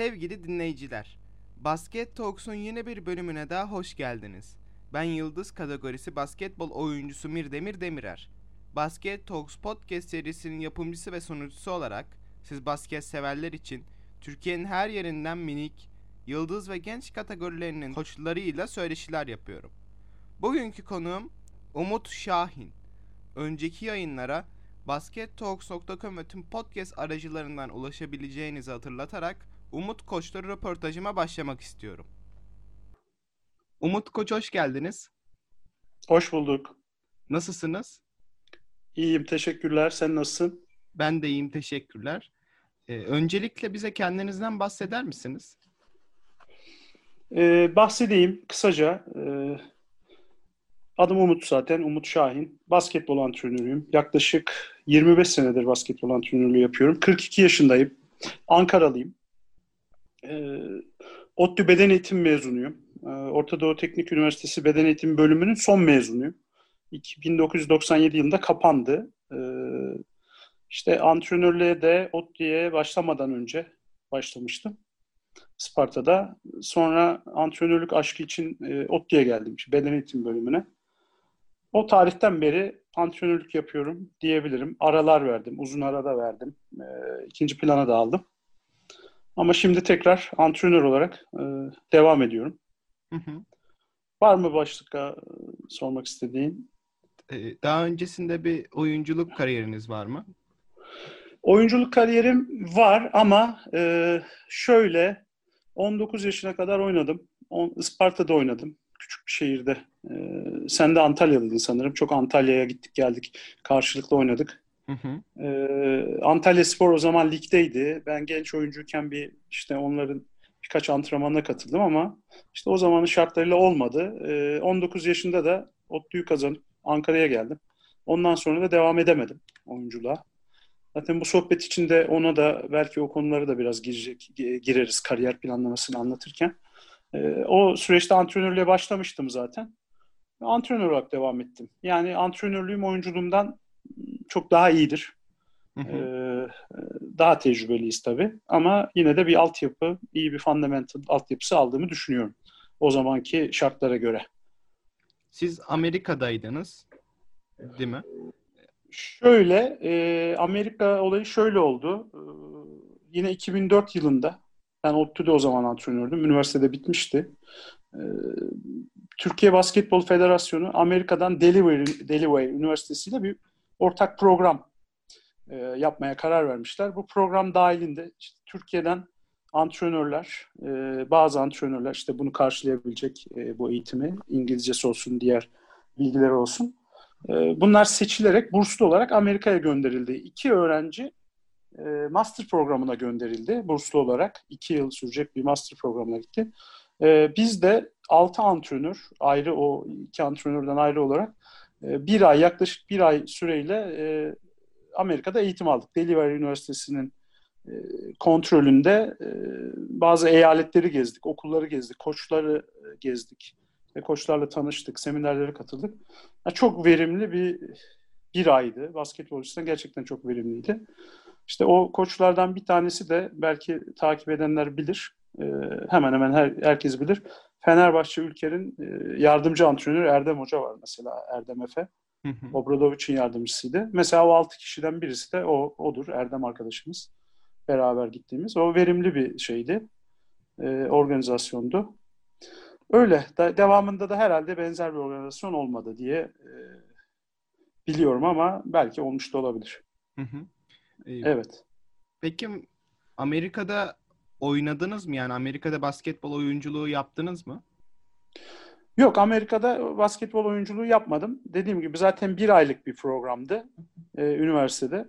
Sevgili dinleyiciler, Basket Talks'un yeni bir bölümüne daha hoş geldiniz. Ben Yıldız kategorisi basketbol oyuncusu Mirdemir Demirer. Basket Talks podcast serisinin yapımcısı ve sunucusu olarak siz basket severler için Türkiye'nin her yerinden minik, yıldız ve genç kategorilerinin koçlarıyla söyleşiler yapıyorum. Bugünkü konuğum Umut Şahin. Önceki yayınlara baskettalks.com ve tüm podcast aracılarından ulaşabileceğinizi hatırlatarak Umut Koç'la röportajıma başlamak istiyorum. Umut Koç hoş geldiniz. Hoş bulduk. Nasılsınız? İyiyim, teşekkürler. Sen nasılsın? Ben de iyiyim, teşekkürler. Ee, öncelikle bize kendinizden bahseder misiniz? Ee, bahsedeyim kısaca. Ee, adım Umut zaten, Umut Şahin. Basketbol antrenörüyüm. Yaklaşık 25 senedir basketbol antrenörlüğü yapıyorum. 42 yaşındayım. Ankaralıyım. Ee, ODTÜ Beden Eğitimi mezunuyum. Ee, Orta Doğu Teknik Üniversitesi Beden Eğitimi bölümünün son mezunuyum. 1997 yılında kapandı. Ee, işte antrenörlüğe de ODTÜ'ye başlamadan önce başlamıştım. Sparta'da. Sonra antrenörlük aşkı için e, ODTÜ'ye geldim. İşte beden eğitimi bölümüne. O tarihten beri antrenörlük yapıyorum diyebilirim. Aralar verdim. Uzun arada verdim. E, ikinci plana da aldım. Ama şimdi tekrar antrenör olarak e, devam ediyorum. Hı hı. Var mı başlıkta e, sormak istediğin? Ee, daha öncesinde bir oyunculuk kariyeriniz var mı? Oyunculuk kariyerim var ama e, şöyle 19 yaşına kadar oynadım. On, Isparta'da oynadım. Küçük bir şehirde. E, sen de Antalya'lıydın sanırım. Çok Antalya'ya gittik geldik. Karşılıklı oynadık. Hı hı. E, Antalya Spor o zaman ligdeydi. Ben genç oyuncuyken bir işte onların birkaç antrenmanına katıldım ama işte o zamanın şartlarıyla olmadı. E, 19 yaşında da ODTÜ'yü kazanıp Ankara'ya geldim. Ondan sonra da devam edemedim oyunculuğa. Zaten bu sohbet içinde ona da belki o konuları da biraz girecek, gireriz kariyer planlamasını anlatırken. E, o süreçte antrenörlüğe başlamıştım zaten. Antrenör olarak devam ettim. Yani antrenörlüğüm oyunculuğumdan çok daha iyidir. Hı hı. Ee, daha tecrübeliyiz tabii. Ama yine de bir altyapı, iyi bir fundamental altyapısı aldığımı düşünüyorum. O zamanki şartlara göre. Siz Amerika'daydınız, değil mi? Şöyle, e, Amerika olayı şöyle oldu. E, yine 2004 yılında, ben ODTÜ'de o zaman antrenördüm, üniversitede bitmişti. E, Türkiye Basketbol Federasyonu Amerika'dan Delaware, Delaware Üniversitesi ile bir ortak program e, yapmaya karar vermişler. Bu program dahilinde işte Türkiye'den antrenörler, e, bazı antrenörler işte bunu karşılayabilecek e, bu eğitimi, İngilizcesi olsun, diğer bilgileri olsun. E, bunlar seçilerek burslu olarak Amerika'ya gönderildi. İki öğrenci e, master programına gönderildi burslu olarak. iki yıl sürecek bir master programına gitti. E, biz de altı antrenör, ayrı o iki antrenörden ayrı olarak e, bir ay, yaklaşık bir ay süreyle e, Amerika'da eğitim aldık. Delaware Üniversitesi'nin e, kontrolünde e, bazı eyaletleri gezdik, okulları gezdik, koçları e, gezdik ve koçlarla tanıştık, seminerlere katıldık. Yani çok verimli bir bir aydı. Basketbol açısından gerçekten çok verimliydi. İşte o koçlardan bir tanesi de belki takip edenler bilir. E, hemen hemen her, herkes bilir. Fenerbahçe Ülker'in e, yardımcı antrenörü Erdem Hoca var mesela Erdem Efe. Obradovic'in yardımcısıydı. Mesela o altı kişiden birisi de o odur Erdem arkadaşımız. Beraber gittiğimiz. O verimli bir şeydi. E, organizasyondu. Öyle. Da, devamında da herhalde benzer bir organizasyon olmadı diye e, biliyorum ama belki olmuş da olabilir. Hı hı. Ee, evet. Peki Amerika'da oynadınız mı? Yani Amerika'da basketbol oyunculuğu yaptınız mı? Yok Amerika'da basketbol oyunculuğu yapmadım. Dediğim gibi zaten bir aylık bir programdı e, üniversitede.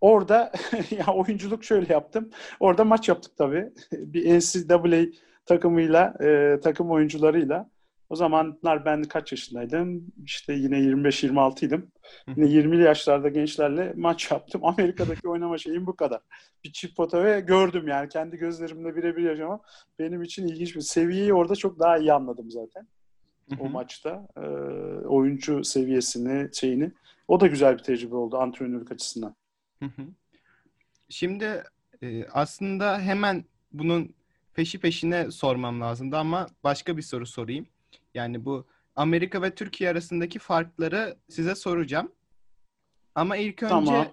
Orada ya oyunculuk şöyle yaptım. Orada maç yaptık tabii. bir NCAA takımıyla, e, takım oyuncularıyla. O zamanlar ben kaç yaşındaydım? İşte yine 25-26 idim. Yine 20'li yaşlarda gençlerle maç yaptım. Amerika'daki oynama şeyim bu kadar. Bir çift pota ve gördüm yani kendi gözlerimle birebir yaşamam. Benim için ilginç bir seviyeyi orada çok daha iyi anladım zaten. o maçta. E, oyuncu seviyesini, şeyini. O da güzel bir tecrübe oldu antrenörlük açısından. Şimdi e, aslında hemen bunun peşi peşine sormam lazımdı ama başka bir soru sorayım. Yani bu Amerika ve Türkiye arasındaki farkları size soracağım. Ama ilk önce Tamam.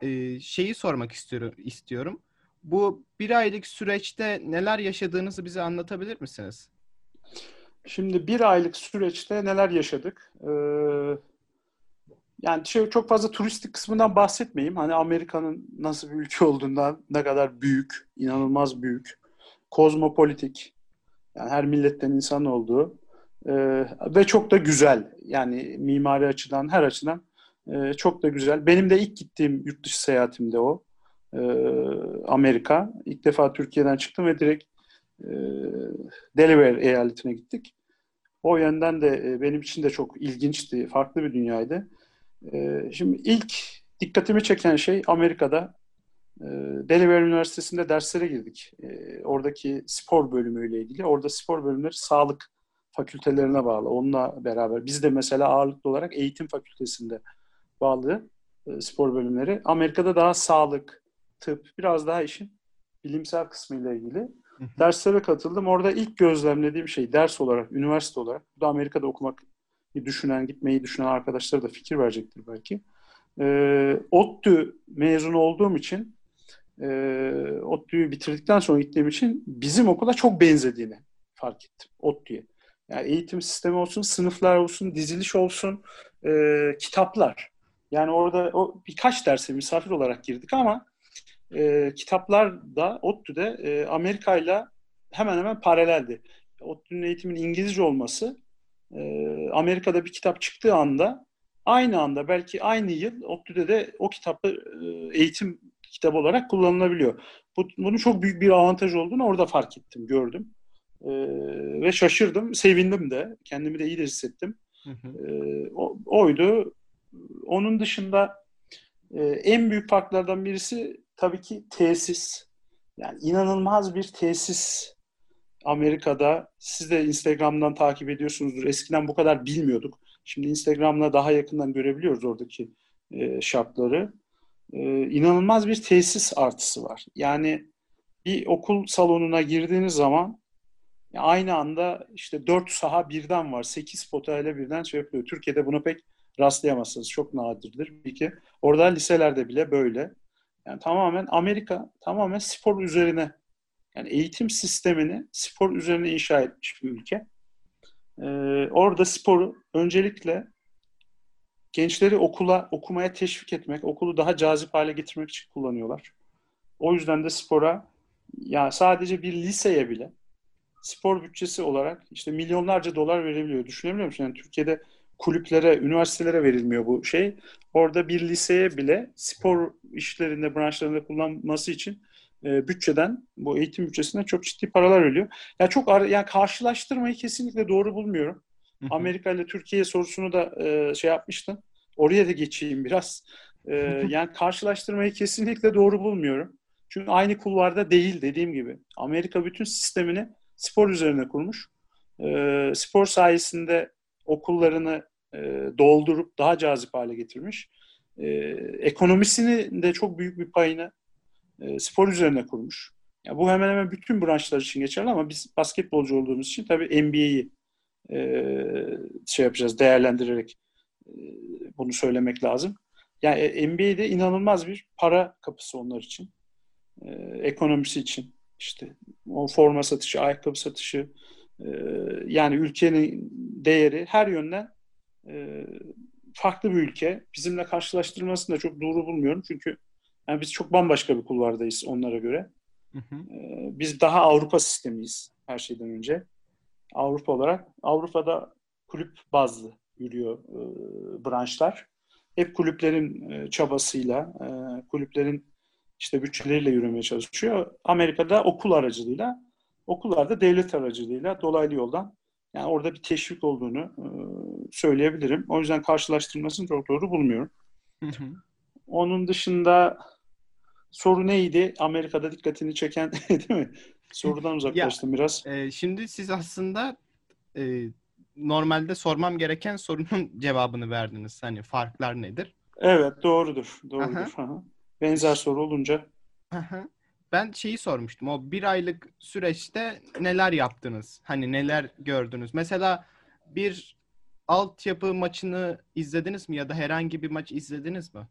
e, şeyi sormak istiyorum. istiyorum. Bu bir aylık süreçte neler yaşadığınızı bize anlatabilir misiniz? Şimdi bir aylık süreçte neler yaşadık? Ee, yani şey çok fazla turistik kısmından bahsetmeyeyim. Hani Amerika'nın nasıl bir ülke olduğundan ne kadar büyük, inanılmaz büyük, kozmopolitik, yani her milletten insan olduğu ee, ve çok da güzel. Yani mimari açıdan, her açıdan e, çok da güzel. Benim de ilk gittiğim yurt dışı seyahatimde o. Ee, Amerika. İlk defa Türkiye'den çıktım ve direkt e, Delaware eyaletine gittik. O yönden de e, benim için de çok ilginçti, farklı bir dünyaydı. E, şimdi ilk dikkatimi çeken şey Amerika'da e, Delaware Üniversitesi'nde derslere girdik. Oradaki spor bölümüyle ilgili. Orada spor bölümleri sağlık fakültelerine bağlı. Onunla beraber. Biz de mesela ağırlıklı olarak eğitim fakültesinde bağlı spor bölümleri. Amerika'da daha sağlık, tıp, biraz daha işin bilimsel kısmıyla ilgili derslere katıldım. Orada ilk gözlemlediğim şey ders olarak, üniversite olarak, bu da Amerika'da okumak düşünen, gitmeyi düşünen arkadaşlara da fikir verecektir belki. E, ODTÜ mezunu olduğum için e, ODTÜ'yü bitirdikten sonra gittiğim için bizim okula çok benzediğini fark ettim. ODTÜ'ye. Yani eğitim sistemi olsun, sınıflar olsun, diziliş olsun, e, kitaplar. Yani orada o birkaç derse misafir olarak girdik ama e, kitaplar da ODTÜ'de e, Amerika ile hemen hemen paraleldi. ODTÜ'nün eğitimin İngilizce olması e, Amerika'da bir kitap çıktığı anda aynı anda belki aynı yıl ODTÜ'de de o kitabı e, eğitim kitabı olarak kullanılabiliyor. Bu, bunun çok büyük bir avantaj olduğunu orada fark ettim, gördüm. E, ve şaşırdım, sevindim de. Kendimi de iyi de hissettim. Hı hı. E, o, oydu. Onun dışında e, en büyük farklardan birisi tabii ki tesis. Yani inanılmaz bir tesis Amerika'da. Siz de Instagram'dan takip ediyorsunuzdur. Eskiden bu kadar bilmiyorduk. Şimdi Instagram'la daha yakından görebiliyoruz oradaki e, şartları. E, inanılmaz bir tesis artısı var. Yani bir okul salonuna girdiğiniz zaman aynı anda işte dört saha birden var. Sekiz potayla birden şey yapıyor. Türkiye'de bunu pek rastlayamazsınız. Çok nadirdir. Bir orada liselerde bile böyle. Yani tamamen Amerika tamamen spor üzerine yani eğitim sistemini spor üzerine inşa etmiş bir ülke. Ee, orada sporu öncelikle gençleri okula okumaya teşvik etmek, okulu daha cazip hale getirmek için kullanıyorlar. O yüzden de spora ya sadece bir liseye bile spor bütçesi olarak işte milyonlarca dolar verebiliyor. Düşünebiliyor musun? Yani Türkiye'de kulüplere, üniversitelere verilmiyor bu şey. Orada bir liseye bile spor işlerinde, branşlarında kullanması için e, bütçeden, bu eğitim bütçesinden çok ciddi paralar veriliyor. Yani çok yani karşılaştırmayı kesinlikle doğru bulmuyorum. Amerika ile Türkiye sorusunu da e, şey yapmıştın. Oraya da geçeyim biraz. E, yani karşılaştırmayı kesinlikle doğru bulmuyorum. Çünkü aynı kulvarda değil dediğim gibi. Amerika bütün sistemini spor üzerine kurmuş. E, spor sayesinde okullarını e, doldurup daha cazip hale getirmiş. E, ekonomisini de çok büyük bir payını e, spor üzerine kurmuş. Ya bu hemen hemen bütün branşlar için geçerli ama biz basketbolcu olduğumuz için tabii NBA'yi e, şey yapacağız değerlendirerek e, bunu söylemek lazım. Yani e, NBA'de inanılmaz bir para kapısı onlar için. E, ekonomisi için. İşte o forma satışı, ayakkabı satışı, e, yani ülkenin değeri her yönden e, farklı bir ülke. Bizimle karşılaştırmasını da çok doğru bulmuyorum. Çünkü yani biz çok bambaşka bir kulvardayız onlara göre. Hı hı. E, biz daha Avrupa sistemiyiz her şeyden önce. Avrupa olarak. Avrupa'da kulüp bazlı yürüyor e, branşlar. Hep kulüplerin e, çabasıyla, e, kulüplerin işte bütçeleriyle yürümeye çalışıyor. Amerika'da okul aracılığıyla, okullarda devlet aracılığıyla dolaylı yoldan yani orada bir teşvik olduğunu e, söyleyebilirim. O yüzden karşılaştırmasını çok doğru bulmuyorum. Hı hı. Onun dışında soru neydi? Amerika'da dikkatini çeken değil mi? Sorudan uzaklaştım ya, biraz. E, şimdi siz aslında e, normalde sormam gereken sorunun cevabını verdiniz. Hani farklar nedir? Evet doğrudur. Doğrudur. Aha. Aha. Benzer soru olunca. Ben şeyi sormuştum. O bir aylık süreçte neler yaptınız? Hani neler gördünüz? Mesela bir altyapı maçını izlediniz mi ya da herhangi bir maç izlediniz mi?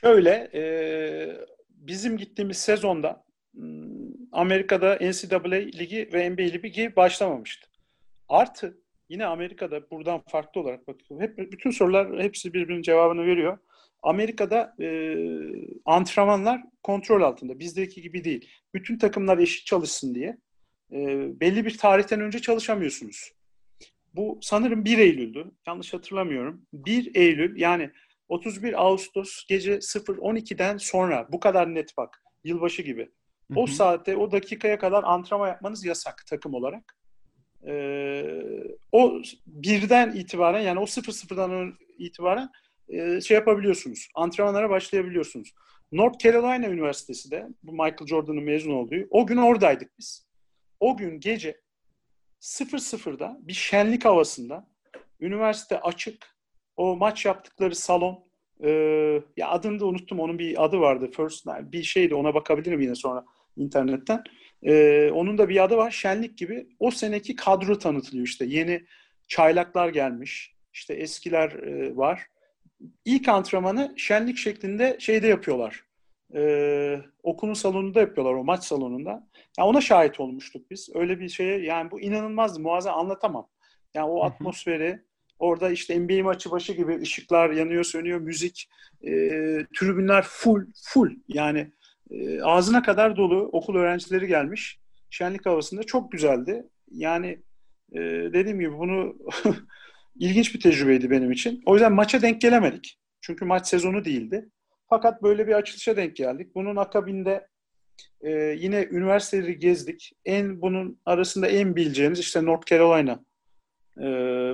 Şöyle, e, bizim gittiğimiz sezonda hmm, Amerika'da NCAA ligi ve NBA ligi başlamamıştı. Artı yine Amerika'da buradan farklı olarak bakıyorum. Hep bütün sorular hepsi birbirinin cevabını veriyor. Amerika'da e, antrenmanlar kontrol altında. Bizdeki gibi değil. Bütün takımlar eşit çalışsın diye e, belli bir tarihten önce çalışamıyorsunuz. Bu sanırım 1 Eylül'dü. Yanlış hatırlamıyorum. 1 Eylül yani 31 Ağustos gece 0.12'den sonra bu kadar net bak. Yılbaşı gibi. O hı hı. saatte o dakikaya kadar antrenman yapmanız yasak takım olarak. Ee, o birden itibaren yani o 0-0'dan itibaren e, şey yapabiliyorsunuz. Antrenmanlara başlayabiliyorsunuz. North Carolina Üniversitesi de bu Michael Jordan'ın mezun olduğu o gün oradaydık biz. O gün gece 0-0'da bir şenlik havasında üniversite açık o maç yaptıkları salon e, ya adını da unuttum onun bir adı vardı first bir şeydi ona bakabilirim yine sonra internetten. E, onun da bir adı var şenlik gibi o seneki kadro tanıtılıyor işte yeni çaylaklar gelmiş işte eskiler e, var ilk antrenmanı şenlik şeklinde şeyde yapıyorlar. Ee, okulun salonunda yapıyorlar o maç salonunda. Yani ona şahit olmuştuk biz. Öyle bir şeye yani bu inanılmazdı. Muazzam anlatamam. Yani o atmosferi orada işte NBA maçı başı gibi ışıklar yanıyor sönüyor müzik e, tribünler full full yani e, ağzına kadar dolu okul öğrencileri gelmiş şenlik havasında çok güzeldi. Yani e, dediğim gibi bunu ilginç bir tecrübeydi benim için. O yüzden maça denk gelemedik. Çünkü maç sezonu değildi. Fakat böyle bir açılışa denk geldik. Bunun akabinde e, yine üniversiteleri gezdik. En bunun arasında en bileceğiniz işte North Carolina. E,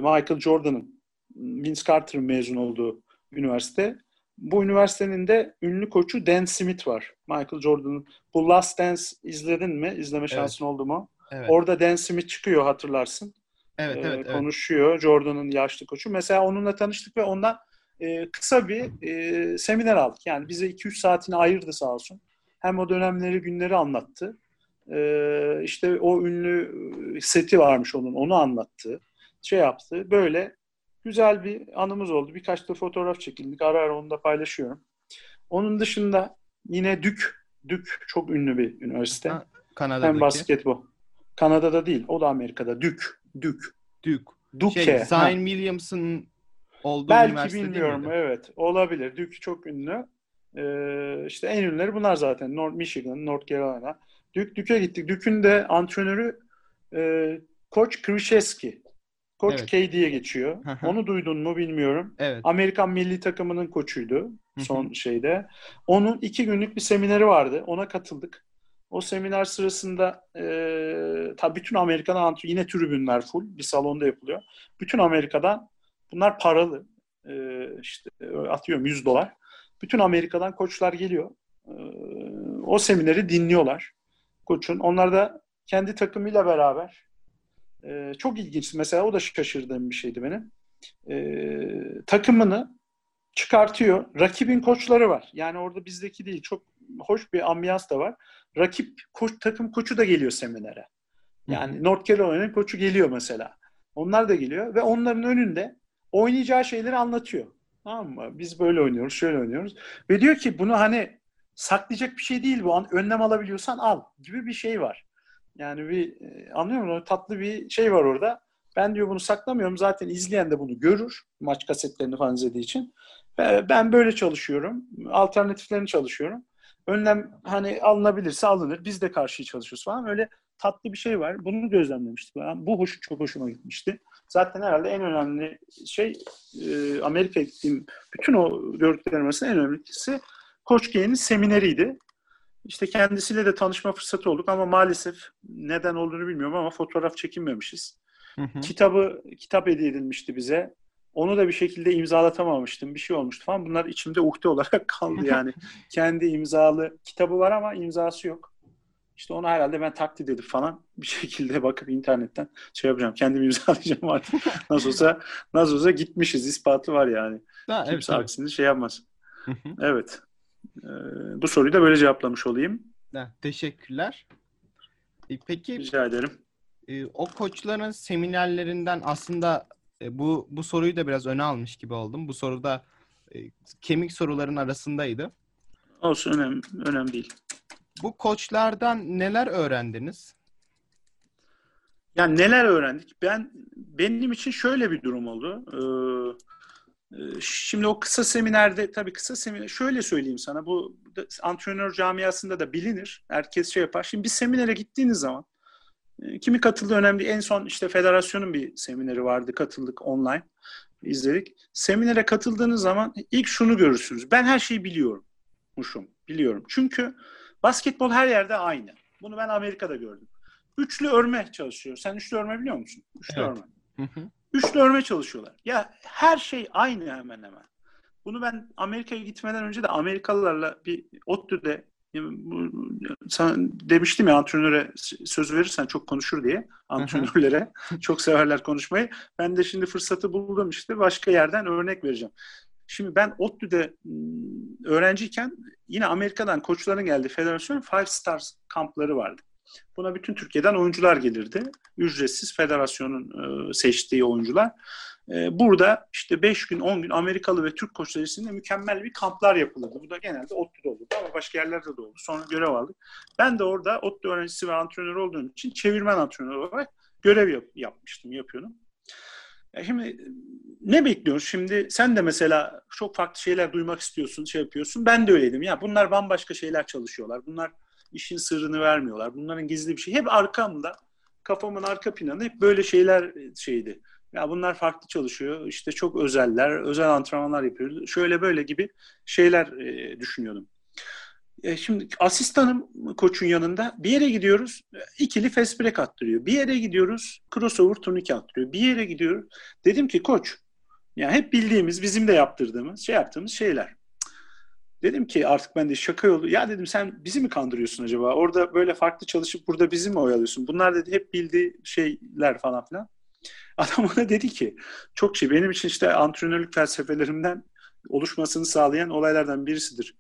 Michael Jordan'ın, Vince Carter'ın mezun olduğu üniversite. Bu üniversitenin de ünlü koçu Dan Smith var. Michael Jordan'ın. Bu Last Dance izledin mi? İzleme şansın evet. oldu mu? Evet. Orada Dan Smith çıkıyor hatırlarsın. Evet, evet, evet. konuşuyor. Jordan'ın yaşlı koçu. Mesela onunla tanıştık ve ondan e, kısa bir e, seminer aldık. Yani bize 2-3 saatini ayırdı sağ olsun. Hem o dönemleri, günleri anlattı. E, işte o ünlü seti varmış onun, onu anlattı. Şey yaptı. Böyle güzel bir anımız oldu. Birkaç da fotoğraf çekildik. Ara ara onu da paylaşıyorum. Onun dışında yine Dük. Dük çok ünlü bir üniversite. Ha, Kanada'daki. Hem basketbol. Kanada'da değil. O da Amerika'da. Dük. Dük. Dük. Duke. Şey, Zion Williamson olduğu Belki üniversite bilmiyorum. değil Evet. Olabilir. Duke çok ünlü. Ee, işte en ünlüleri bunlar zaten. North Michigan, North Carolina. Duke, Duke'e gittik. Duke'ün de antrenörü e, Koç Krzyzewski. Koç evet. K diye geçiyor. Onu duydun mu bilmiyorum. Evet. Amerikan milli takımının koçuydu son şeyde. Onun iki günlük bir semineri vardı. Ona katıldık. O seminer sırasında e, tabii bütün Amerika'dan yine tribünler full bir salonda yapılıyor. Bütün Amerika'dan bunlar paralı. E, işte atıyorum 100 dolar. Bütün Amerika'dan koçlar geliyor. E, o semineri dinliyorlar. Koçun. Onlar da kendi takımıyla beraber e, çok ilginç. Mesela o da şaşırdığım bir şeydi benim. E, takımını çıkartıyor. Rakibin koçları var. Yani orada bizdeki değil. Çok hoş bir ambiyans da var rakip koç, takım koçu da geliyor seminere. Yani Hı-hı. North Carolina'nın koçu geliyor mesela. Onlar da geliyor ve onların önünde oynayacağı şeyleri anlatıyor. Tamam mı? Biz böyle oynuyoruz, şöyle oynuyoruz. Ve diyor ki bunu hani saklayacak bir şey değil bu. Önlem alabiliyorsan al gibi bir şey var. Yani bir e, anlıyor musun? Tatlı bir şey var orada. Ben diyor bunu saklamıyorum. Zaten izleyen de bunu görür. Maç kasetlerini falan izlediği için. Ben böyle çalışıyorum. Alternatiflerini çalışıyorum önlem hani alınabilirse alınır. Biz de karşıya çalışıyoruz falan. Öyle tatlı bir şey var. Bunu gözlemlemiştik. Yani bu hoş, çok hoşuma gitmişti. Zaten herhalde en önemli şey e, Amerika'ya gittiğim bütün o gördüklerim arasında en önemlisi Koç G'nin semineriydi. İşte kendisiyle de tanışma fırsatı olduk ama maalesef neden olduğunu bilmiyorum ama fotoğraf çekinmemişiz. Hı hı. Kitabı kitap hediye edilmişti bize. Onu da bir şekilde imzalatamamıştım. Bir şey olmuştu falan. Bunlar içimde uhde olarak kaldı yani. Kendi imzalı kitabı var ama imzası yok. İşte onu herhalde ben taklit edip falan bir şekilde bakıp internetten şey yapacağım. Kendim imzalayacağım artık. nasıl olsa nasıl olsa gitmişiz. ispatı var yani. Ha, Kimse evet, aksini şey yapmaz. evet. Ee, bu soruyu da böyle cevaplamış olayım. Teşekkürler. E, peki Rica ederim. e, o koçların seminerlerinden aslında bu bu soruyu da biraz öne almış gibi oldum. Bu soruda e, kemik soruların arasındaydı. Olsun önemli, önemli değil. Bu koçlardan neler öğrendiniz? Yani neler öğrendik? Ben benim için şöyle bir durum oldu. Ee, e, şimdi o kısa seminerde tabii kısa seminer şöyle söyleyeyim sana bu antrenör camiasında da bilinir. Herkes şey yapar. Şimdi bir seminere gittiğiniz zaman e, kimi katıldı önemli. En son işte federasyonun bir semineri vardı. Katıldık online izledik. Seminere katıldığınız zaman ilk şunu görürsünüz. Ben her şeyi biliyorum. Muşum. Biliyorum. Çünkü basketbol her yerde aynı. Bunu ben Amerika'da gördüm. Üçlü örme çalışıyor. Sen üçlü örme biliyor musun? Üçlü Evet. örme. Hı hı. Üçlü örme çalışıyorlar. Ya her şey aynı hemen hemen. Bunu ben Amerika'ya gitmeden önce de Amerikalılarla bir ODTÜ'de sana demiştim ya antrenöre söz verirsen çok konuşur diye antrenörlere çok severler konuşmayı. Ben de şimdi fırsatı buldum işte başka yerden örnek vereceğim. Şimdi ben ODTÜ'de öğrenciyken yine Amerika'dan koçların geldiği federasyon Five Stars kampları vardı. Buna bütün Türkiye'den oyuncular gelirdi. Ücretsiz federasyonun seçtiği oyuncular. E, burada işte 5 gün 10 gün Amerikalı ve Türk koçlar arasında mükemmel bir kamplar yapılırdı. Bu da genelde ODTÜ'de olurdu ama başka yerlerde de oldu. Sonra görev aldık. Ben de orada ODTÜ öğrencisi ve antrenör olduğum için çevirmen antrenör olarak görev yap- yapmıştım, yapıyordum. Ya şimdi ne bekliyoruz? Şimdi sen de mesela çok farklı şeyler duymak istiyorsun, şey yapıyorsun. Ben de öyleydim. Ya bunlar bambaşka şeyler çalışıyorlar. Bunlar işin sırrını vermiyorlar. Bunların gizli bir şey. Hep arkamda, kafamın arka planı hep böyle şeyler şeydi. Ya bunlar farklı çalışıyor. İşte çok özeller, özel antrenmanlar yapıyoruz. Şöyle böyle gibi şeyler e, düşünüyordum. E, şimdi asistanım koçun yanında bir yere gidiyoruz ikili fast break attırıyor. Bir yere gidiyoruz crossover turnike attırıyor. Bir yere gidiyoruz. Dedim ki koç yani hep bildiğimiz bizim de yaptırdığımız şey yaptığımız şeyler. Dedim ki artık ben de şaka yolu ya dedim sen bizi mi kandırıyorsun acaba? Orada böyle farklı çalışıp burada bizi mi oyalıyorsun? Bunlar dedi hep bildiği şeyler falan filan. Adam ona dedi ki çok şey benim için işte antrenörlük felsefelerimden oluşmasını sağlayan olaylardan birisidir.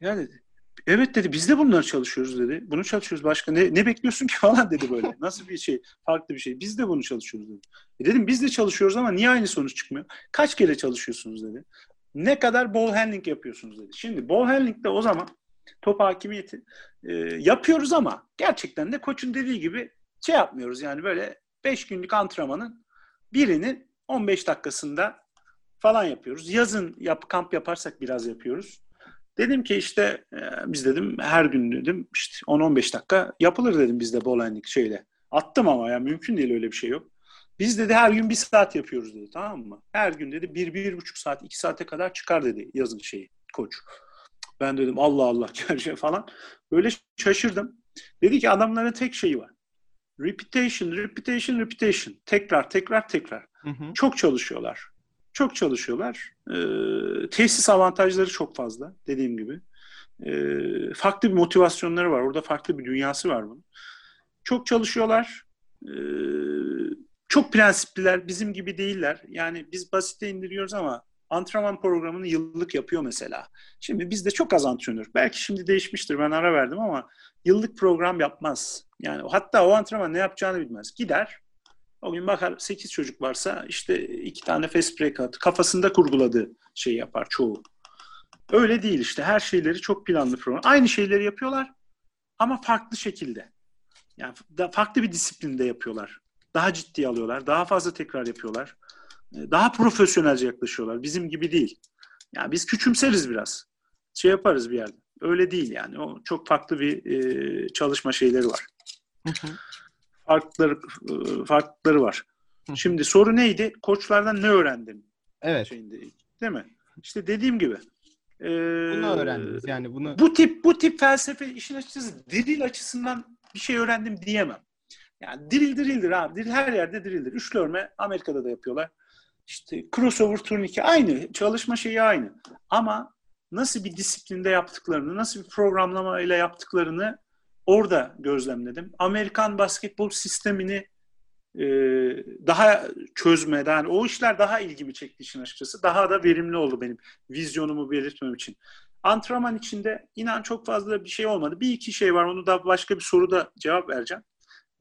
Ya dedi Evet dedi biz de bunları çalışıyoruz dedi. Bunu çalışıyoruz başka ne, ne bekliyorsun ki falan dedi böyle. Nasıl bir şey farklı bir şey. Biz de bunu çalışıyoruz dedi. E dedim biz de çalışıyoruz ama niye aynı sonuç çıkmıyor? Kaç kere çalışıyorsunuz dedi. Ne kadar ball handling yapıyorsunuz dedi. Şimdi ball handling'de o zaman top hakimiyeti e, yapıyoruz ama gerçekten de koçun dediği gibi şey yapmıyoruz yani böyle 5 günlük antrenmanın birinin 15 dakikasında falan yapıyoruz. Yazın yap, kamp yaparsak biraz yapıyoruz. Dedim ki işte e, biz dedim her gün dedim işte 10-15 dakika yapılır dedim bizde bowling şeyle. Attım ama ya mümkün değil öyle bir şey yok. Biz dedi her gün bir saat yapıyoruz dedi tamam mı? Her gün dedi bir, bir buçuk saat, iki saate kadar çıkar dedi yazın şeyi koç. Ben dedim Allah Allah falan. Böyle şaşırdım. Dedi ki adamların tek şeyi var. Repetition, repetition, repetition. Tekrar, tekrar, tekrar. Hı hı. Çok çalışıyorlar. Çok çalışıyorlar. Ee, tesis avantajları çok fazla dediğim gibi. Ee, farklı bir motivasyonları var. Orada farklı bir dünyası var bunun. Çok çalışıyorlar. Ee, çok prensipliler. Bizim gibi değiller. Yani biz basite indiriyoruz ama antrenman programını yıllık yapıyor mesela. Şimdi bizde çok az antrenör. Belki şimdi değişmiştir. Ben ara verdim ama yıllık program yapmaz. Yani hatta o antrenman ne yapacağını bilmez. Gider. O gün bakar 8 çocuk varsa işte iki tane fast break at. Kafasında kurguladığı şeyi yapar çoğu. Öyle değil işte. Her şeyleri çok planlı program. Aynı şeyleri yapıyorlar ama farklı şekilde. Yani farklı bir disiplinde yapıyorlar. Daha ciddi alıyorlar. Daha fazla tekrar yapıyorlar. Daha profesyonelce yaklaşıyorlar. Bizim gibi değil. Yani biz küçümseriz biraz. Şey yaparız bir yerde. Öyle değil yani. O çok farklı bir e, çalışma şeyleri var. Hı hı. Farkları e, farkları var. Hı. Şimdi soru neydi? Koçlardan ne öğrendin? Evet. Şeyinde, değil mi? İşte dediğim gibi. e, Bunu öğrendiniz. Yani bunu bu tip bu tip felsefe işin açıkçası diril açısından bir şey öğrendim diyemem. Yani diril dirildir abi. Diril her yerde dirildir. Üçlü örme Amerika'da da yapıyorlar. İşte crossover turnike aynı. Çalışma şeyi aynı. Ama nasıl bir disiplinde yaptıklarını, nasıl bir programlama ile yaptıklarını orada gözlemledim. Amerikan basketbol sistemini e, daha çözme, yani o işler daha ilgimi çekti işin açıkçası. Daha da verimli oldu benim vizyonumu belirtmem için. antrenman içinde inan çok fazla bir şey olmadı. Bir iki şey var. Onu da başka bir soruda cevap vereceğim.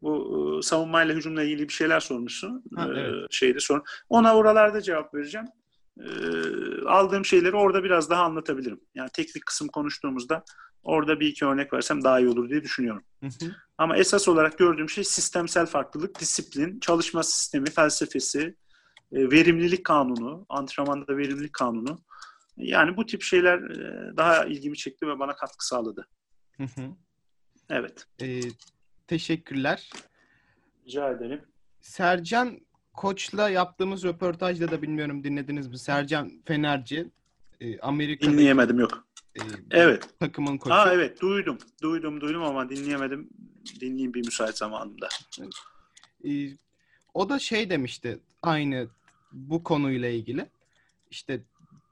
Bu e, savunmayla hücumla ilgili bir şeyler sormuşsun. Ha, e, evet. şeyde sorun. Ona oralarda cevap vereceğim. E, aldığım şeyleri orada biraz daha anlatabilirim. Yani teknik kısım konuştuğumuzda orada bir iki örnek versem daha iyi olur diye düşünüyorum. Hı hı. Ama esas olarak gördüğüm şey sistemsel farklılık, disiplin, çalışma sistemi, felsefesi, e, verimlilik kanunu, antrenmanda verimlilik kanunu. Yani bu tip şeyler e, daha ilgimi çekti ve bana katkı sağladı. Hı hı. Evet. Ee, teşekkürler. Rica ederim. Sercan Koç'la yaptığımız röportajda da bilmiyorum dinlediniz mi? Sercan Fenerci. e, Amerika'daki Dinleyemedim yok. e, Evet. takımın koçu. Aa evet duydum. Duydum duydum ama dinleyemedim. Dinleyeyim bir müsait zamanında. E, o da şey demişti aynı bu konuyla ilgili. İşte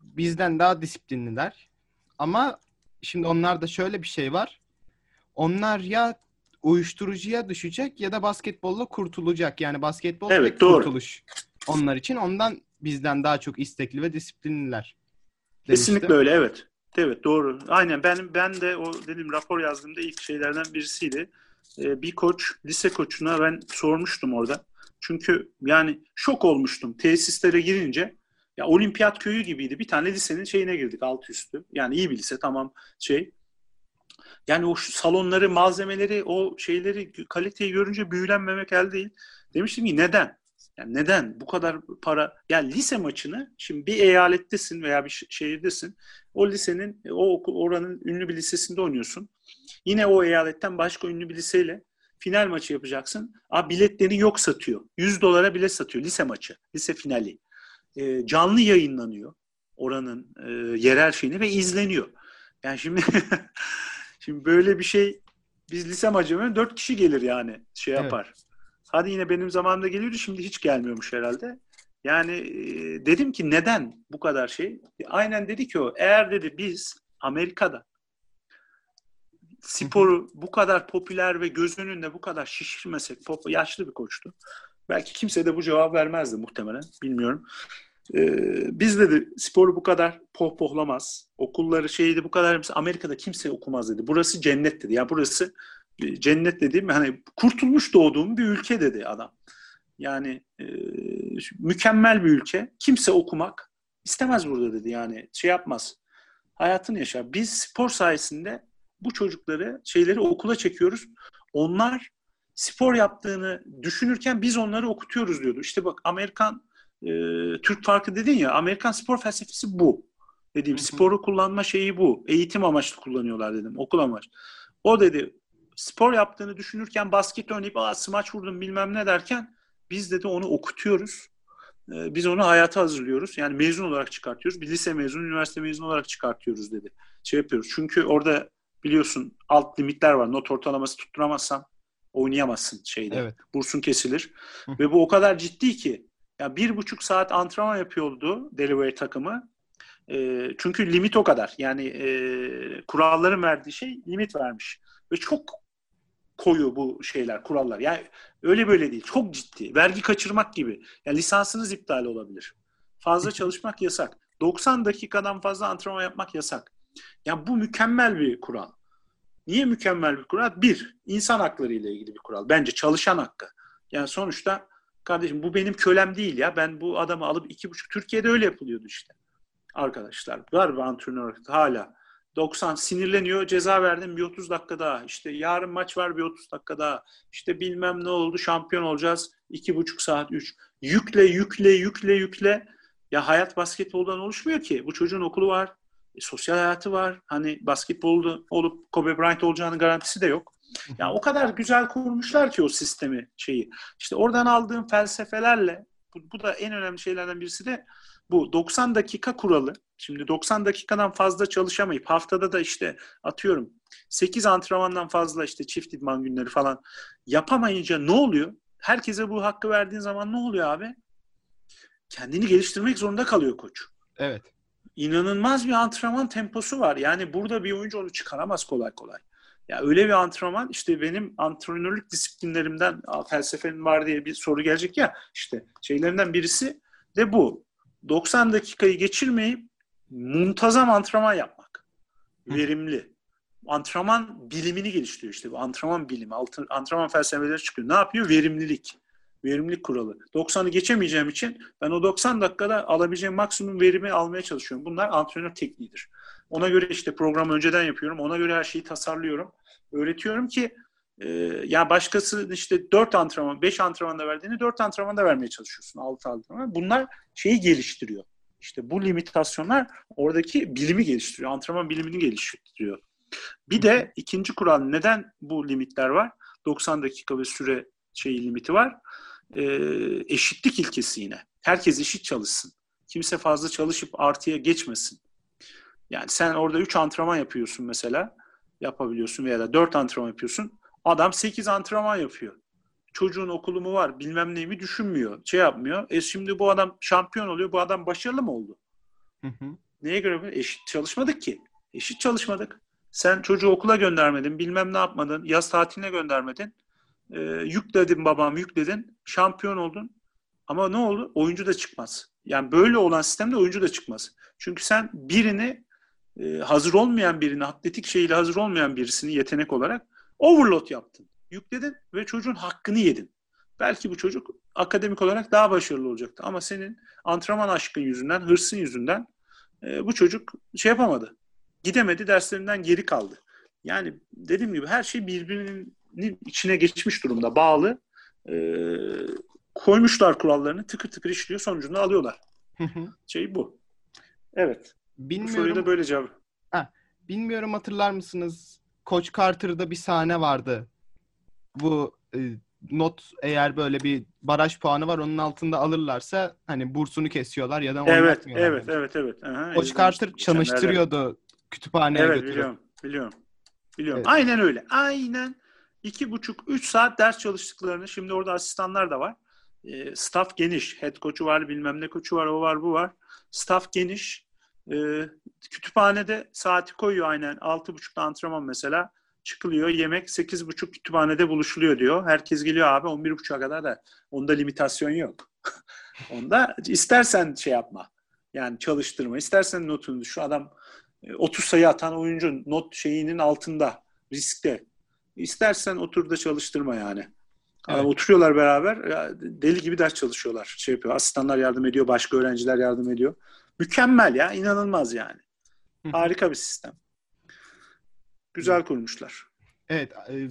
bizden daha disiplinliler. Ama şimdi onlarda şöyle bir şey var. Onlar ya uyuşturucuya düşecek ya da basketbolla kurtulacak. Yani basketbol Evet, doğru. kurtuluş onlar için. Ondan bizden daha çok istekli ve disiplinliler. Kesinlikle öyle evet. Evet doğru. Aynen ben ben de o dedim rapor yazdığımda ilk şeylerden birisiydi. Ee, bir koç, lise koçuna ben sormuştum orada. Çünkü yani şok olmuştum tesislere girince. Ya olimpiyat köyü gibiydi. Bir tane lisenin şeyine girdik alt üstü. Yani iyi bir lise tamam şey. Yani o salonları, malzemeleri, o şeyleri, kaliteyi görünce büyülenmemek elde değil. Demiştim ki neden? Yani neden bu kadar para? Yani lise maçını şimdi bir eyalettesin veya bir şehirdesin. O lisenin, o okul, oranın ünlü bir lisesinde oynuyorsun. Yine o eyaletten başka ünlü bir liseyle final maçı yapacaksın. Aa, biletleri yok satıyor. 100 dolara bilet satıyor lise maçı, lise finali. Ee, canlı yayınlanıyor oranın e, yerel şeyini ve izleniyor. Yani şimdi şimdi böyle bir şey biz lise maçı 4 kişi gelir yani şey Evet. yapar. Hadi yine benim zamanımda geliyordu şimdi hiç gelmiyormuş herhalde. Yani e, dedim ki neden bu kadar şey? Aynen dedi ki o eğer dedi biz Amerika'da sporu bu kadar popüler ve göz önünde bu kadar şişirmesek, pop, yaşlı bir koçtu. Belki kimse de bu cevap vermezdi muhtemelen. Bilmiyorum. Ee, biz dedi sporu bu kadar pohpohlamaz. Okulları şeydi bu kadar Amerika'da kimse okumaz dedi. Burası cennet dedi. Ya burası e, cennet dediğim hani kurtulmuş doğduğum bir ülke dedi adam. Yani e, mükemmel bir ülke. Kimse okumak istemez burada dedi. Yani şey yapmaz. Hayatını yaşar. Biz spor sayesinde bu çocukları şeyleri okula çekiyoruz. Onlar spor yaptığını düşünürken biz onları okutuyoruz diyordu. İşte bak Amerikan e, Türk farkı dedin ya Amerikan spor felsefesi bu. Dediğim Hı hı. sporu kullanma şeyi bu. Eğitim amaçlı kullanıyorlar dedim. Okul amaçlı. O dedi spor yaptığını düşünürken basket oynayıp Aa, smaç vurdum bilmem ne derken biz dedi onu okutuyoruz. Ee, Biz onu hayata hazırlıyoruz. Yani mezun olarak çıkartıyoruz. Bir lise mezunu, üniversite mezunu olarak çıkartıyoruz dedi. Şey yapıyoruz. Çünkü orada biliyorsun alt limitler var. Not ortalaması tutturamazsan oynayamazsın şeyde. Evet. Bursun kesilir. Hı. Ve bu o kadar ciddi ki ya bir buçuk saat antrenman yapıyordu Delaware takımı. E, çünkü limit o kadar. Yani e, kuralların verdiği şey limit vermiş. Ve çok koyu bu şeyler, kurallar. Yani öyle böyle değil. Çok ciddi. Vergi kaçırmak gibi. Yani lisansınız iptal olabilir. Fazla çalışmak yasak. 90 dakikadan fazla antrenman yapmak yasak. Yani bu mükemmel bir kural. Niye mükemmel bir kural? Bir, insan hakları ile ilgili bir kural. Bence çalışan hakkı. Yani sonuçta kardeşim bu benim kölem değil ya. Ben bu adamı alıp iki buçuk Türkiye'de öyle yapılıyordu işte. Arkadaşlar var bir antrenör hala. 90 sinirleniyor ceza verdim bir 30 dakika daha. İşte yarın maç var bir 30 dakika daha. İşte bilmem ne oldu şampiyon olacağız. iki buçuk saat üç. Yükle yükle yükle yükle. Ya hayat basketboldan oluşmuyor ki. Bu çocuğun okulu var. e, sosyal hayatı var. Hani basketbolda olup Kobe Bryant olacağının garantisi de yok. Ya o kadar güzel kurmuşlar ki o sistemi şeyi. İşte oradan aldığım felsefelerle bu, bu da en önemli şeylerden birisi de bu 90 dakika kuralı. Şimdi 90 dakikadan fazla çalışamayıp haftada da işte atıyorum 8 antrenmandan fazla işte çift idman günleri falan yapamayınca ne oluyor? Herkese bu hakkı verdiğin zaman ne oluyor abi? Kendini geliştirmek zorunda kalıyor koç Evet. inanılmaz bir antrenman temposu var. Yani burada bir oyuncu onu çıkaramaz kolay kolay. Ya öyle bir antrenman işte benim antrenörlük disiplinlerimden "Aa, felsefenin var diye bir soru gelecek ya işte şeylerinden birisi de bu. 90 dakikayı geçirmeyip muntazam antrenman yapmak. verimli. Antrenman bilimini geliştiriyor işte. Bu antrenman bilimi, antrenman felsefeleri çıkıyor. Ne yapıyor? Verimlilik. Verimlilik kuralı. 90'ı geçemeyeceğim için ben o 90 dakikada alabileceğim maksimum verimi almaya çalışıyorum. Bunlar antrenör tekniğidir. Ona göre işte programı önceden yapıyorum. Ona göre her şeyi tasarlıyorum. Öğretiyorum ki e, ya başkası işte 4 antrenman, 5 antrenmanda verdiğini 4 antrenmanda vermeye çalışıyorsun. 6 antrenman. Bunlar şeyi geliştiriyor. İşte bu limitasyonlar oradaki bilimi geliştiriyor. Antrenman bilimini geliştiriyor. Bir de ikinci kural neden bu limitler var? 90 dakika ve süre şeyi limiti var. E, eşitlik ilkesi yine. Herkes eşit çalışsın. Kimse fazla çalışıp artıya geçmesin. Yani sen orada 3 antrenman yapıyorsun mesela. Yapabiliyorsun veya da 4 antrenman yapıyorsun. Adam 8 antrenman yapıyor. Çocuğun okulu mu var bilmem neyi mi düşünmüyor. Şey yapmıyor. E şimdi bu adam şampiyon oluyor. Bu adam başarılı mı oldu? Hı hı. Neye göre? Eşit çalışmadık ki. Eşit çalışmadık. Sen çocuğu okula göndermedin. Bilmem ne yapmadın. Yaz tatiline göndermedin. E, yükledin babam yükledin. Şampiyon oldun. Ama ne oldu? Oyuncu da çıkmaz. Yani böyle olan sistemde oyuncu da çıkmaz. Çünkü sen birini e, hazır olmayan birini, atletik şeyle hazır olmayan birisini yetenek olarak overload yaptın. Yükledin ve çocuğun hakkını yedin. Belki bu çocuk akademik olarak daha başarılı olacaktı. Ama senin antrenman aşkın yüzünden, hırsın yüzünden e, bu çocuk şey yapamadı. Gidemedi, derslerinden geri kaldı. Yani dediğim gibi her şey birbirinin içine geçmiş durumda, bağlı. E, koymuşlar kurallarını, tıkır tıkır işliyor, sonucunu alıyorlar. şey bu. Evet. Bilmiyorum. Bu soruyu da böyle cevap. Ha, bilmiyorum hatırlar mısınız? Koç Carter'da bir sahne vardı. Bu e, not eğer böyle bir baraj puanı var onun altında alırlarsa hani bursunu kesiyorlar ya da Evet, evet, evet, evet. Aha, Koç Carter çalıştırıyordu kütüphaneye evet, götürüp. biliyorum, biliyorum. Biliyorum. Evet. Aynen öyle. Aynen iki buçuk, üç saat ders çalıştıklarını, şimdi orada asistanlar da var. E, staff geniş. Head koçu var, bilmem ne koçu var, o var, bu var. Staff geniş. E, kütüphanede saati koyuyor aynen. Altı buçukta antrenman mesela. Çıkılıyor yemek sekiz buçuk kütüphanede buluşuluyor diyor. Herkes geliyor abi on bir buçuğa kadar da. Onda limitasyon yok. Onda istersen şey yapma. Yani çalıştırma. İstersen notunu şu adam 30 sayı atan oyuncu not şeyinin altında riskte. İstersen otur da çalıştırma yani. Evet. Yani oturuyorlar beraber deli gibi ders çalışıyorlar. Şey yapıyor. Asistanlar yardım ediyor, başka öğrenciler yardım ediyor. Mükemmel ya, inanılmaz yani. Harika bir sistem. Güzel kurmuşlar. Evet, e,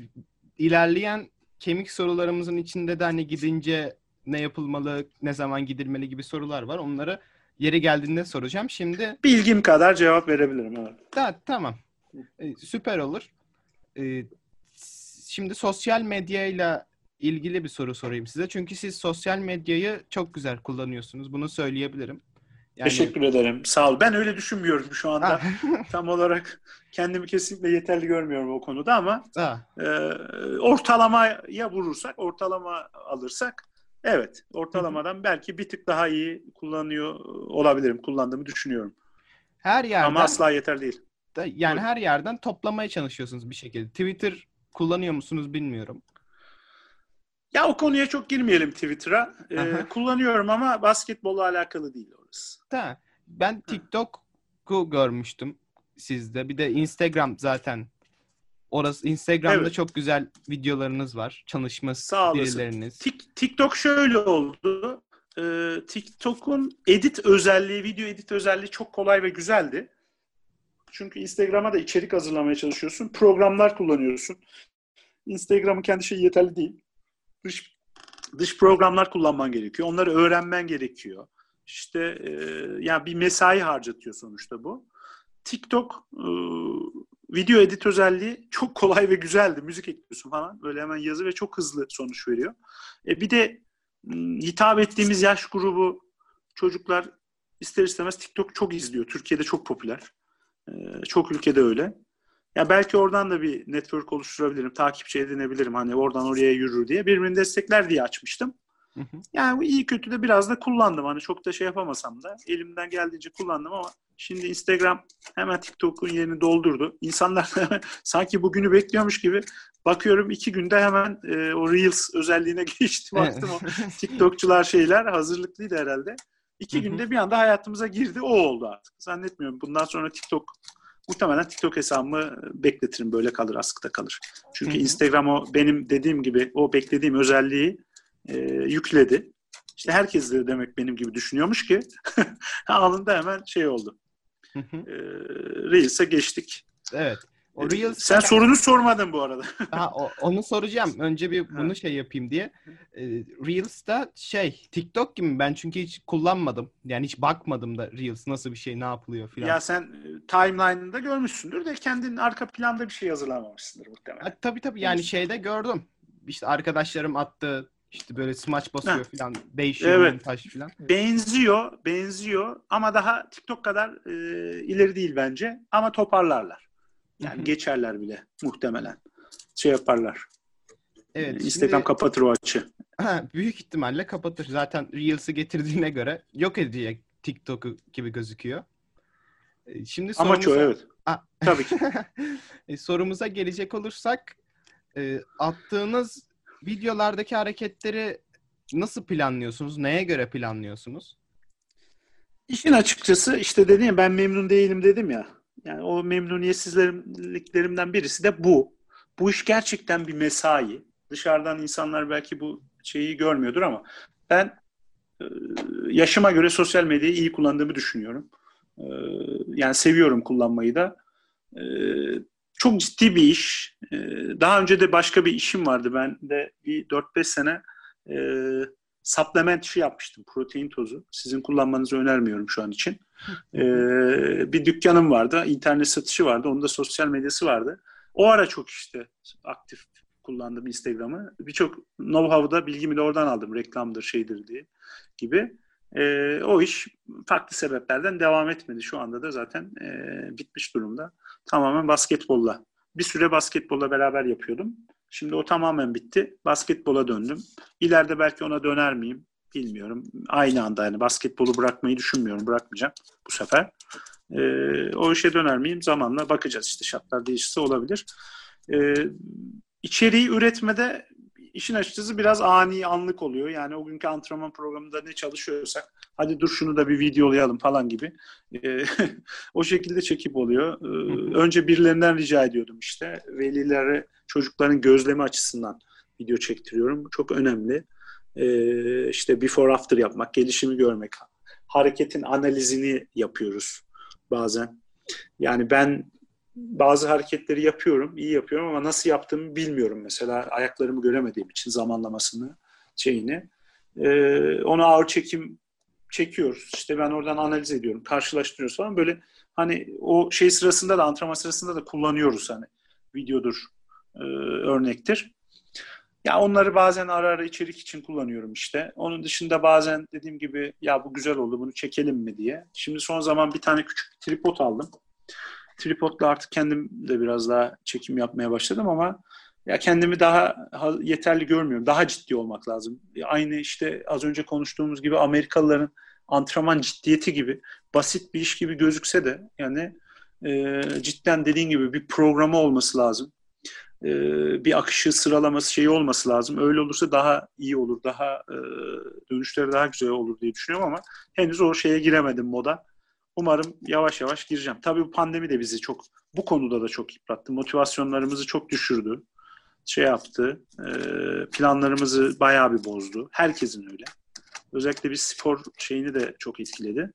ilerleyen kemik sorularımızın içinde de hani gidince ne yapılmalı, ne zaman gidilmeli gibi sorular var. Onları yeri geldiğinde soracağım. Şimdi bilgim kadar cevap verebilirim. Evet. Da, tamam. E, süper olur. E, şimdi sosyal medyayla ilgili bir soru sorayım size. Çünkü siz sosyal medyayı çok güzel kullanıyorsunuz. Bunu söyleyebilirim. Yani... Teşekkür ederim. Sağ ol. Ben öyle düşünmüyorum şu anda. Tam olarak kendimi kesinlikle yeterli görmüyorum o konuda ama e, ortalamaya vurursak, ortalama alırsak evet ortalamadan belki bir tık daha iyi kullanıyor olabilirim. Kullandığımı düşünüyorum. Her yerden ama asla yeter değil. Da, yani Buyurun. her yerden toplamaya çalışıyorsunuz bir şekilde. Twitter kullanıyor musunuz bilmiyorum. Ya o konuya çok girmeyelim Twitter'a. Ee, kullanıyorum ama basketbolla alakalı değil orası. Da, ben TikTok'u görmüştüm sizde. Bir de Instagram zaten. Orası Instagram'da evet. çok güzel videolarınız var. Çalışma Sağ birileriniz. TikTok şöyle oldu. Ee, TikTok'un edit özelliği, video edit özelliği çok kolay ve güzeldi. Çünkü Instagram'a da içerik hazırlamaya çalışıyorsun. Programlar kullanıyorsun. Instagram'ın kendi şeyi yeterli değil dış dış programlar kullanman gerekiyor. Onları öğrenmen gerekiyor. İşte e, yani bir mesai harcatıyor sonuçta bu. TikTok e, video edit özelliği çok kolay ve güzeldi. Müzik ekliyorsun falan. Böyle hemen yazı ve çok hızlı sonuç veriyor. E bir de hitap ettiğimiz yaş grubu çocuklar ister istemez TikTok çok izliyor. Türkiye'de çok popüler. E, çok ülkede öyle. Ya belki oradan da bir network oluşturabilirim, takipçi edinebilirim hani oradan oraya yürür diye. Birbirini destekler diye açmıştım. Hı hı. Yani iyi kötü de biraz da kullandım. Hani çok da şey yapamasam da elimden geldiğince kullandım ama şimdi Instagram hemen TikTok'un yerini doldurdu. İnsanlar sanki bugünü bekliyormuş gibi bakıyorum iki günde hemen e, o Reels özelliğine geçti. Baktım o TikTokçular şeyler hazırlıklıydı herhalde. İki günde bir anda hayatımıza girdi. O oldu artık. Zannetmiyorum. Bundan sonra TikTok muhtemelen TikTok hesabımı bekletirim. Böyle kalır, askıda kalır. Çünkü Instagram o benim dediğim gibi o beklediğim özelliği e, yükledi. İşte herkes de demek benim gibi düşünüyormuş ki anında hemen şey oldu. e, Reels'e geçtik. Evet. O ee, Reels Sen sorunu sormadın bu arada. ha, o, onu soracağım. Önce bir bunu şey yapayım diye. Ee, Reels'ta şey TikTok gibi ben çünkü hiç kullanmadım. Yani hiç bakmadım da Reels nasıl bir şey, ne yapılıyor filan. Ya sen e, timeline'ında görmüşsündür de kendin arka planda bir şey hazırlamamışsındır muhtemelen. Ha, tabii tabii yani şeyde gördüm. İşte arkadaşlarım attı işte böyle smaç basıyor falan değişiyor evet. montaj falan. Benziyor, benziyor ama daha TikTok kadar e, ileri değil bence ama toparlarlar. Yani geçerler bile muhtemelen. Şey yaparlar. Evet. Instagram şimdi, kapatır o açı. Ha, büyük ihtimalle kapatır. Zaten Reels'i getirdiğine göre yok edecek TikTok'u gibi gözüküyor. E, şimdi sorumuza... Amaç o evet. Ha. Tabii ki. E, sorumuza gelecek olursak e, attığınız videolardaki hareketleri nasıl planlıyorsunuz? Neye göre planlıyorsunuz? İşin açıkçası işte dedim ya ben memnun değilim dedim ya. Yani o memnuniyetsizliklerimden birisi de bu. Bu iş gerçekten bir mesai. Dışarıdan insanlar belki bu şeyi görmüyordur ama ben e, yaşıma göre sosyal medyayı iyi kullandığımı düşünüyorum. E, yani seviyorum kullanmayı da. E, çok ciddi bir iş. Daha önce de başka bir işim vardı. Ben de bir 4-5 sene supplement işi yapmıştım. Protein tozu. Sizin kullanmanızı önermiyorum şu an için. Ee, bir dükkanım vardı. internet satışı vardı. Onun da sosyal medyası vardı. O ara çok işte aktif kullandım Instagram'ı. Birçok know-how'da bilgimi de oradan aldım. Reklamdır, şeydir diye gibi. E, o iş farklı sebeplerden devam etmedi. Şu anda da zaten e, bitmiş durumda. Tamamen basketbolla. Bir süre basketbolla beraber yapıyordum. Şimdi o tamamen bitti. Basketbola döndüm. İleride belki ona döner miyim? Bilmiyorum. Aynı anda yani basketbolu bırakmayı düşünmüyorum. Bırakmayacağım bu sefer. Ee, o işe döner miyim? Zamanla bakacağız işte şartlar değişirse olabilir. Ee, içeriği üretmede işin açıkçası biraz ani anlık oluyor. Yani o günkü antrenman programında ne çalışıyorsak hadi dur şunu da bir videolayalım falan gibi. E, o şekilde çekip oluyor. E, önce birilerinden rica ediyordum işte. Velilere çocukların gözlemi açısından video çektiriyorum. Çok önemli. E, işte before after yapmak, gelişimi görmek, hareketin analizini yapıyoruz bazen. Yani ben bazı hareketleri yapıyorum, iyi yapıyorum ama nasıl yaptığımı bilmiyorum mesela ayaklarımı göremediğim için zamanlamasını, şeyini. Ee, onu ağır çekim çekiyoruz. İşte ben oradan analiz ediyorum, karşılaştırıyoruz falan. Böyle hani o şey sırasında da antrenman sırasında da kullanıyoruz hani videodur, e, örnektir. Ya onları bazen ara ara içerik için kullanıyorum işte. Onun dışında bazen dediğim gibi ya bu güzel oldu bunu çekelim mi diye. Şimdi son zaman bir tane küçük tripod aldım. Tripodla artık kendim de biraz daha çekim yapmaya başladım ama ya kendimi daha yeterli görmüyorum. Daha ciddi olmak lazım. Aynı işte az önce konuştuğumuz gibi Amerikalıların antrenman ciddiyeti gibi basit bir iş gibi gözükse de yani e, cidden dediğin gibi bir programı olması lazım. E, bir akışı sıralaması şeyi olması lazım. Öyle olursa daha iyi olur. Daha e, dönüşleri daha güzel olur diye düşünüyorum ama henüz o şeye giremedim moda. Umarım yavaş yavaş gireceğim. Tabii bu pandemi de bizi çok bu konuda da çok yıprattı. Motivasyonlarımızı çok düşürdü. Şey yaptı. E, planlarımızı bayağı bir bozdu. Herkesin öyle. Özellikle bir spor şeyini de çok etkiledi.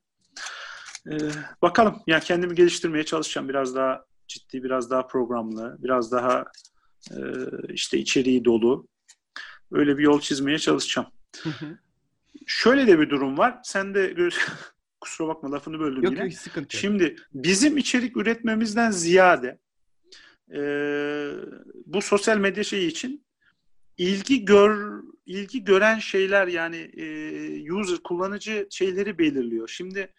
E, bakalım. Yani kendimi geliştirmeye çalışacağım. Biraz daha ciddi, biraz daha programlı, biraz daha e, işte içeriği dolu. Öyle bir yol çizmeye çalışacağım. Şöyle de bir durum var. Sen de kusura bakma lafını böldüm yok, yine. Yok sıkıntı Şimdi bizim içerik üretmemizden ziyade e, bu sosyal medya şeyi için ilgi gör ilgi gören şeyler yani e, user kullanıcı şeyleri belirliyor. Şimdi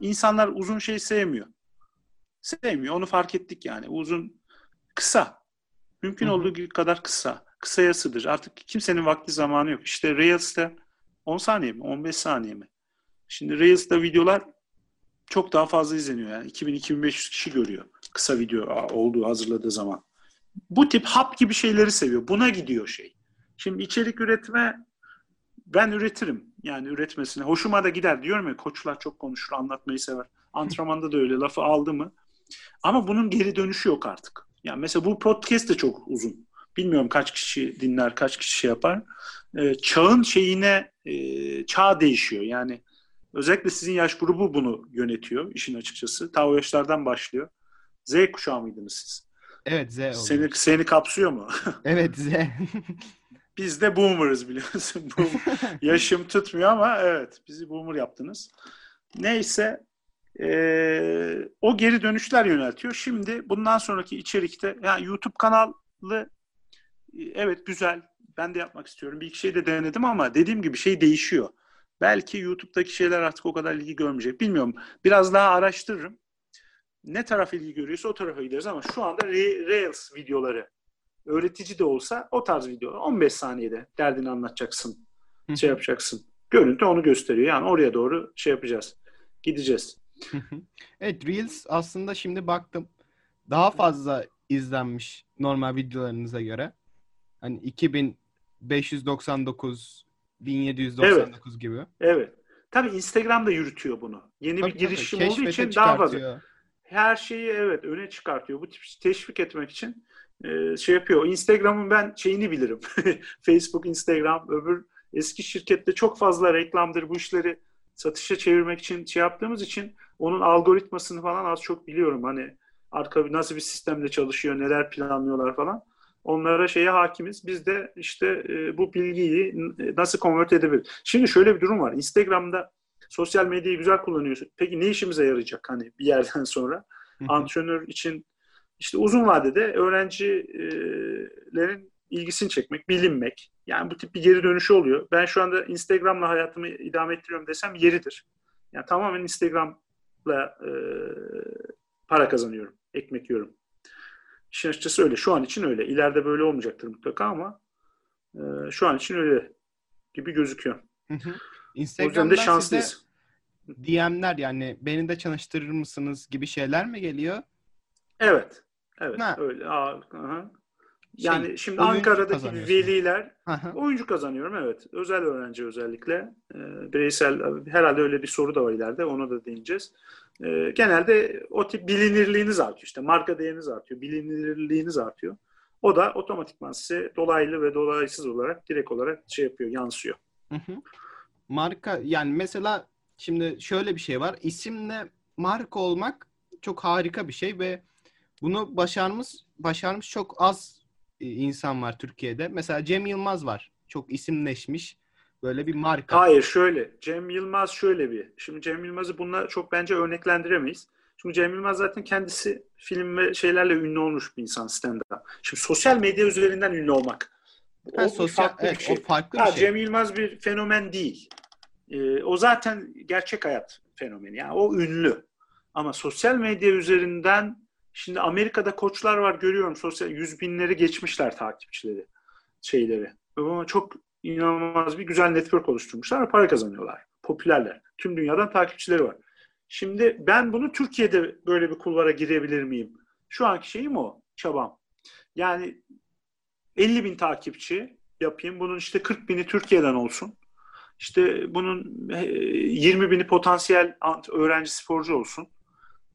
insanlar uzun şey sevmiyor. Sevmiyor. Onu fark ettik yani. Uzun kısa. Mümkün Hı-hı. olduğu kadar kısa. Kısaya sığdır. Artık kimsenin vakti zamanı yok. İşte Reels'te 10 saniye mi? 15 saniye mi? Şimdi Reels'da videolar çok daha fazla izleniyor. Yani 2000-2500 kişi görüyor kısa video olduğu hazırladığı zaman. Bu tip hap gibi şeyleri seviyor. Buna gidiyor şey. Şimdi içerik üretme ben üretirim. Yani üretmesine. Hoşuma da gider. Diyorum ya koçlar çok konuşur, anlatmayı sever. Antrenmanda da öyle. Lafı aldı mı Ama bunun geri dönüşü yok artık. Yani mesela bu podcast de çok uzun. Bilmiyorum kaç kişi dinler, kaç kişi şey yapar. Ee, çağın şeyine e, çağ değişiyor. Yani özellikle sizin yaş grubu bunu yönetiyor işin açıkçası. Ta o yaşlardan başlıyor. Z kuşağı mıydınız siz? Evet Z oldu. Seni, seni kapsıyor mu? evet Z. Biz de boomer'ız biliyorsun. Boomer. Yaşım tutmuyor ama evet bizi boomer yaptınız. Neyse e, o geri dönüşler yöneltiyor. Şimdi bundan sonraki içerikte yani YouTube kanalı evet güzel. Ben de yapmak istiyorum. Bir iki şey de denedim ama dediğim gibi şey değişiyor. Belki YouTube'daki şeyler artık o kadar ilgi görmeyecek. Bilmiyorum. Biraz daha araştırırım. Ne taraf ilgi görüyorsa o tarafa gideriz ama şu anda Reels videoları öğretici de olsa o tarz video 15 saniyede derdini anlatacaksın. şey yapacaksın. Görüntü onu gösteriyor. Yani oraya doğru şey yapacağız. Gideceğiz. evet Reels aslında şimdi baktım daha fazla izlenmiş normal videolarınıza göre. Hani 2599 1799 evet. gibi. Evet. Tabii Instagram da yürütüyor bunu. Yeni tabii, bir girişim tabii. olduğu için daha fazla. Her şeyi evet öne çıkartıyor. Bu tip teşvik etmek için e, şey yapıyor. Instagram'ın ben şeyini bilirim. Facebook, Instagram, öbür eski şirkette çok fazla reklamdır bu işleri satışa çevirmek için şey yaptığımız için onun algoritmasını falan az çok biliyorum. Hani arka nasıl bir sistemle çalışıyor, neler planlıyorlar falan. Onlara şeye hakimiz. Biz de işte e, bu bilgiyi nasıl konvert edebilir. Şimdi şöyle bir durum var. Instagram'da sosyal medyayı güzel kullanıyorsun. Peki ne işimize yarayacak hani bir yerden sonra? Antrenör için işte uzun vadede öğrencilerin ilgisini çekmek, bilinmek. Yani bu tip bir geri dönüşü oluyor. Ben şu anda Instagram'la hayatımı idame ettiriyorum desem yeridir. Yani tamamen Instagram'la e, para kazanıyorum, ekmek yiyorum. İşin açıkçası öyle. Şu an için öyle. İleride böyle olmayacaktır mutlaka ama e, şu an için öyle gibi gözüküyor. Instagram'dan o yüzden de şanslıyız. DM'ler yani beni de çalıştırır mısınız gibi şeyler mi geliyor? Evet. Evet ha. öyle. Aa, aha. Yani şey, şimdi Ankara'daki veliler aha. oyuncu kazanıyorum evet. Özel öğrenci özellikle. E, bireysel herhalde öyle bir soru da var ileride. Ona da değineceğiz. E, genelde o tip bilinirliğiniz artıyor. işte marka değeriniz artıyor. Bilinirliğiniz artıyor. O da otomatikman size dolaylı ve dolaysız olarak direkt olarak şey yapıyor, yansıyor. Hı hı. Marka yani mesela şimdi şöyle bir şey var. İsimle marka olmak çok harika bir şey ve bunu başarmış başarmış çok az insan var Türkiye'de. Mesela Cem Yılmaz var. Çok isimleşmiş böyle bir marka. Hayır şöyle. Cem Yılmaz şöyle bir. Şimdi Cem Yılmaz'ı bununla çok bence örneklendiremeyiz. Çünkü Cem Yılmaz zaten kendisi film ve şeylerle ünlü olmuş bir insan stand-up. Şimdi sosyal medya üzerinden ünlü olmak. Ha, o sosyal, farklı evet, bir şey. O farklı ha, bir şey. Cem Yılmaz bir fenomen değil. Ee, o zaten gerçek hayat fenomeni. Yani o ünlü. Ama sosyal medya üzerinden Şimdi Amerika'da koçlar var görüyorum sosyal yüz binleri geçmişler takipçileri şeyleri. Ama çok inanılmaz bir güzel network oluşturmuşlar ve para kazanıyorlar. Popülerler. Tüm dünyadan takipçileri var. Şimdi ben bunu Türkiye'de böyle bir kulvara girebilir miyim? Şu anki şeyim o. Çabam. Yani 50 bin takipçi yapayım. Bunun işte 40 bini Türkiye'den olsun. İşte bunun 20 e, bini potansiyel öğrenci sporcu olsun.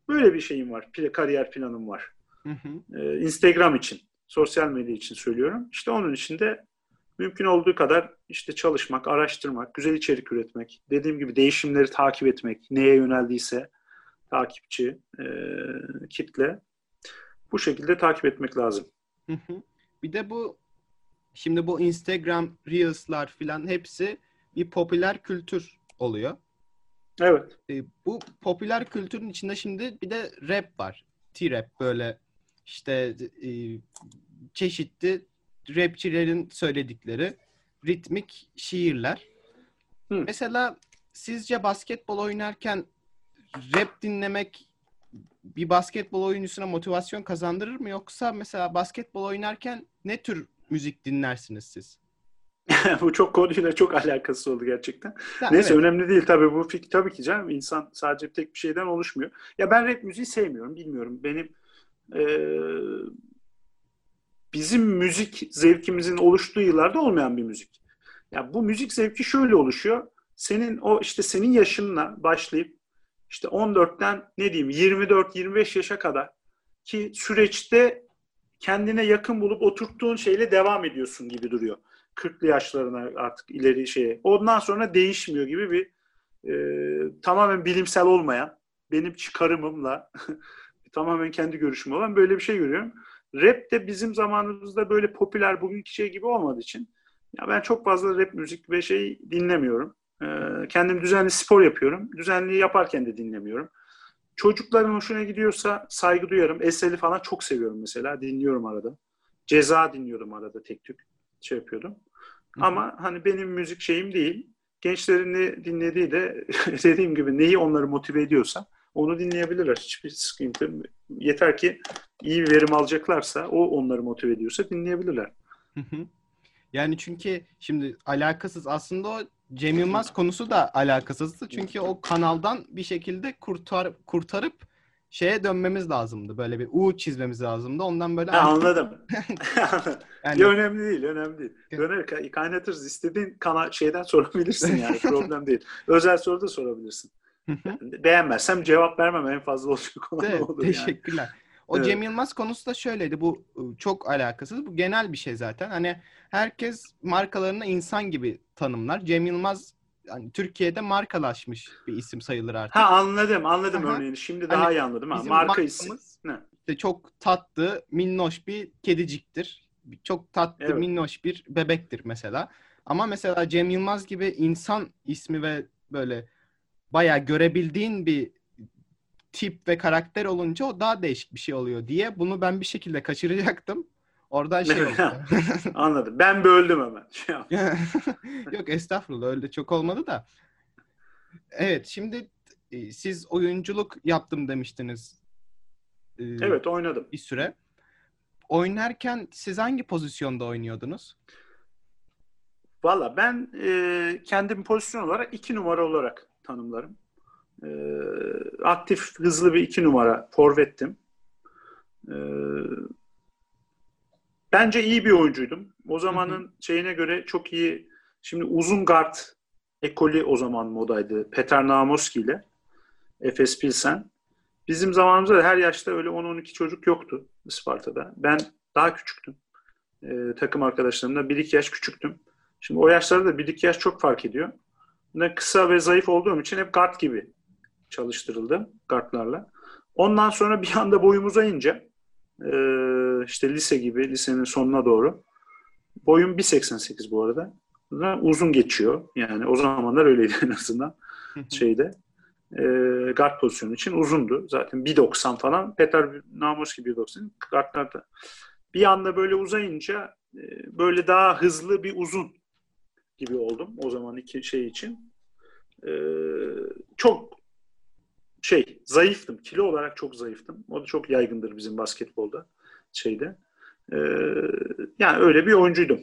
Böyle bir şeyim var. Kariyer planım var. Hı hı. Ee, Instagram için, sosyal medya için söylüyorum. İşte onun için de mümkün olduğu kadar işte çalışmak, araştırmak, güzel içerik üretmek, dediğim gibi değişimleri takip etmek, neye yöneldiyse takipçi, e, kitle bu şekilde takip etmek lazım. Hı hı. Bir de bu şimdi bu Instagram Reels'lar filan hepsi bir popüler kültür oluyor. Evet. E, bu popüler kültürün içinde şimdi bir de rap var. T-rap böyle işte e, çeşitli rapçilerin söyledikleri ritmik şiirler. Hı. Mesela sizce basketbol oynarken rap dinlemek bir basketbol oyuncusuna motivasyon kazandırır mı yoksa mesela basketbol oynarken ne tür müzik dinlersiniz siz? bu çok konuyla çok alakası oldu gerçekten. Ya, Neyse evet. önemli değil tabii bu fikir tabii ki canım insan sadece tek bir şeyden oluşmuyor. Ya ben rap müziği sevmiyorum bilmiyorum. Benim e, bizim müzik zevkimizin oluştuğu yıllarda olmayan bir müzik. Ya bu müzik zevki şöyle oluşuyor. Senin o işte senin yaşınla başlayıp işte 14'ten ne diyeyim 24-25 yaşa kadar ki süreçte kendine yakın bulup oturttuğun şeyle devam ediyorsun gibi duruyor. 40'lı yaşlarına artık ileri şeye. Ondan sonra değişmiyor gibi bir e, tamamen bilimsel olmayan benim çıkarımımla tamamen kendi görüşüm olan böyle bir şey görüyorum. Rap de bizim zamanımızda böyle popüler bugünkü şey gibi olmadığı için ya ben çok fazla rap müzik ve şey dinlemiyorum. Ee, kendim düzenli spor yapıyorum. Düzenli yaparken de dinlemiyorum. Çocukların hoşuna gidiyorsa saygı duyarım. Esel'i falan çok seviyorum mesela. Dinliyorum arada. Ceza dinliyordum arada tek tük. Şey yapıyordum. Ama hani benim müzik şeyim değil. Gençlerin ne dinlediği de dediğim gibi neyi onları motive ediyorsa onu dinleyebilirler. Hiçbir sıkıntı. Yeter ki iyi bir verim alacaklarsa, o onları motive ediyorsa dinleyebilirler. Yani çünkü şimdi alakasız aslında o Cem Yılmaz konusu da alakasızdı. Çünkü o kanaldan bir şekilde kurtar kurtarıp şeye dönmemiz lazımdı. Böyle bir U çizmemiz lazımdı. Ondan böyle ha, anladım. yani... Ya, önemli değil, önemli değil. Döner kaynatırız. İstediğin kana şeyden sorabilirsin yani. Problem değil. Özel soru da sorabilirsin. Beğenmezsem cevap vermem en fazla olacak olan evet, olur Teşekkürler. Yani. O evet. Cem Yılmaz konusu da şöyleydi. Bu çok alakasız. Bu genel bir şey zaten. Hani herkes markalarını insan gibi tanımlar. Cem Yılmaz yani Türkiye'de markalaşmış bir isim sayılır artık. Ha anladım, anladım Aha. örneğini. Şimdi daha hani iyi anladım. Ha, marka isim. Ne? İşte çok tatlı, minnoş bir kediciktir. Çok tatlı, evet. minnoş bir bebektir mesela. Ama mesela Cem Yılmaz gibi insan ismi ve böyle bayağı görebildiğin bir tip ve karakter olunca o daha değişik bir şey oluyor diye bunu ben bir şekilde kaçıracaktım. Oradan şey oldu. Anladım. Ben böldüm hemen. Yok estağfurullah öyle çok olmadı da. Evet şimdi e, siz oyunculuk yaptım demiştiniz. E, evet oynadım. Bir süre. Oynarken siz hangi pozisyonda oynuyordunuz? Valla ben e, kendim pozisyon olarak iki numara olarak tanımlarım. E, aktif, hızlı bir iki numara forvettim. E, bence iyi bir oyuncuydum. O zamanın hı hı. şeyine göre çok iyi. Şimdi uzun guard ekolü o zaman modaydı. Peter Namoski ile Efes Pilsen. Bizim zamanımızda her yaşta öyle 10-12 çocuk yoktu Isparta'da. Ben daha küçüktüm. Ee, takım arkadaşlarımda 1-2 yaş küçüktüm. Şimdi o yaşlarda da 1-2 yaş çok fark ediyor. Ne kısa ve zayıf olduğum için hep guard gibi çalıştırıldım guardlarla. Ondan sonra bir anda boyum uzayınca e, işte lise gibi lisenin sonuna doğru boyum 1.88 bu arada. Uzun geçiyor. Yani o zamanlar öyleydi en azından şeyde. E, guard pozisyonu için uzundu. Zaten 1.90 falan. Peter Namoski 1.90 guardlarda. Bir anda böyle uzayınca e, böyle daha hızlı bir uzun gibi oldum o zaman iki şey için. Ee, çok şey zayıftım. Kilo olarak çok zayıftım. O da çok yaygındır bizim basketbolda şeyde. Ee, yani öyle bir oyuncuydum.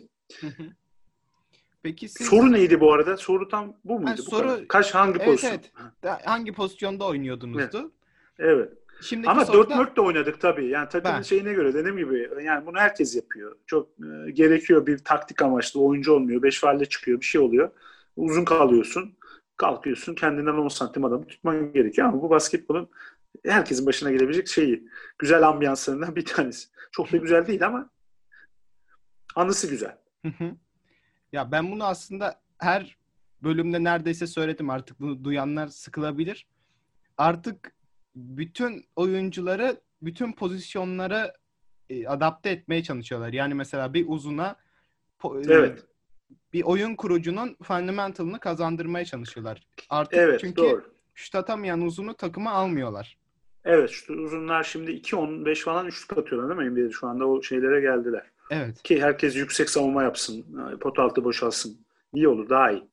Peki siz... Soru neydi bu arada? Soru tam bu muydu? Bu soru kadar. kaç hangi evet, pozisyon? Evet. Hangi pozisyonda oynuyordunuzdu? Evet. evet. Şimdiki Ama soruda... 4 de oynadık tabii. Yani takımın ben... şeyine göre dediğim gibi yani bunu herkes yapıyor. Çok e, gerekiyor bir taktik amaçlı oyuncu olmuyor. 5 falle çıkıyor bir şey oluyor. Uzun kalıyorsun. Kalkıyorsun kendinden 10 santim adamı tutman gerekiyor ama bu basketbolun herkesin başına gelebilecek şeyi. Güzel ambiyanslarından bir tanesi. Çok da güzel değil ama anısı güzel. ya ben bunu aslında her bölümde neredeyse söyledim artık bunu duyanlar sıkılabilir. Artık bütün oyuncuları bütün pozisyonlara e, adapte etmeye çalışıyorlar. Yani mesela bir uzuna po- e, evet. bir oyun kurucunun fundamentalını kazandırmaya çalışıyorlar. Artık evet, çünkü doğru. şut atamayan uzunu takıma almıyorlar. Evet şu uzunlar şimdi 2-15 falan üçlük atıyorlar değil mi NBA'de şu anda o şeylere geldiler. Evet. Ki herkes yüksek savunma yapsın. Pot altı boşalsın. İyi olur daha iyi.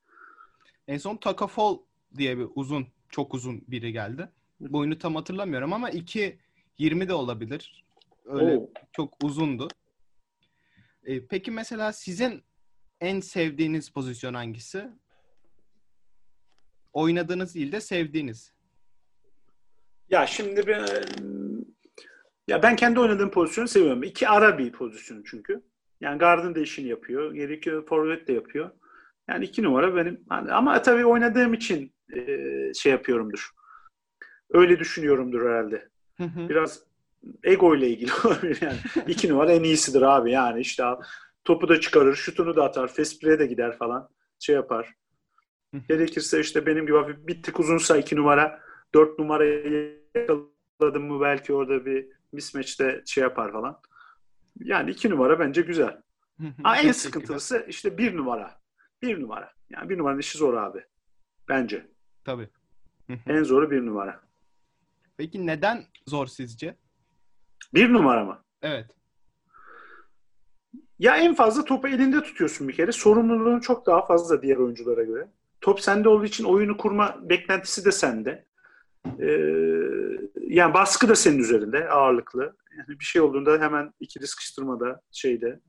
En son Takafol diye bir uzun çok uzun biri geldi. Boyunu tam hatırlamıyorum ama 2.20 de olabilir. Öyle Oo. çok uzundu. E, peki mesela sizin en sevdiğiniz pozisyon hangisi? Oynadığınız ilde sevdiğiniz. Ya şimdi ben ya ben kendi oynadığım pozisyonu seviyorum. İki ara bir pozisyon çünkü. Yani Gardın da işini yapıyor. Gerekiyor forvet de yapıyor. Yani iki numara benim. Ama tabii oynadığım için e, şey yapıyorumdur Öyle düşünüyorumdur herhalde. Biraz ego ile ilgili olabilir yani. İki numara en iyisidir abi yani işte topu da çıkarır, şutunu da atar, fespire de gider falan şey yapar. Gerekirse işte benim gibi bir tık uzunsa iki numara, dört numarayı yakaladım mı belki orada bir mismatch'te şey yapar falan. Yani iki numara bence güzel. Ama en sıkıntılısı işte bir numara. Bir numara. Yani bir numaranın işi zor abi. Bence. Tabii. en zoru bir numara. Peki neden zor sizce? Bir numara mı? Evet. Ya en fazla topu elinde tutuyorsun bir kere. Sorumluluğun çok daha fazla diğer oyunculara göre. Top sende olduğu için oyunu kurma beklentisi de sende. Ee, yani baskı da senin üzerinde ağırlıklı. Yani bir şey olduğunda hemen ikili sıkıştırmada şeyde.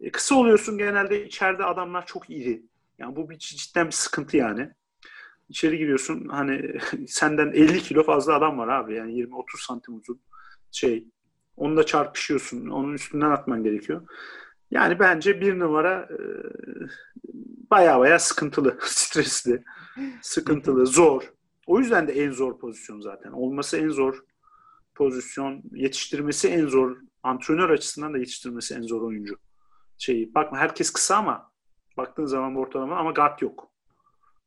E, kısa oluyorsun genelde içeride adamlar çok iri. Yani bu bir cidden bir sıkıntı yani. İçeri giriyorsun hani senden 50 kilo fazla adam var abi yani 20-30 santim uzun şey. Onunla çarpışıyorsun. Onun üstünden atman gerekiyor. Yani bence bir numara e, baya baya sıkıntılı, stresli, sıkıntılı, zor. O yüzden de en zor pozisyon zaten. Olması en zor pozisyon, yetiştirmesi en zor, antrenör açısından da yetiştirmesi en zor oyuncu. Şeyi, bakma herkes kısa ama baktığın zaman ortalama ama guard yok.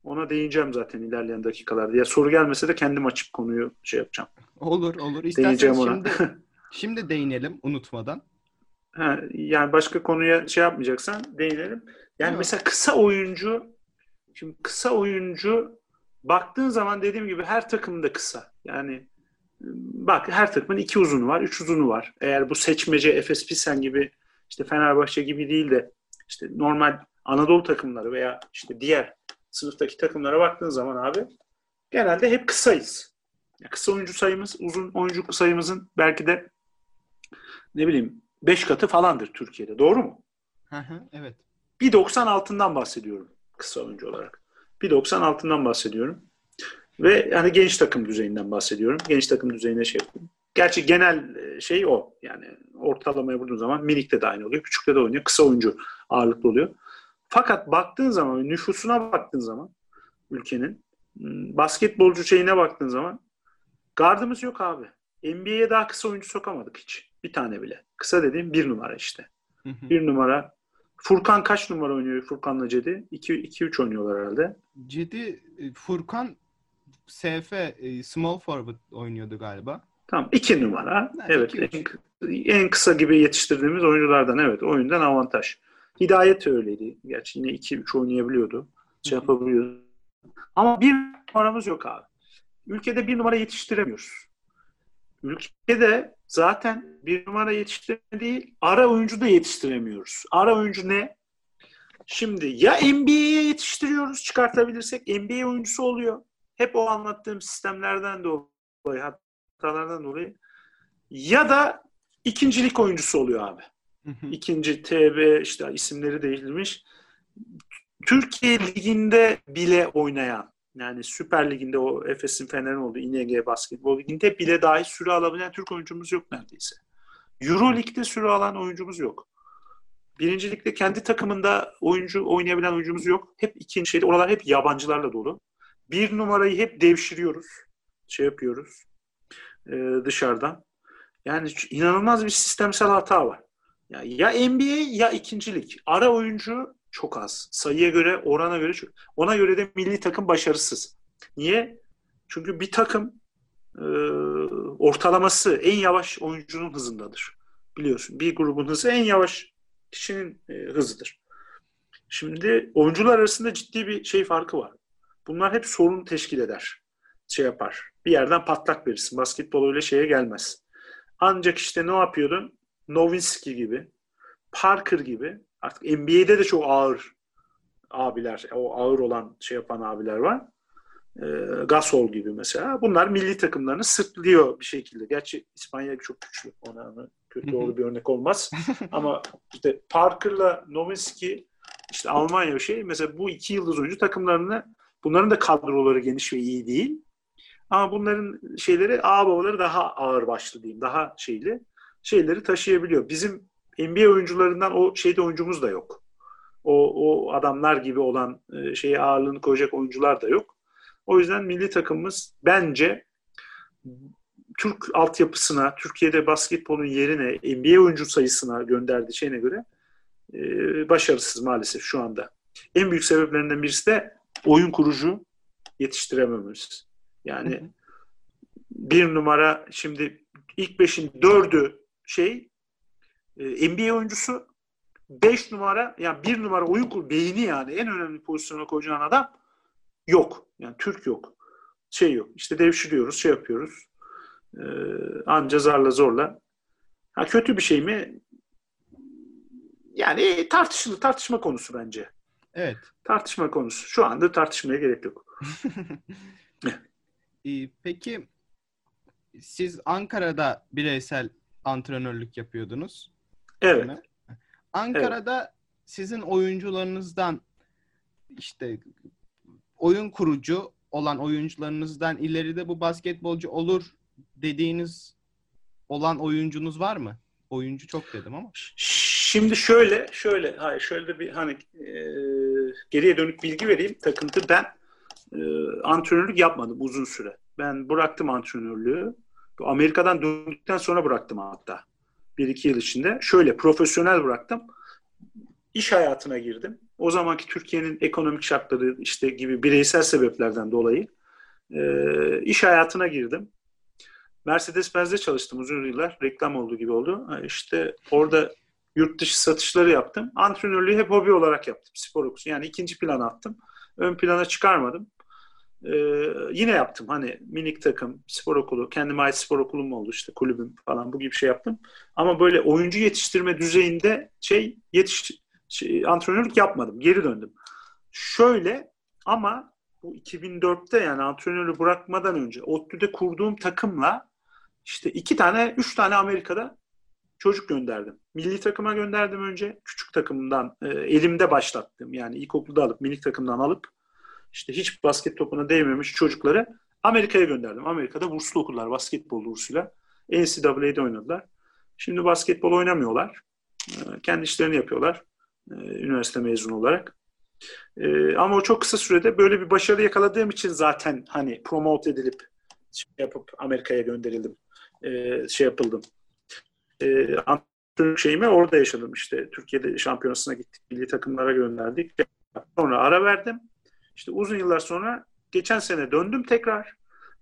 Ona değineceğim zaten ilerleyen dakikalarda. Ya soru gelmese de kendim açıp konuyu şey yapacağım. Olur olur. İsterseniz şimdi, şimdi değinelim unutmadan. Ha, yani başka konuya şey yapmayacaksan değinelim. Yani evet. mesela kısa oyuncu şimdi kısa oyuncu baktığın zaman dediğim gibi her takımda kısa. Yani bak her takımın iki uzunu var, üç uzunu var. Eğer bu seçmece Efes Pilsen gibi işte Fenerbahçe gibi değil de işte normal Anadolu takımları veya işte diğer sınıftaki takımlara baktığın zaman abi genelde hep kısayız. Yani kısa oyuncu sayımız, uzun oyuncu sayımızın belki de ne bileyim 5 katı falandır Türkiye'de. Doğru mu? Hı hı, evet. 1.90 altından bahsediyorum kısa oyuncu olarak. 1.90 altından bahsediyorum. Ve yani genç takım düzeyinden bahsediyorum. Genç takım düzeyine şey yapıyorum. Gerçi genel e, şey o. Yani ortalamaya vurduğun zaman minikte de aynı oluyor. Küçükte de oynuyor. Kısa oyuncu ağırlıklı oluyor. Fakat baktığın zaman, nüfusuna baktığın zaman ülkenin hmm, basketbolcu şeyine baktığın zaman gardımız yok abi. NBA'ye daha kısa oyuncu sokamadık hiç. Bir tane bile. Kısa dediğim bir numara işte. bir numara. Furkan kaç numara oynuyor Furkan'la Cedi? 2-3 oynuyorlar herhalde. Cedi, e, Furkan SF, e, small forward oynuyordu galiba. Tamam. iki numara. Ha, evet. Iki, en, en kısa gibi yetiştirdiğimiz oyunculardan evet. Oyundan avantaj. Hidayet öyleydi. Gerçi yine 2-3 oynayabiliyordu. Şey yapabiliyordu. Ama bir numaramız yok abi. Ülkede bir numara yetiştiremiyoruz. Ülkede zaten bir numara yetiştirme değil, ara oyuncu da yetiştiremiyoruz. Ara oyuncu ne? Şimdi ya NBA'ye yetiştiriyoruz çıkartabilirsek NBA oyuncusu oluyor. Hep o anlattığım sistemlerden dolayı, hatalardan dolayı. Ya da ikincilik oyuncusu oluyor abi. İkinci TB işte isimleri değiştirmiş. Türkiye Ligi'nde bile oynayan yani Süper Lig'inde o Efes'in Fener'in olduğu İNG Basketbol Ligi'nde bile dahi süre alabilen Türk oyuncumuz yok neredeyse. Euro Lig'de süre alan oyuncumuz yok. Birinci ligde kendi takımında oyuncu oynayabilen oyuncumuz yok. Hep ikinci şeyde oralar hep yabancılarla dolu. Bir numarayı hep devşiriyoruz. Şey yapıyoruz. E, dışarıdan. Yani inanılmaz bir sistemsel hata var. Ya, ya NBA ya ikincilik. Ara oyuncu çok az. Sayıya göre, orana göre çok. Ona göre de milli takım başarısız. Niye? Çünkü bir takım e, ortalaması en yavaş oyuncunun hızındadır. Biliyorsun bir grubun hızı en yavaş kişinin e, hızıdır. Şimdi oyuncular arasında ciddi bir şey farkı var. Bunlar hep sorun teşkil eder. Şey yapar. Bir yerden patlak verirsin. Basketbol öyle şeye gelmez. Ancak işte ne yapıyordun? Nowitzki gibi, Parker gibi artık NBA'de de çok ağır abiler, o ağır olan şey yapan abiler var. E, Gasol gibi mesela. Bunlar milli takımlarını sırtlıyor bir şekilde. Gerçi İspanya çok güçlü. Ona kötü doğru bir örnek olmaz. Ama işte Parker'la Nowitzki işte Almanya şey. Mesela bu iki yıldız oyuncu takımlarını bunların da kadroları geniş ve iyi değil. Ama bunların şeyleri ağ babaları daha ağır başlı diyeyim. Daha şeyli şeyleri taşıyabiliyor. Bizim NBA oyuncularından o şeyde oyuncumuz da yok. O, o adamlar gibi olan e, şeyi ağırlığını koyacak oyuncular da yok. O yüzden milli takımımız bence Türk altyapısına, Türkiye'de basketbolun yerine NBA oyuncu sayısına gönderdiği şeyine göre e, başarısız maalesef şu anda. En büyük sebeplerinden birisi de oyun kurucu yetiştiremememiz. Yani bir numara şimdi ilk beşin dördü şey e, NBA oyuncusu beş numara yani bir numara oyun kur beyni yani en önemli pozisyona koyacağın adam yok. Yani Türk yok. Şey yok. İşte devşiriyoruz, şey yapıyoruz. Ee, anca zarla zorla. Ha, kötü bir şey mi? Yani tartışılı, tartışma konusu bence. Evet. Tartışma konusu. Şu anda tartışmaya gerek yok. Peki siz Ankara'da bireysel antrenörlük yapıyordunuz. Evet. Ankara'da evet. sizin oyuncularınızdan işte oyun kurucu olan oyuncularınızdan ileride bu basketbolcu olur dediğiniz olan oyuncunuz var mı? Oyuncu çok dedim ama. Şimdi şöyle, şöyle, hayır şöyle bir hani e, geriye dönük bilgi vereyim. Takıntı ben e, antrenörlük yapmadım uzun süre. Ben bıraktım antrenörlüğü. Amerika'dan döndükten sonra bıraktım hatta. Bir iki yıl içinde. Şöyle profesyonel bıraktım. İş hayatına girdim. O zamanki Türkiye'nin ekonomik şartları işte gibi bireysel sebeplerden dolayı e, iş hayatına girdim. Mercedes-Benz'de çalıştım uzun yıllar. Reklam olduğu gibi oldu. İşte orada yurt dışı satışları yaptım. Antrenörlüğü hep hobi olarak yaptım. Spor okusu. Yani ikinci plana attım. Ön plana çıkarmadım. Ee, yine yaptım. Hani minik takım, spor okulu, kendime ait spor okulum oldu işte kulübüm falan bu gibi şey yaptım. Ama böyle oyuncu yetiştirme düzeyinde şey yetiş şey, antrenörlük yapmadım. Geri döndüm. Şöyle ama bu 2004'te yani antrenörü bırakmadan önce ODTÜ'de kurduğum takımla işte iki tane, üç tane Amerika'da çocuk gönderdim. Milli takıma gönderdim önce. Küçük takımdan e, elimde başlattım. Yani ilkokulda alıp, minik takımdan alıp işte hiç basket topuna değmemiş çocukları Amerika'ya gönderdim. Amerika'da burslu okullar basketbol bursuyla NCAA'de oynadılar. Şimdi basketbol oynamıyorlar. E, kendi işlerini yapıyorlar. E, üniversite mezunu olarak. E, ama o çok kısa sürede böyle bir başarı yakaladığım için zaten hani promote edilip şey yapıp Amerika'ya gönderildim. Şey yapıldım. Antrenörlük şeyimi orada yaşadım işte. Türkiye'de şampiyonasına gittik. Milli takımlara gönderdik. Sonra ara verdim. İşte uzun yıllar sonra geçen sene döndüm tekrar.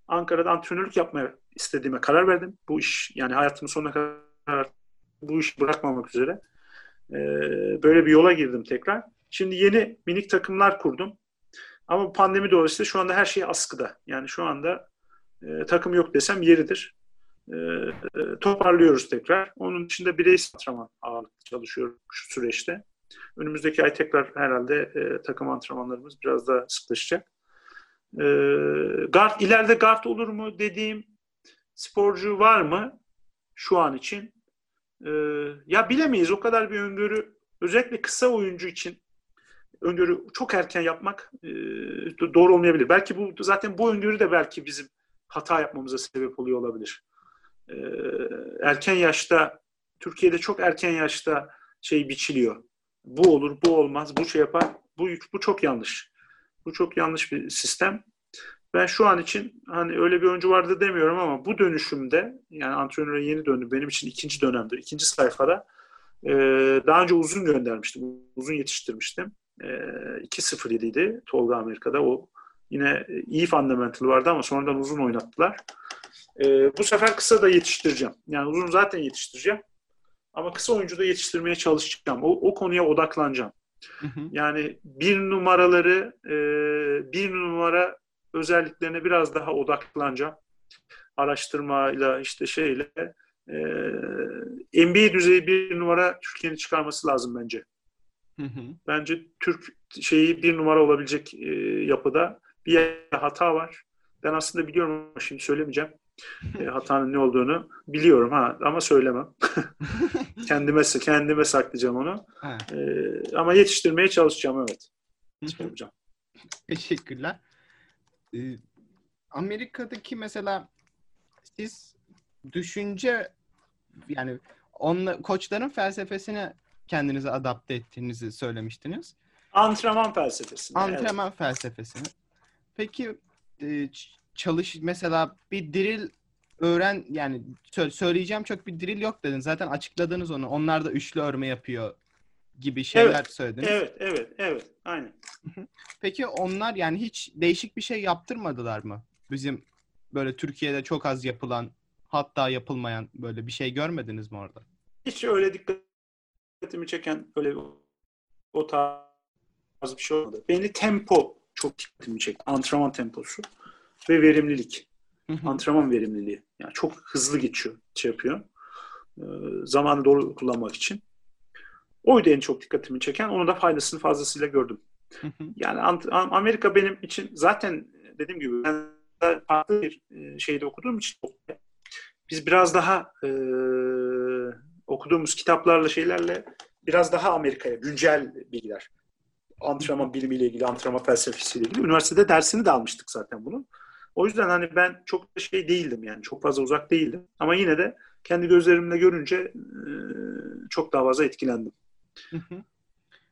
Ankara'da antrenörlük yapmaya istediğime karar verdim. Bu iş yani hayatımın sonuna kadar bu işi bırakmamak üzere. Ee, böyle bir yola girdim tekrar. Şimdi yeni minik takımlar kurdum. Ama pandemi dolayısıyla şu anda her şey askıda. Yani şu anda e, takım yok desem yeridir. E, toparlıyoruz tekrar. Onun dışında bireysel antrenman ağırlıklı çalışıyorum şu süreçte. Önümüzdeki ay tekrar herhalde e, takım antrenmanlarımız biraz daha sıklaşacak. E, guard, ileride guard olur mu dediğim sporcu var mı şu an için? E, ya bilemeyiz. O kadar bir öngörü özellikle kısa oyuncu için öngörü çok erken yapmak e, doğru olmayabilir. Belki bu zaten bu öngörü de belki bizim hata yapmamıza sebep oluyor olabilir. E, erken yaşta Türkiye'de çok erken yaşta şey biçiliyor bu olur, bu olmaz, bu şey yapar. Bu, bu çok yanlış. Bu çok yanlış bir sistem. Ben şu an için hani öyle bir oyuncu vardı demiyorum ama bu dönüşümde yani antrenöre yeni döndüm. Benim için ikinci dönemde, ikinci sayfada e, daha önce uzun göndermiştim. Uzun yetiştirmiştim. E, 2-0 idi Tolga Amerika'da. O yine iyi fundamental vardı ama sonradan uzun oynattılar. E, bu sefer kısa da yetiştireceğim. Yani uzun zaten yetiştireceğim. Ama kısa oyuncu da yetiştirmeye çalışacağım. O, o konuya odaklanacağım. Hı hı. Yani bir numaraları, e, bir numara özelliklerine biraz daha odaklanacağım. Araştırmayla işte şeyle e, NBA düzeyi bir numara Türkiye'nin çıkarması lazım bence. Hı hı. Bence Türk şeyi bir numara olabilecek e, yapıda bir hata var. Ben aslında biliyorum ama şimdi söylemeyeceğim e, hatanın ne olduğunu biliyorum ha ama söylemem. kendime kendime saklayacağım onu. E, ama yetiştirmeye çalışacağım evet. Yapacağım. Teşekkürler. Ee, Amerika'daki mesela siz düşünce yani onla, koçların felsefesine kendinizi adapte ettiğinizi söylemiştiniz. Antrenman felsefesine. Antrenman evet. felsefesine. Peki e, çalış mesela bir drill öğren yani söyleyeceğim çok bir drill yok dedin. Zaten açıkladınız onu. Onlar da üçlü örme yapıyor gibi şeyler evet, söylediniz. Evet, evet, evet. Aynen. Peki onlar yani hiç değişik bir şey yaptırmadılar mı? Bizim böyle Türkiye'de çok az yapılan hatta yapılmayan böyle bir şey görmediniz mi orada? Hiç öyle dikkatimi çeken öyle o tarz bir şey olmadı. Beni tempo çok dikkatimi çekti. Antrenman temposu ve verimlilik. Antrenman verimliliği. Yani çok hızlı geçiyor, şey yapıyor. Ee, zamanı doğru kullanmak için. Oydu en çok dikkatimi çeken. Onun da faydasını fazlasıyla gördüm. yani Amerika benim için zaten dediğim gibi ben farklı bir e, şeyde okuduğum için biz biraz daha e, okuduğumuz kitaplarla şeylerle biraz daha Amerika'ya güncel bilgiler antrenman bilimiyle ilgili, antrenman felsefesiyle ilgili. Üniversitede dersini de almıştık zaten bunun. O yüzden hani ben çok da şey değildim yani çok fazla uzak değildim. Ama yine de kendi gözlerimle görünce e, çok daha fazla etkilendim.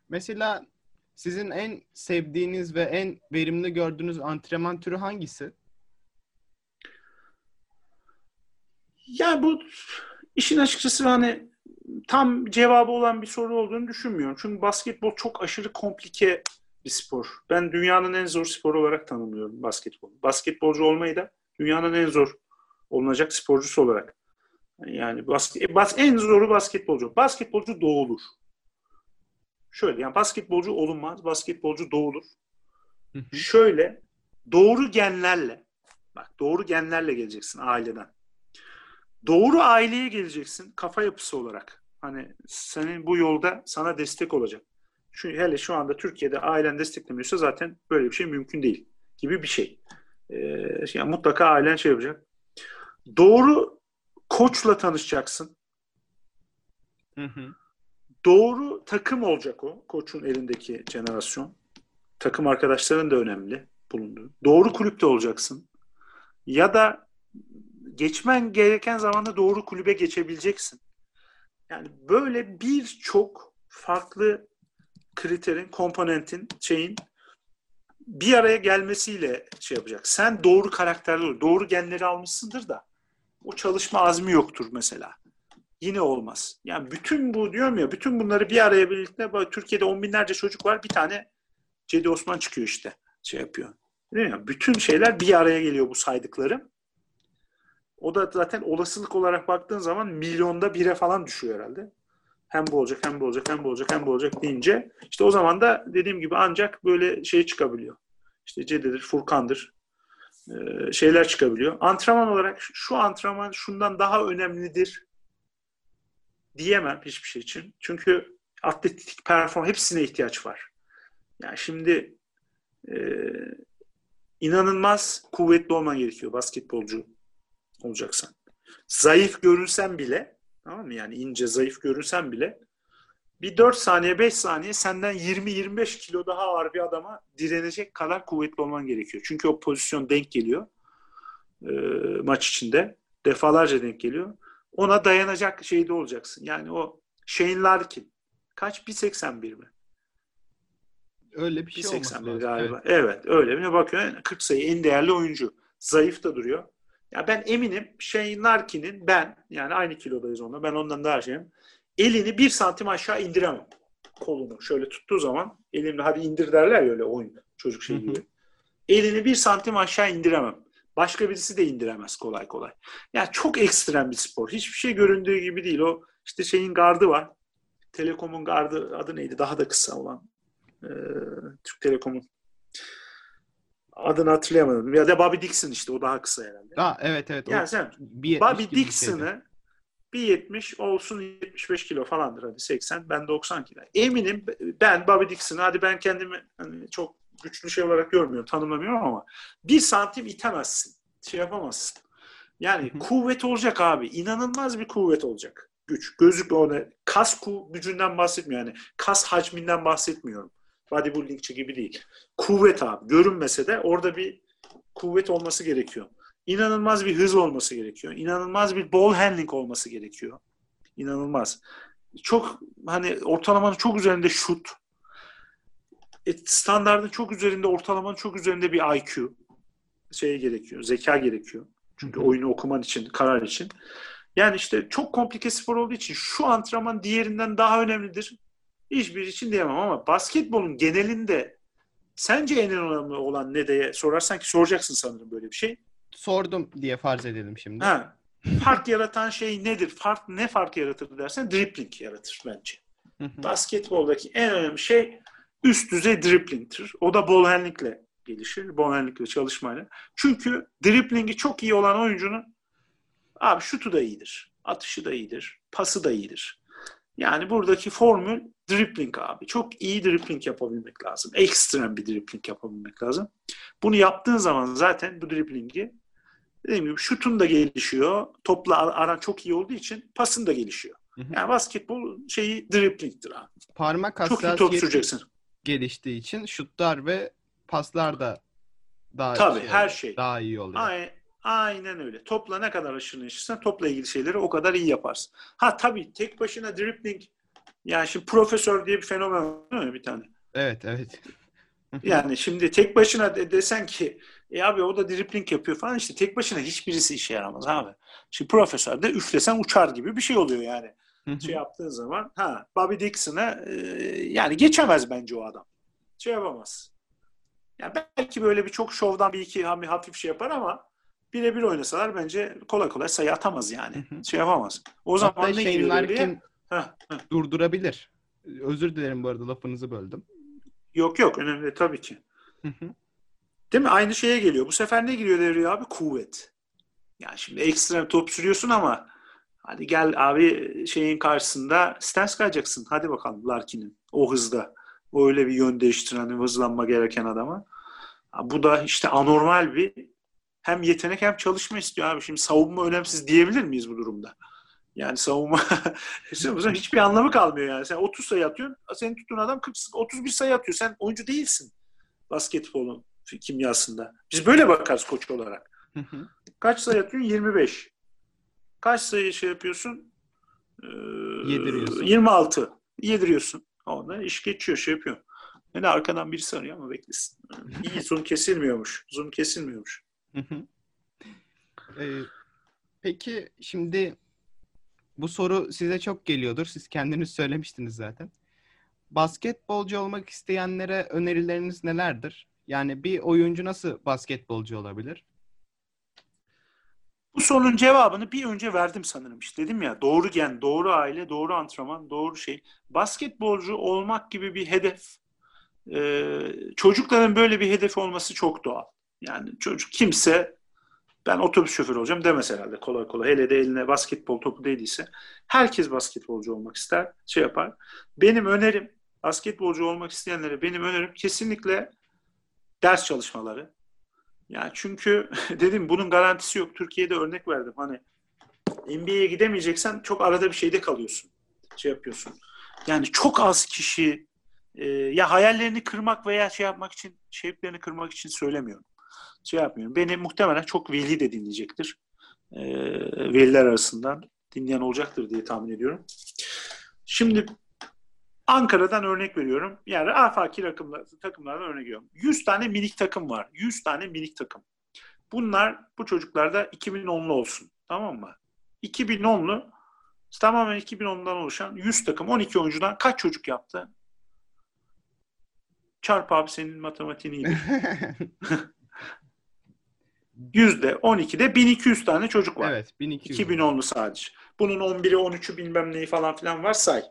Mesela sizin en sevdiğiniz ve en verimli gördüğünüz antrenman türü hangisi? Ya bu işin açıkçası hani tam cevabı olan bir soru olduğunu düşünmüyorum. Çünkü basketbol çok aşırı komplike bir spor. Ben dünyanın en zor sporu olarak tanımlıyorum basketbol. Basketbolcu olmayı da dünyanın en zor olunacak sporcusu olarak. Yani basket, bas, en zoru basketbolcu. Basketbolcu doğulur. Şöyle yani basketbolcu olunmaz, basketbolcu doğulur. Şöyle doğru genlerle bak doğru genlerle geleceksin aileden. Doğru aileye geleceksin kafa yapısı olarak. Hani senin bu yolda sana destek olacak. Çünkü hele şu anda Türkiye'de ailen desteklemiyorsa zaten böyle bir şey mümkün değil gibi bir şey. Ee, yani mutlaka ailen şey yapacak. Doğru koçla tanışacaksın. Hı hı. Doğru takım olacak o. Koçun elindeki jenerasyon. Takım arkadaşların da önemli bulunduğu. Doğru kulüpte olacaksın. Ya da geçmen gereken zamanda doğru kulübe geçebileceksin. Yani böyle birçok farklı kriterin, komponentin, şeyin bir araya gelmesiyle şey yapacak. Sen doğru karakterli. Doğru genleri almışsındır da o çalışma azmi yoktur mesela. Yine olmaz. Yani bütün bu diyorum ya, bütün bunları bir araya birlikte Türkiye'de on binlerce çocuk var. Bir tane Cedi Osman çıkıyor işte. Şey yapıyor. Değil mi? Bütün şeyler bir araya geliyor bu saydıklarım. O da zaten olasılık olarak baktığın zaman milyonda bire falan düşüyor herhalde. Hem bu olacak, hem bu olacak, hem bu olacak, hem bu olacak deyince işte o zaman da dediğim gibi ancak böyle şey çıkabiliyor. İşte Cede'dir, Furkan'dır, e, şeyler çıkabiliyor. Antrenman olarak şu antrenman şundan daha önemlidir diyemem hiçbir şey için. Çünkü atletik perform hepsine ihtiyaç var. Yani şimdi e, inanılmaz kuvvetli olman gerekiyor basketbolcu olacaksan. Zayıf görünsen bile tamam mı? Yani ince zayıf görünsen bile bir 4 saniye 5 saniye senden 20-25 kilo daha ağır bir adama direnecek kadar kuvvetli olman gerekiyor. Çünkü o pozisyon denk geliyor e, maç içinde. Defalarca denk geliyor. Ona dayanacak şeyde olacaksın. Yani o Shane Larkin kaç? 1.81 mi? Öyle bir şey 1.81 galiba. Evet. evet öyle. Bir bakıyor 40 sayı en değerli oyuncu. Zayıf da duruyor. Ya ben eminim Shane Larkin'in ben yani aynı kilodayız onunla. Ben ondan daha şeyim. Elini bir santim aşağı indiremem. Kolunu şöyle tuttuğu zaman elimle hadi indir derler ya öyle oyun çocuk şey gibi. elini bir santim aşağı indiremem. Başka birisi de indiremez kolay kolay. Yani çok ekstrem bir spor. Hiçbir şey göründüğü gibi değil. O işte şeyin gardı var. Telekom'un gardı adı neydi? Daha da kısa olan. Ee, Türk Telekom'un adını hatırlayamadım. Ya da Bobby Dixon işte o daha kısa herhalde. Ha, evet evet. Yani sen Bobby Dixon'ı 1.70 olsun 75 kilo falandır hadi 80 ben 90 kilo. Eminim ben Bobby Dixon'ı hadi ben kendimi hani çok güçlü şey olarak görmüyorum tanımlamıyorum ama bir santim itemezsin. Şey yapamazsın. Yani kuvvet olacak abi. İnanılmaz bir kuvvet olacak. Güç. Gözük ona kas gücünden bahsetmiyorum. Yani kas hacminden bahsetmiyorum bodybuildingçi gibi değil. Kuvvet abi. Görünmese de orada bir kuvvet olması gerekiyor. İnanılmaz bir hız olması gerekiyor. İnanılmaz bir ball handling olması gerekiyor. İnanılmaz. Çok hani ortalamanın çok üzerinde şut. E, standartın çok üzerinde, ortalamanın çok üzerinde bir IQ şey gerekiyor, zeka gerekiyor. Çünkü oyunu okuman için, karar için. Yani işte çok komplike spor olduğu için şu antrenman diğerinden daha önemlidir. Hiçbir için diyemem ama basketbolun genelinde sence en önemli olan ne diye sorarsan ki soracaksın sanırım böyle bir şey. Sordum diye farz edelim şimdi. Ha. Fark yaratan şey nedir? Fark ne fark yaratır dersen dribbling yaratır bence. Basketboldaki en önemli şey üst düzey dribbling'tir. O da ball handling'le gelişir. Ball handling'le çalışmayla. Çünkü dribblingi çok iyi olan oyuncunun abi şutu da iyidir. Atışı da iyidir. Pası da iyidir. Yani buradaki formül dribbling abi. Çok iyi dribbling yapabilmek lazım. Ekstrem bir dribbling yapabilmek lazım. Bunu yaptığın zaman zaten bu dribblingi dediğim gibi şutun da gelişiyor. Topla aran çok iyi olduğu için pasın da gelişiyor. Yani basketbol şeyi dribling'tir abi. Parmak Çok iyi top süreceksin. geliştiği için şutlar ve paslar da daha Tabii şey, her şey. Daha iyi oluyor. Aynen, aynen öyle. Topla ne kadar aşırı neşirsen topla ilgili şeyleri o kadar iyi yaparsın. Ha tabii tek başına dribbling yani şimdi profesör diye bir fenomen var mi bir tane? Evet, evet. yani şimdi tek başına de, desen ki e abi o da dribbling yapıyor falan işte tek başına hiçbirisi işe yaramaz abi. Şimdi profesör de üflesen uçar gibi bir şey oluyor yani. şey yaptığın zaman ha Bobby Dixon'a e, yani geçemez bence o adam. Şey yapamaz. Yani belki böyle bir çok şovdan bir iki hafif şey yapar ama birebir oynasalar bence kolay kolay sayı atamaz yani. Şey yapamaz. O Hatta zaman ne giriyor devreye? durdurabilir. Özür dilerim bu arada lafınızı böldüm. Yok yok önemli tabii ki. Değil mi? Aynı şeye geliyor. Bu sefer ne giriyor devreye abi? Kuvvet. Yani şimdi ekstrem top sürüyorsun ama hadi gel abi şeyin karşısında stance kayacaksın. Hadi bakalım Larkin'in o hızda. O öyle bir yön değiştiren, hızlanma gereken adama. Bu da işte anormal bir hem yetenek hem çalışma istiyor abi. Şimdi savunma önemsiz diyebilir miyiz bu durumda? Yani savunma hiçbir anlamı kalmıyor yani. Sen 30 sayı atıyorsun, senin tuttuğun adam 40, 31 sayı atıyor. Sen oyuncu değilsin basketbolun kimyasında. Biz böyle bakarız koç olarak. Kaç sayı atıyorsun? 25. Kaç sayı şey yapıyorsun? Ee, Yediriyorsun. 26. Yediriyorsun. Ondan iş geçiyor, şey yapıyor. Beni arkadan birisi arıyor ama beklesin. İyi zoom kesilmiyormuş. Zoom kesilmiyormuş. Ee, peki şimdi bu soru size çok geliyordur. Siz kendiniz söylemiştiniz zaten. Basketbolcu olmak isteyenlere önerileriniz nelerdir? Yani bir oyuncu nasıl basketbolcu olabilir? Bu sorunun cevabını bir önce verdim sanırım. İşte dedim ya doğru gen, doğru aile, doğru antrenman, doğru şey. Basketbolcu olmak gibi bir hedef. Ee, çocukların böyle bir hedef olması çok doğal. Yani çocuk kimse ben otobüs şoförü olacağım demez herhalde kolay kolay. Hele de eline basketbol topu değdiyse. Herkes basketbolcu olmak ister, şey yapar. Benim önerim, basketbolcu olmak isteyenlere benim önerim kesinlikle ders çalışmaları. Yani çünkü dedim bunun garantisi yok. Türkiye'de örnek verdim. Hani NBA'ye gidemeyeceksen çok arada bir şeyde kalıyorsun. Şey yapıyorsun. Yani çok az kişi e, ya hayallerini kırmak veya şey yapmak için, şevklerini kırmak için söylemiyorum. Şey yapmıyorum. Beni muhtemelen çok veli de dinleyecektir. E, veliler arasından dinleyen olacaktır diye tahmin ediyorum. Şimdi Ankara'dan örnek veriyorum. Yani afaki takımlar, takımlardan örnek veriyorum. 100 tane minik takım var. 100 tane minik takım. Bunlar bu çocuklarda 2010'lu olsun. Tamam mı? 2010'lu tamamen 2010'dan oluşan 100 takım 12 oyuncudan kaç çocuk yaptı? Çarp abi senin matematiğin iyi. Yüzde 12'de 1200 tane çocuk var. Evet 1200. 2010'lu sadece. Bunun 11'i 13'ü bilmem neyi falan filan var say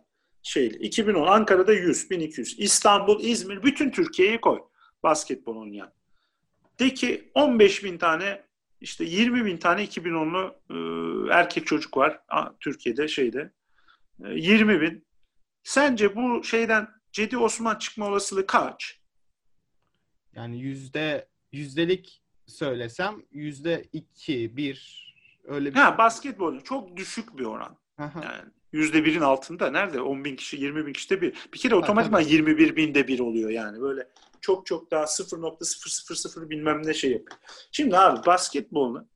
şeyli. 2010 Ankara'da 100, 1200. İstanbul, İzmir, bütün Türkiye'yi koy basketbol oynayan. De ki 15 bin tane işte 20 bin tane 2010'lu e, erkek çocuk var Türkiye'de şeyde. E, 20 bin. Sence bu şeyden Cedi Osman çıkma olasılığı kaç? Yani yüzde yüzdelik söylesem yüzde iki, bir öyle bir Ha şey. basketbol çok düşük bir oran. yani yüzde birin altında. Nerede? 10 bin kişi, 20 bin kişide bir. Bir kere otomatikman 21 binde bir oluyor yani. Böyle çok çok daha 0.000 bilmem ne şey yapıyor. Şimdi abi basketbolunu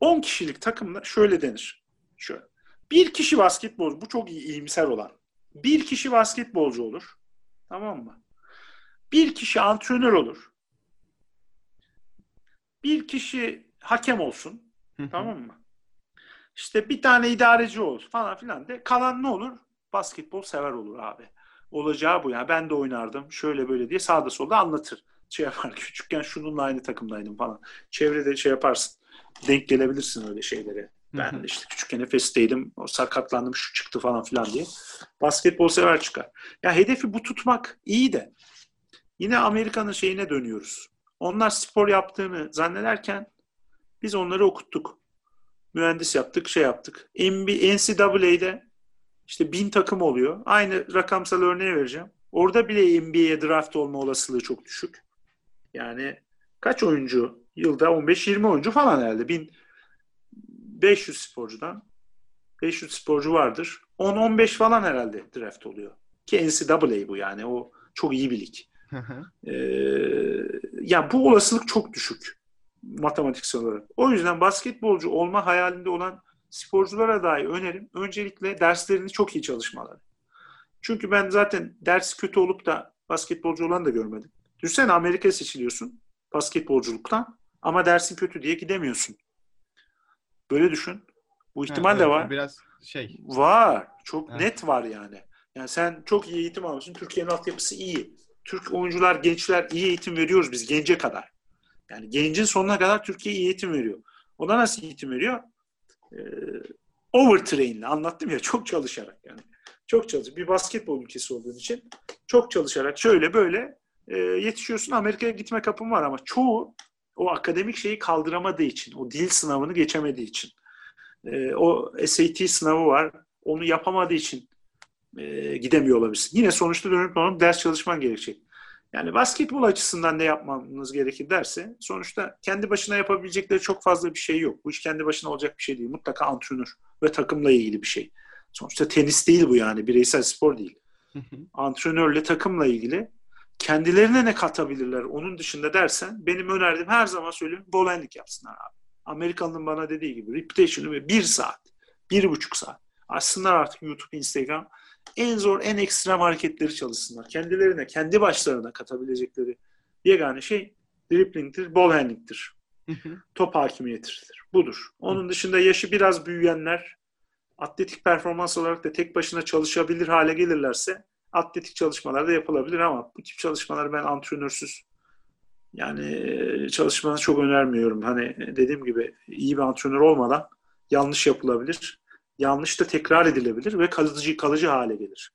10 kişilik takımda şöyle denir. Şöyle. Bir kişi basketbol, bu çok iyi, iyimser olan. Bir kişi basketbolcu olur. Tamam mı? Bir kişi antrenör olur. Bir kişi hakem olsun. tamam mı? İşte bir tane idareci olur falan filan de. Kalan ne olur? Basketbol sever olur abi. Olacağı bu yani. Ben de oynardım şöyle böyle diye sağda solda anlatır. Şey yapar küçükken şununla aynı takımdaydım falan. Çevrede şey yaparsın. Denk gelebilirsin öyle şeylere. Ben de işte küçükken Efes'teydim. O sakatlandım şu çıktı falan filan diye. Basketbol sever çıkar. Ya hedefi bu tutmak iyi de yine Amerika'nın şeyine dönüyoruz. Onlar spor yaptığını zannederken biz onları okuttuk. Mühendis yaptık, şey yaptık. NCAA'de işte bin takım oluyor. Aynı rakamsal örneği vereceğim. Orada bile NBA'ye draft olma olasılığı çok düşük. Yani kaç oyuncu? Yılda 15-20 oyuncu falan herhalde. 1500 sporcudan 500 sporcu vardır. 10-15 falan herhalde draft oluyor. Ki NCAA bu yani. O çok iyi bir lig. Ee, ya bu olasılık çok düşük matematiksel olarak. O yüzden basketbolcu olma hayalinde olan sporculara dahi önerim öncelikle derslerini çok iyi çalışmaları. Çünkü ben zaten ders kötü olup da basketbolcu olan da görmedim. Düşünsene Amerika'ya seçiliyorsun basketbolculuktan ama dersin kötü diye gidemiyorsun. Böyle düşün. Bu ihtimal evet, de var. Biraz şey. Var. Çok evet. net var yani. Yani sen çok iyi eğitim almışsın. Türkiye'nin altyapısı iyi. Türk oyuncular, gençler iyi eğitim veriyoruz biz gence kadar. Yani gencin sonuna kadar Türkiye iyi eğitim veriyor. O da nasıl eğitim veriyor? Ee, overtrain'le anlattım ya çok çalışarak yani. Çok çalış. Bir basketbol ülkesi olduğun için çok çalışarak şöyle böyle e, yetişiyorsun. Amerika'ya gitme kapım var ama çoğu o akademik şeyi kaldıramadığı için, o dil sınavını geçemediği için, e, o SAT sınavı var, onu yapamadığı için e, gidemiyor olabilirsin. Yine sonuçta dönüp onun ders çalışman gerekecek. Yani basketbol açısından ne yapmamız gerekir derse sonuçta kendi başına yapabilecekleri çok fazla bir şey yok. Bu iş kendi başına olacak bir şey değil. Mutlaka antrenör ve takımla ilgili bir şey. Sonuçta tenis değil bu yani. Bireysel spor değil. Antrenörle takımla ilgili kendilerine ne katabilirler onun dışında dersen benim önerdiğim her zaman söylüyorum bolenlik yapsınlar abi. Amerikalı'nın bana dediği gibi reputation'ı bir saat, bir buçuk saat. Açsınlar artık YouTube, Instagram. En zor, en ekstrem hareketleri çalışsınlar. Kendilerine, kendi başlarına katabilecekleri yegane şey dripling'tir, ball handling'tir. Top hakimiyetidir. Budur. Onun dışında yaşı biraz büyüyenler atletik performans olarak da tek başına çalışabilir hale gelirlerse atletik çalışmalar da yapılabilir ama bu tip çalışmaları ben antrenörsüz yani çalışmanı çok önermiyorum. Hani dediğim gibi iyi bir antrenör olmadan yanlış yapılabilir. Yanlış da tekrar edilebilir ve kalıcı kalıcı hale gelir.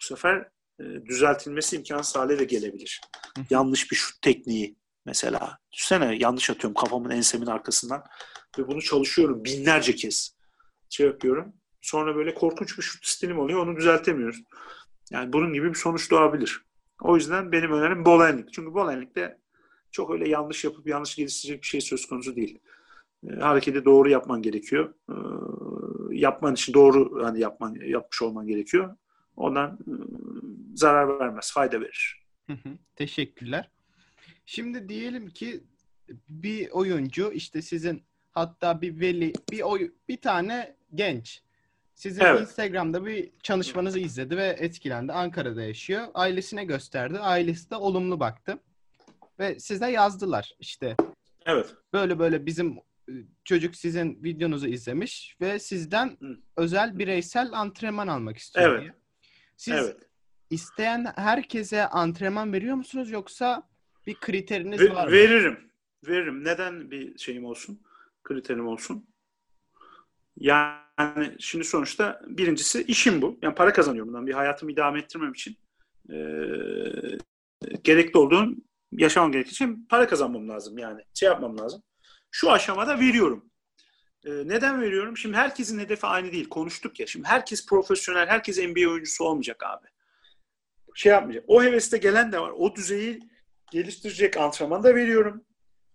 Bu sefer e, düzeltilmesi imkansız hale de gelebilir. yanlış bir şut tekniği mesela. Düşünsene yanlış atıyorum kafamın ensemin arkasından ve bunu çalışıyorum binlerce kez. Şey yapıyorum. Sonra böyle korkunç bir şut stilim oluyor. Onu düzeltemiyoruz. Yani bunun gibi bir sonuç doğabilir. O yüzden benim önerim bolenlik. Çünkü bolenlikte çok öyle yanlış yapıp yanlış geliştirecek bir şey söz konusu değil. E, hareketi doğru yapman gerekiyor. E, yapman için doğru hani yapman yapmış olman gerekiyor. Ondan e, zarar vermez, fayda verir. Teşekkürler. Şimdi diyelim ki bir oyuncu işte sizin hatta bir veli bir oy bir tane genç sizin evet. Instagram'da bir çalışmanızı izledi ve etkilendi. Ankara'da yaşıyor. Ailesine gösterdi. Ailesi de olumlu baktı. Ve size yazdılar işte. Evet. Böyle böyle bizim çocuk sizin videonuzu izlemiş ve sizden Hı. özel bireysel antrenman almak istiyor evet. diye. Siz evet. isteyen herkese antrenman veriyor musunuz yoksa bir kriteriniz Ve, var mı? Veririm. Veririm. Neden bir şeyim olsun? Kriterim olsun. Yani şimdi sonuçta birincisi işim bu. Yani para kazanıyorum bundan. Bir hayatımı idame ettirmem için e, gerekli olduğum yaşamam gerektiği için para kazanmam lazım yani. Şey yapmam lazım. Şu aşamada veriyorum. E, neden veriyorum? Şimdi herkesin hedefi aynı değil. Konuştuk ya. Şimdi herkes profesyonel, herkes NBA oyuncusu olmayacak abi. Şey yapmayacak. O heveste gelen de var. O düzeyi geliştirecek antrenman da veriyorum.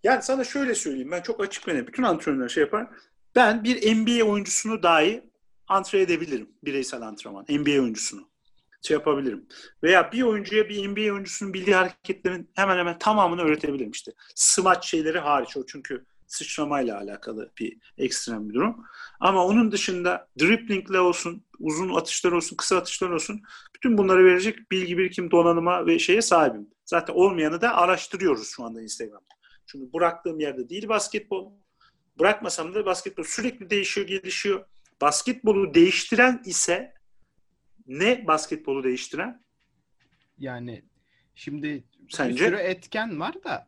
Yani sana şöyle söyleyeyim. Ben çok açık ve Bütün antrenörler şey yapar. Ben bir NBA oyuncusunu dahi antre edebilirim. Bireysel antrenman. NBA oyuncusunu. Şey yapabilirim. Veya bir oyuncuya bir NBA oyuncusunun bildiği hareketlerin hemen hemen tamamını öğretebilirim işte. Smaç şeyleri hariç o çünkü sıçramayla alakalı bir ekstrem bir durum. Ama onun dışında driplingle olsun, uzun atışlar olsun, kısa atışlar olsun bütün bunları verecek bilgi birikim donanıma ve şeye sahibim. Zaten olmayanı da araştırıyoruz şu anda Instagram'da. Çünkü bıraktığım yerde değil basketbol bırakmasam da basketbol sürekli değişiyor, gelişiyor. Basketbolu değiştiren ise ne basketbolu değiştiren? Yani şimdi Sence? bir sürü etken var da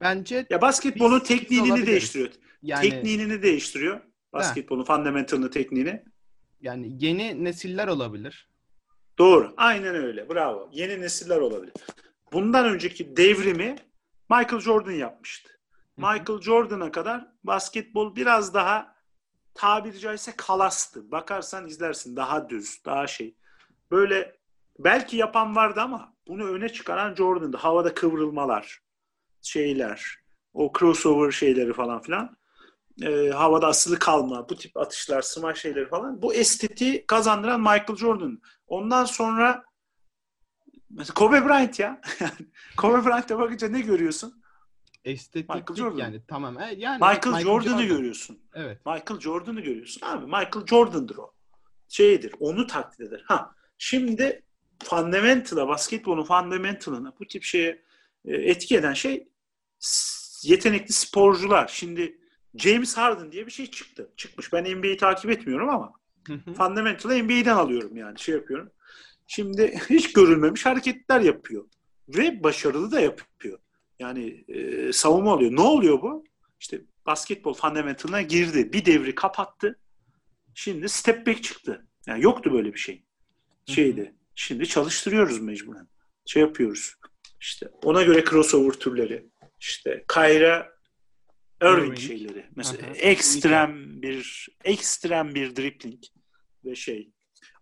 bence Ya basketbolun tekniğini değiştiriyor. yani Tekniğini değiştiriyor. Basketbolun fundamentalını, tekniğini. yani yeni nesiller olabilir. Doğru. Aynen öyle. Bravo. Yeni nesiller olabilir. Bundan önceki devrimi Michael Jordan yapmıştı. Hı hı. Michael Jordan'a kadar basketbol biraz daha tabiri caizse kalastı. Bakarsan izlersin daha düz, daha şey. Böyle belki yapan vardı ama bunu öne çıkaran Jordan'dı. Havada kıvrılmalar, şeyler, o crossover şeyleri falan filan. Ee, havada asılı kalma, bu tip atışlar, smash şeyleri falan. Bu estetiği kazandıran Michael Jordan. Ondan sonra mesela Kobe Bryant ya. Kobe Bryant'a bakınca ne görüyorsun? Estetik Michael Jordan. yani tamam. E, Yani Michael, Jordan'ı görüyorsun. Evet. Michael Jordan'ı görüyorsun. Abi Michael Jordan'dır o. Şeydir. Onu taklit eder. Ha. Şimdi fundamental'a, basketbolun fundamental'ına bu tip şeye e, etki eden şey yetenekli sporcular. Şimdi James Harden diye bir şey çıktı. Çıkmış. Ben NBA'yi takip etmiyorum ama fundamental'ı NBA'den alıyorum yani şey yapıyorum. Şimdi hiç görülmemiş hareketler yapıyor. Ve başarılı da yapıyor. Yani e, savunma oluyor. Ne oluyor bu? İşte basketbol fundamental'ına girdi. Bir devri kapattı. Şimdi step back çıktı. Yani yoktu böyle bir şey. Şeydi. Şimdi çalıştırıyoruz mecburen. Şey yapıyoruz. İşte ona göre crossover türleri. İşte Kayra Irving Irving. şeyleri. Mesela Aha. ekstrem bir ekstrem bir dribbling ve şey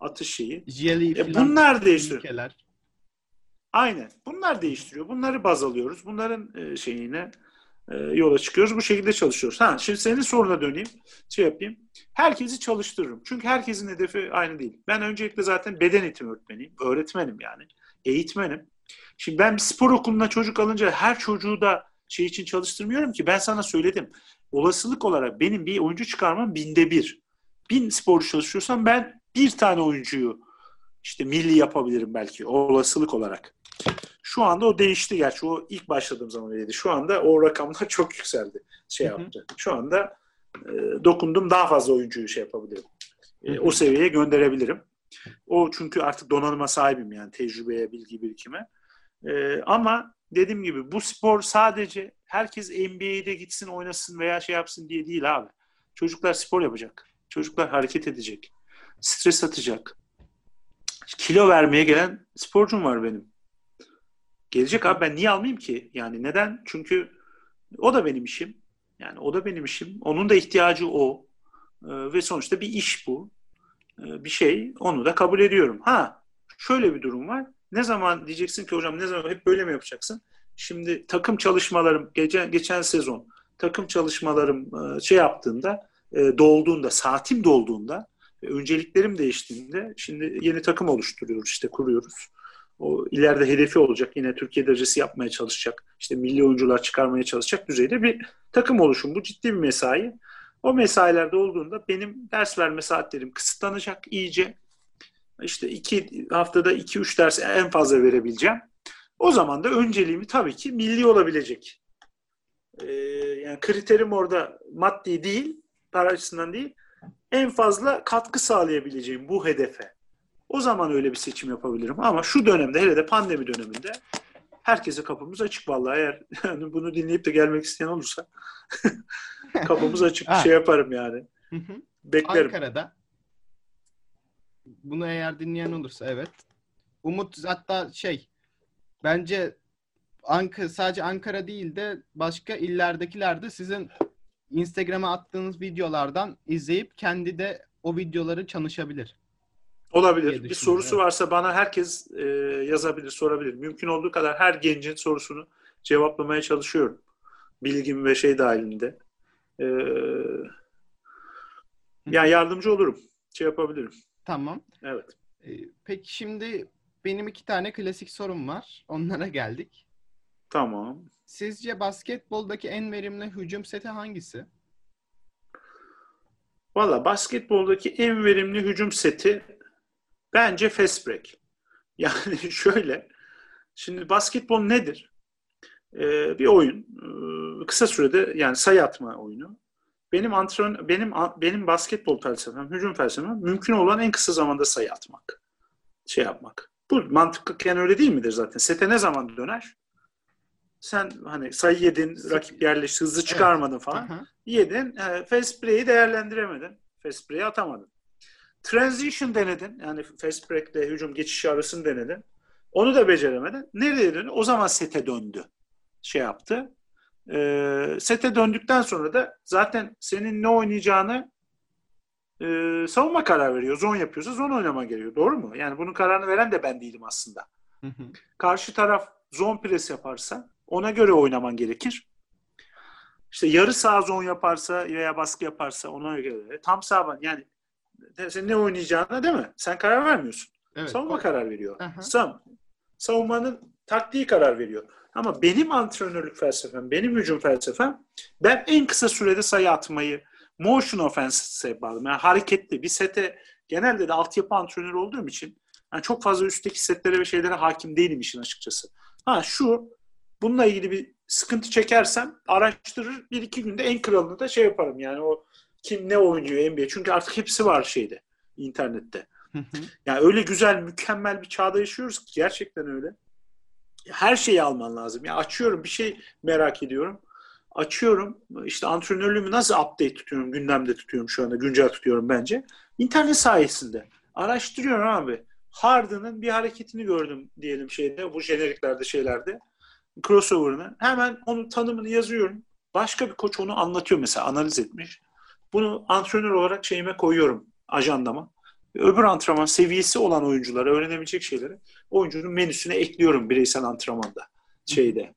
atış şeyi. Jelly E, bunlar değiştiriyor. ülkeler. Aynen. Bunlar değiştiriyor. Bunları baz alıyoruz. Bunların e, şeyine e, yola çıkıyoruz. Bu şekilde çalışıyoruz. Ha, şimdi senin soruna döneyim. Şey yapayım. Herkesi çalıştırırım. Çünkü herkesin hedefi aynı değil. Ben öncelikle zaten beden eğitimi öğretmeniyim. Öğretmenim yani. Eğitmenim. Şimdi ben bir spor okuluna çocuk alınca her çocuğu da şey için çalıştırmıyorum ki. Ben sana söyledim. Olasılık olarak benim bir oyuncu çıkarmam binde bir. Bin sporcu çalışıyorsam ben bir tane oyuncuyu işte milli yapabilirim belki olasılık olarak. Şu anda o değişti gerçi. O ilk başladığım zaman öyleydi. Şu anda o rakamlar çok yükseldi. Şey yaptı. Şu anda e, dokundum daha fazla oyuncuyu şey yapabilirim. E, o seviyeye gönderebilirim. O çünkü artık donanıma sahibim yani tecrübeye, bilgi birikime. E, ama dediğim gibi bu spor sadece herkes NBA'de gitsin oynasın veya şey yapsın diye değil abi. Çocuklar spor yapacak. Çocuklar hareket edecek. Stres atacak. Kilo vermeye gelen sporcum var benim. Gelecek abi ben niye almayayım ki? Yani neden? Çünkü o da benim işim. Yani o da benim işim. Onun da ihtiyacı o. Ee, ve sonuçta bir iş bu. Ee, bir şey. Onu da kabul ediyorum. Ha şöyle bir durum var. Ne zaman diyeceksin ki hocam ne zaman hep böyle mi yapacaksın? Şimdi takım çalışmalarım geçen, geçen sezon takım çalışmalarım e, şey yaptığında e, dolduğunda saatim dolduğunda önceliklerim değiştiğinde şimdi yeni takım oluşturuyoruz işte kuruyoruz. O ileride hedefi olacak. Yine Türkiye derecesi yapmaya çalışacak. İşte milli oyuncular çıkarmaya çalışacak düzeyde bir takım oluşum. Bu ciddi bir mesai. O mesailerde olduğunda benim ders verme saatlerim kısıtlanacak iyice. İşte iki haftada iki üç ders en fazla verebileceğim. O zaman da önceliğimi tabii ki milli olabilecek. Ee, yani kriterim orada maddi değil, para açısından değil. En fazla katkı sağlayabileceğim bu hedefe. O zaman öyle bir seçim yapabilirim. Ama şu dönemde hele de pandemi döneminde herkese kapımız açık vallahi eğer yani bunu dinleyip de gelmek isteyen olursa kapımız açık bir şey yaparım yani. Beklerim. Ankara'da bunu eğer dinleyen olursa evet. Umut hatta şey bence Ankara sadece Ankara değil de başka illerdekiler de sizin Instagram'a attığınız videolardan izleyip kendi de o videoları çalışabilir. Olabilir. Bir sorusu evet. varsa bana herkes e, yazabilir, sorabilir. Mümkün olduğu kadar her gencin sorusunu cevaplamaya çalışıyorum. Bilgim ve şey dahilinde. E, yani yardımcı olurum. Şey yapabilirim. Tamam. Evet. Ee, Peki şimdi benim iki tane klasik sorum var. Onlara geldik. Tamam. Sizce basketboldaki en verimli hücum seti hangisi? Valla basketboldaki en verimli hücum seti bence fast break. Yani şöyle. Şimdi basketbol nedir? Ee, bir oyun. Ee, kısa sürede yani sayı atma oyunu. Benim antrenör benim benim basketbol felsefem, hücum felsefem mümkün olan en kısa zamanda sayı atmak. Şey yapmak. Bu mantıklıken öyle değil midir zaten? Sete ne zaman döner? Sen hani sayı yedin, rakip yerleşti, hızlı çıkarmadın evet. falan. Hı-hı. Yedin, e, fast break'i değerlendiremedin. Fast break'i atamadın. Transition denedin. Yani fast break'le hücum geçişi arasını denedin. Onu da beceremedin. Nereye döndü? O zaman sete döndü. Şey yaptı. E, sete döndükten sonra da zaten senin ne oynayacağını e, savunma karar veriyor. Zon yapıyorsa zon oynama gerekiyor. Doğru mu? Yani bunun kararını veren de ben değilim aslında. Karşı taraf zon pres yaparsa ona göre oynaman gerekir. İşte yarı sağ zon yaparsa veya baskı yaparsa ona göre. Tam sağ yani sen ne oynayacağına değil mi? Sen karar vermiyorsun. Evet, Savunma o... karar veriyor. Sam, savunmanın taktiği karar veriyor. Ama benim antrenörlük felsefem, benim hücum felsefem ben en kısa sürede sayı atmayı motion offense'e bağlı. Yani hareketli bir sete genelde de altyapı antrenörü olduğum için yani çok fazla üstteki setlere ve şeylere hakim değilim işin açıkçası. Ha şu bununla ilgili bir sıkıntı çekersem araştırır bir iki günde en kralını da şey yaparım yani o kim ne oynuyor NBA. Çünkü artık hepsi var şeyde internette. yani öyle güzel mükemmel bir çağda yaşıyoruz ki gerçekten öyle her şeyi alman lazım. Ya açıyorum bir şey merak ediyorum. Açıyorum işte antrenörlüğümü nasıl update tutuyorum, gündemde tutuyorum şu anda, güncel tutuyorum bence. İnternet sayesinde. Araştırıyorum abi. Harden'ın bir hareketini gördüm diyelim şeyde, bu jeneriklerde şeylerde. Crossover'ını. Hemen onun tanımını yazıyorum. Başka bir koç onu anlatıyor mesela, analiz etmiş. Bunu antrenör olarak şeyime koyuyorum ajandama öbür antrenman seviyesi olan oyunculara öğrenebilecek şeyleri oyuncunun menüsüne ekliyorum bireysel antrenmanda şeyde.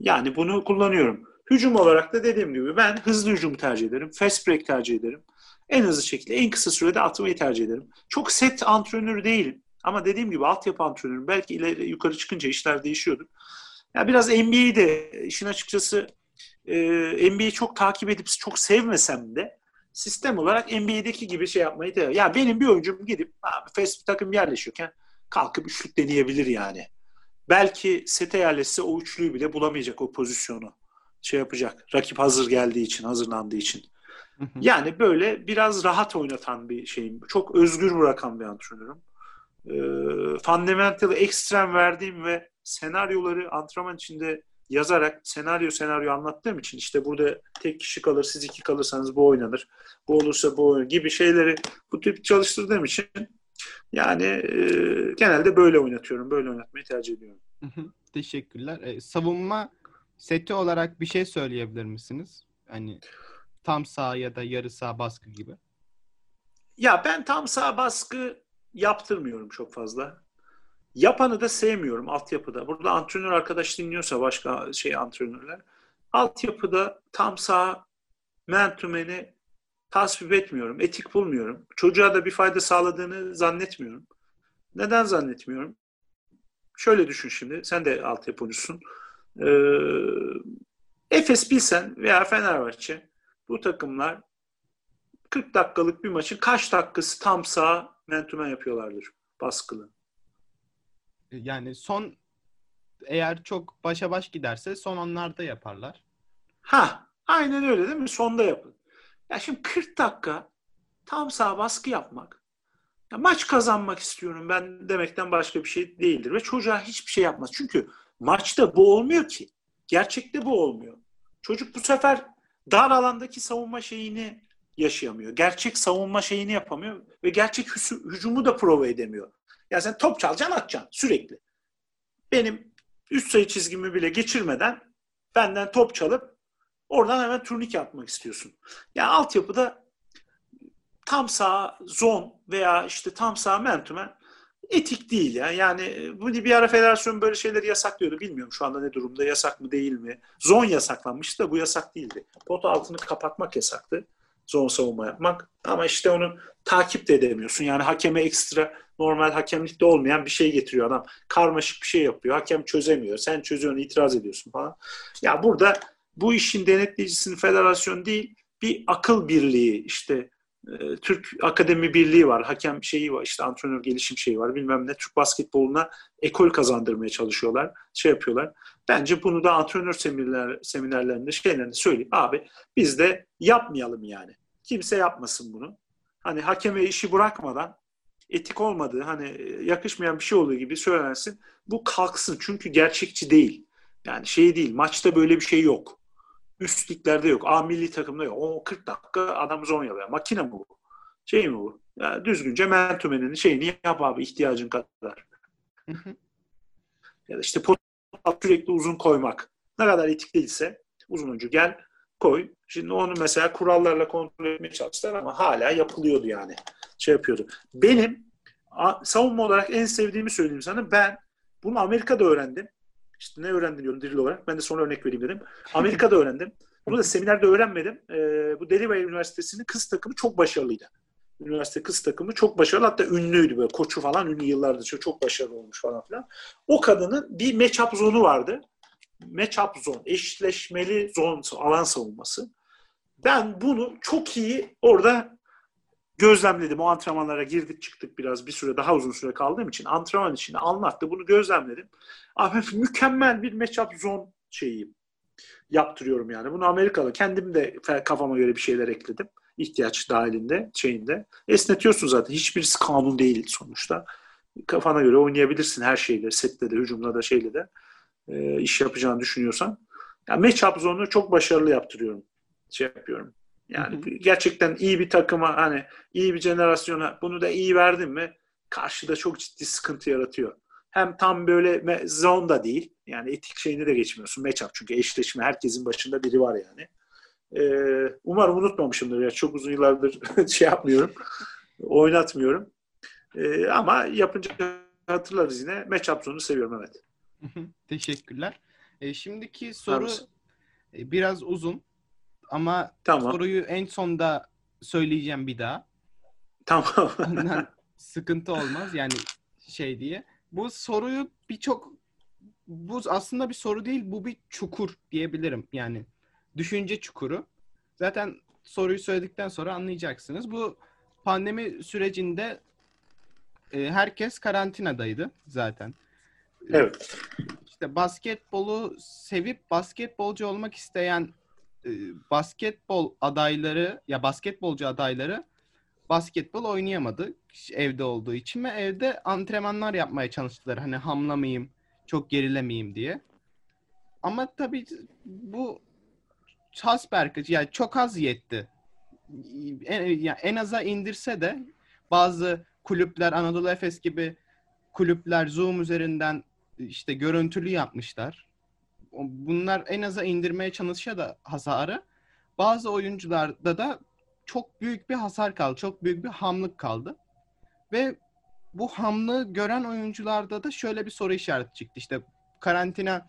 Yani bunu kullanıyorum. Hücum olarak da dediğim gibi ben hızlı hücum tercih ederim. Fast break tercih ederim. En hızlı şekilde en kısa sürede atmayı tercih ederim. Çok set antrenörü değilim. Ama dediğim gibi altyapı antrenörüm. Belki ileri yukarı çıkınca işler değişiyordur. Ya biraz NBA'yi de işin açıkçası e, NBA'yi çok takip edip çok sevmesem de sistem olarak NBA'deki gibi şey yapmayı da ya benim bir oyuncum gidip fast takım yerleşiyorken kalkıp üçlük deneyebilir yani. Belki sete yerleşse o üçlüyü bile bulamayacak o pozisyonu. Şey yapacak. Rakip hazır geldiği için, hazırlandığı için. Yani böyle biraz rahat oynatan bir şeyim. Çok özgür bırakan bir antrenörüm. Ee, fundamental ekstrem verdiğim ve senaryoları antrenman içinde yazarak senaryo senaryo anlattığım için işte burada tek kişi kalır, siz iki kalırsanız bu oynanır. Bu olursa bu oynanır gibi şeyleri bu tip çalıştırdığım için yani e, genelde böyle oynatıyorum. Böyle oynatmayı tercih ediyorum. Teşekkürler. E, savunma seti olarak bir şey söyleyebilir misiniz? Hani tam sağ ya da yarı sağ baskı gibi. Ya ben tam sağ baskı yaptırmıyorum çok fazla. Yapanı da sevmiyorum altyapıda. Burada antrenör arkadaş dinliyorsa başka şey antrenörler. Altyapıda tam sağ man to man'i tasvip etmiyorum. Etik bulmuyorum. Çocuğa da bir fayda sağladığını zannetmiyorum. Neden zannetmiyorum? Şöyle düşün şimdi. Sen de altyapı oyuncusun. Ee, Efes Bilsen veya Fenerbahçe bu takımlar 40 dakikalık bir maçın kaç dakikası tam sağ man yapıyorlardır baskılı yani son eğer çok başa baş giderse son onlarda yaparlar. Ha, aynen öyle değil mi? Sonda yapın. Ya şimdi 40 dakika tam sağ baskı yapmak. Ya maç kazanmak istiyorum ben demekten başka bir şey değildir. Ve çocuğa hiçbir şey yapmaz. Çünkü maçta bu olmuyor ki. Gerçekte bu olmuyor. Çocuk bu sefer dar alandaki savunma şeyini yaşayamıyor. Gerçek savunma şeyini yapamıyor ve gerçek hücumu da prova edemiyor. Ya sen top çalacaksın atacaksın sürekli. Benim üst sayı çizgimi bile geçirmeden benden top çalıp oradan hemen turnike atmak istiyorsun. Ya altyapıda tam sağ zon veya işte tam sağ mentumen etik değil ya. Yani bu bir ara federasyon böyle şeyleri yasaklıyordu. Bilmiyorum şu anda ne durumda yasak mı değil mi? Zon yasaklanmıştı da bu yasak değildi. Pot altını kapatmak yasaktı. Zon savunma yapmak. Ama işte onu takip de edemiyorsun. Yani hakeme ekstra normal hakemlikte olmayan bir şey getiriyor adam. Karmaşık bir şey yapıyor. Hakem çözemiyor. Sen çözüyorsun, itiraz ediyorsun falan. Ya burada bu işin denetleyicisinin federasyon değil, bir akıl birliği işte e, Türk Akademi Birliği var, hakem şeyi var, işte antrenör gelişim şeyi var, bilmem ne. Türk basketboluna ekol kazandırmaya çalışıyorlar, şey yapıyorlar. Bence bunu da antrenör seminer, seminerlerinde şeylerini söyleyip abi biz de yapmayalım yani. Kimse yapmasın bunu. Hani hakeme işi bırakmadan etik olmadığı, hani yakışmayan bir şey olduğu gibi söylensin. Bu kalksın çünkü gerçekçi değil. Yani şey değil, maçta böyle bir şey yok. Üst liglerde yok. A milli takımda yok. O 40 dakika adam zon yapıyor. Makine mi bu? Şey mi bu? Yani düzgünce mentumenin şeyini yap abi ihtiyacın kadar. ya da işte pot sürekli uzun koymak. Ne kadar etik değilse uzun ucu gel koy. Şimdi onu mesela kurallarla kontrol etmeye çalıştılar ama hala yapılıyordu yani. Şey yapıyordu. Benim savunma olarak en sevdiğimi söyleyeyim sana. Ben bunu Amerika'da öğrendim. İşte ne öğrendim diyorum diril olarak. Ben de sonra örnek vereyim dedim. Amerika'da öğrendim. Bunu da seminerde öğrenmedim. Ee, bu Delaware Üniversitesi'nin kız takımı çok başarılıydı. Üniversite kız takımı çok başarılı. Hatta ünlüydü böyle. Koçu falan ünlü yıllardır çok, çok başarılı olmuş falan filan. O kadının bir matchup zonu vardı. Matchup zone, eşleşmeli zon, alan savunması. Ben bunu çok iyi orada gözlemledim. O antrenmanlara girdik çıktık biraz bir süre daha uzun süre kaldığım için antrenman içinde anlattı. Bunu gözlemledim. Abi mükemmel bir matchup zone şeyi yaptırıyorum yani. Bunu Amerikalı kendim de kafama göre bir şeyler ekledim. ihtiyaç dahilinde, şeyinde. Esnetiyorsun zaten. Hiçbirisi kanun değil sonuçta. Kafana göre oynayabilirsin her şeyde. Sette de, hücumda da, şeyle de. E, iş yapacağını düşünüyorsan. Yani matchup zone'u çok başarılı yaptırıyorum. Şey yapıyorum. Yani hı hı. gerçekten iyi bir takıma hani iyi bir jenerasyona bunu da iyi verdin mi karşıda çok ciddi sıkıntı yaratıyor. Hem tam böyle zone da değil. Yani etik şeyini de geçmiyorsun. Matchup çünkü eşleşme herkesin başında biri var yani. Ee, umarım unutmamışımdır. Ya çok uzun yıllardır şey yapmıyorum. oynatmıyorum. Ee, ama yapınca hatırlarız yine. Matchup zone'u seviyorum evet. Teşekkürler. E, şimdiki soru biraz uzun. Ama tamam. soruyu en sonda söyleyeceğim bir daha. Tamam. Ondan sıkıntı olmaz yani şey diye. Bu soruyu birçok bu aslında bir soru değil bu bir çukur diyebilirim yani düşünce çukuru. Zaten soruyu söyledikten sonra anlayacaksınız. Bu pandemi sürecinde e, herkes karantinadaydı zaten. Evet. İşte basketbolu sevip basketbolcu olmak isteyen e, basketbol adayları ya basketbolcu adayları basketbol oynayamadı evde olduğu için ve evde antrenmanlar yapmaya çalıştılar. Hani hamlamayayım, çok gerilemeyeyim diye. Ama tabii bu hasberkaç yani çok az yetti. En, yani en aza indirse de bazı kulüpler Anadolu Efes gibi kulüpler Zoom üzerinden işte görüntülü yapmışlar bunlar en aza indirmeye çalışsa da hasarı bazı oyuncularda da çok büyük bir hasar kaldı. Çok büyük bir hamlık kaldı. Ve bu hamlığı gören oyuncularda da şöyle bir soru işareti çıktı. İşte karantina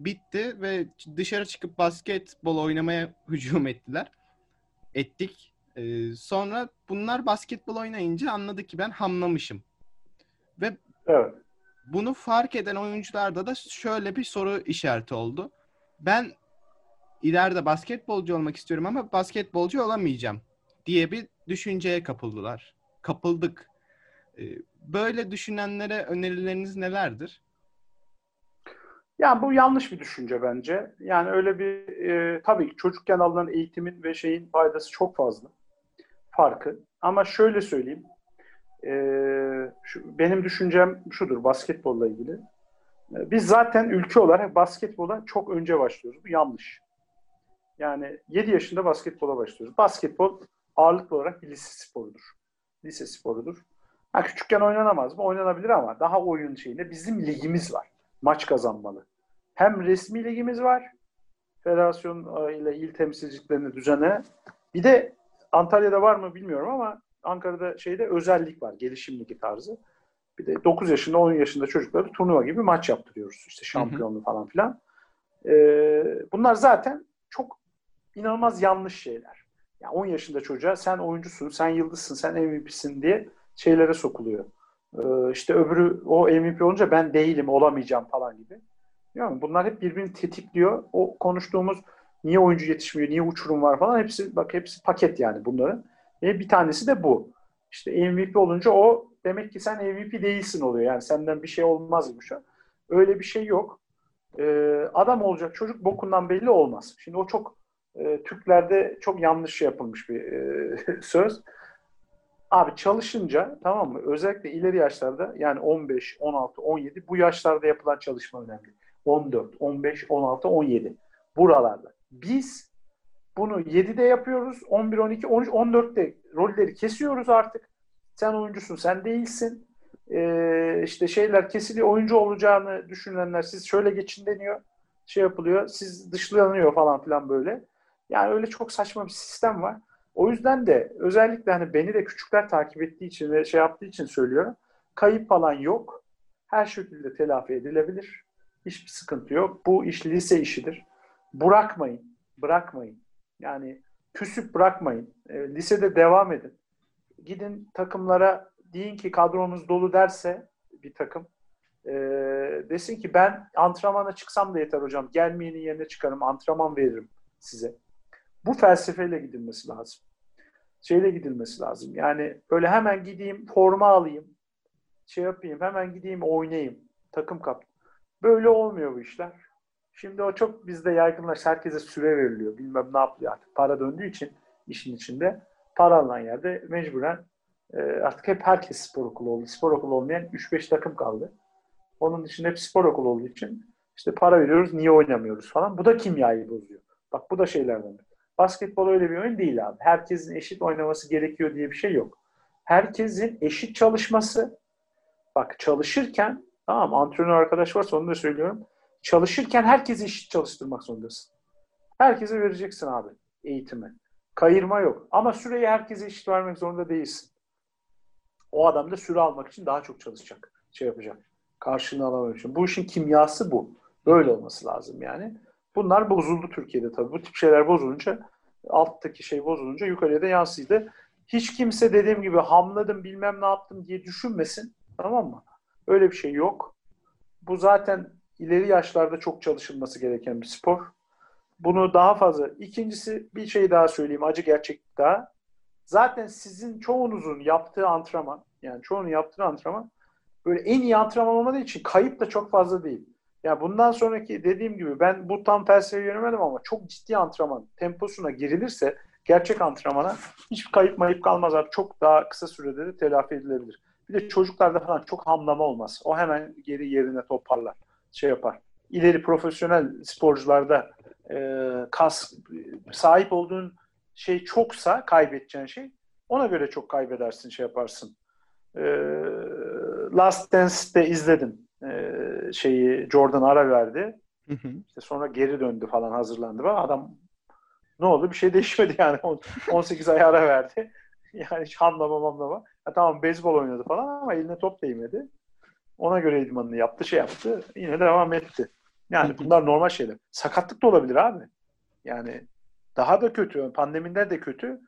bitti ve dışarı çıkıp basketbol oynamaya hücum ettiler. Ettik. Ee, sonra bunlar basketbol oynayınca anladı ki ben hamlamışım. Ve evet bunu fark eden oyuncularda da şöyle bir soru işareti oldu. Ben ileride basketbolcu olmak istiyorum ama basketbolcu olamayacağım diye bir düşünceye kapıldılar. Kapıldık. Ee, böyle düşünenlere önerileriniz nelerdir? Yani bu yanlış bir düşünce bence. Yani öyle bir e, tabii çocukken alınan eğitimin ve şeyin faydası çok fazla. Farkı. Ama şöyle söyleyeyim e, şu, benim düşüncem şudur basketbolla ilgili. E, biz zaten ülke olarak basketbola çok önce başlıyoruz. Bu yanlış. Yani 7 yaşında basketbola başlıyoruz. Basketbol ağırlıklı olarak bir lise sporudur. Lise sporudur. Ha, küçükken oynanamaz mı? Oynanabilir ama daha oyun şeyinde bizim ligimiz var. Maç kazanmalı. Hem resmi ligimiz var. Federasyon e, ile il temsilciliklerini düzene. Bir de Antalya'da var mı bilmiyorum ama Ankara'da şeyde özellik var. Gelişim ligi tarzı. Bir de 9 yaşında 10 yaşında çocukları turnuva gibi maç yaptırıyoruz. İşte şampiyonlu falan filan. Ee, bunlar zaten çok inanılmaz yanlış şeyler. Yani 10 yaşında çocuğa sen oyuncusun, sen yıldızsın, sen MVP'sin diye şeylere sokuluyor. Ee, işte öbürü o MVP olunca ben değilim, olamayacağım falan gibi. Yani bunlar hep birbirini tetikliyor. O konuştuğumuz niye oyuncu yetişmiyor, niye uçurum var falan hepsi bak hepsi paket yani bunların. E, bir tanesi de bu. İşte MVP olunca o demek ki sen MVP değilsin oluyor. Yani senden bir şey olmazmış o. Öyle bir şey yok. Ee, adam olacak çocuk bokundan belli olmaz. Şimdi o çok e, Türklerde çok yanlış yapılmış bir e, söz. Abi çalışınca tamam mı? Özellikle ileri yaşlarda yani 15, 16, 17 bu yaşlarda yapılan çalışma önemli. 14, 15, 16, 17 buralarda. Biz bunu 7'de yapıyoruz. 11, 12, 13, 14'te rolleri kesiyoruz artık. Sen oyuncusun, sen değilsin. Ee, işte şeyler kesiliyor. Oyuncu olacağını düşünenler siz şöyle geçin deniyor. Şey yapılıyor. Siz dışlanıyor falan filan böyle. Yani öyle çok saçma bir sistem var. O yüzden de özellikle hani beni de küçükler takip ettiği için ve şey yaptığı için söylüyorum. Kayıp falan yok. Her şekilde telafi edilebilir. Hiçbir sıkıntı yok. Bu iş lise işidir. Bırakmayın. Bırakmayın. Yani küsüp bırakmayın. E, lisede devam edin. Gidin takımlara deyin ki kadromuz dolu derse bir takım e, desin ki ben antrenmana çıksam da yeter hocam. Gelmeyenin yerine çıkarım. Antrenman veririm size. Bu felsefeyle gidilmesi lazım. Şeyle gidilmesi lazım. Yani böyle hemen gideyim forma alayım. Şey yapayım hemen gideyim oynayayım. Takım kap. Böyle olmuyor bu işler. Şimdi o çok bizde yaygınlaş. Herkese süre veriliyor. Bilmem ne yapıyor artık. Para döndüğü için işin içinde para alınan yerde mecburen e, artık hep herkes spor okulu oldu. Spor okulu olmayan 3-5 takım kaldı. Onun dışında hep spor okulu olduğu için işte para veriyoruz niye oynamıyoruz falan. Bu da kimyayı bozuyor. Bak bu da şeylerden. Basketbol öyle bir oyun değil abi. Herkesin eşit oynaması gerekiyor diye bir şey yok. Herkesin eşit çalışması bak çalışırken tamam antrenör arkadaş varsa onu da söylüyorum. Çalışırken herkesi eşit çalıştırmak zorundasın. Herkese vereceksin abi eğitimi. Kayırma yok. Ama süreyi herkese eşit vermek zorunda değilsin. O adam da süre almak için daha çok çalışacak. Şey yapacak. Karşılığını alamak için. Bu işin kimyası bu. Böyle olması lazım yani. Bunlar bozuldu Türkiye'de tabii. Bu tip şeyler bozulunca alttaki şey bozulunca yukarıya da yansıydı. Hiç kimse dediğim gibi hamladım bilmem ne yaptım diye düşünmesin. Tamam mı? Öyle bir şey yok. Bu zaten ileri yaşlarda çok çalışılması gereken bir spor. Bunu daha fazla. İkincisi bir şey daha söyleyeyim. Acı gerçek daha. Zaten sizin çoğunuzun yaptığı antrenman yani çoğunun yaptığı antrenman böyle en iyi antrenman olmadığı için kayıp da çok fazla değil. Ya bundan sonraki dediğim gibi ben bu tam felsefe yönemedim ama çok ciddi antrenman temposuna girilirse gerçek antrenmana hiçbir kayıp mayıp kalmaz abi. Çok daha kısa sürede de telafi edilebilir. Bir de çocuklarda falan çok hamlama olmaz. O hemen geri yerine toparlar. Şey yapar. İleri profesyonel sporcularda e, kas sahip olduğun şey çoksa kaybedeceğin şey ona göre çok kaybedersin şey yaparsın. E, Last Dance'de izledim e, şeyi Jordan ara verdi. Hı hı. İşte sonra geri döndü falan hazırlandı. Adam ne oldu? Bir şey değişmedi yani. 18 ay ara verdi. Yani hiç hamlama mamlama. Ya tamam beyzbol oynadı falan ama eline top değmedi. Ona göre idmanını yaptı, şey yaptı. Yine devam etti. Yani bunlar normal şeyler. Sakatlık da olabilir abi. Yani daha da kötü. Pandeminde de kötü.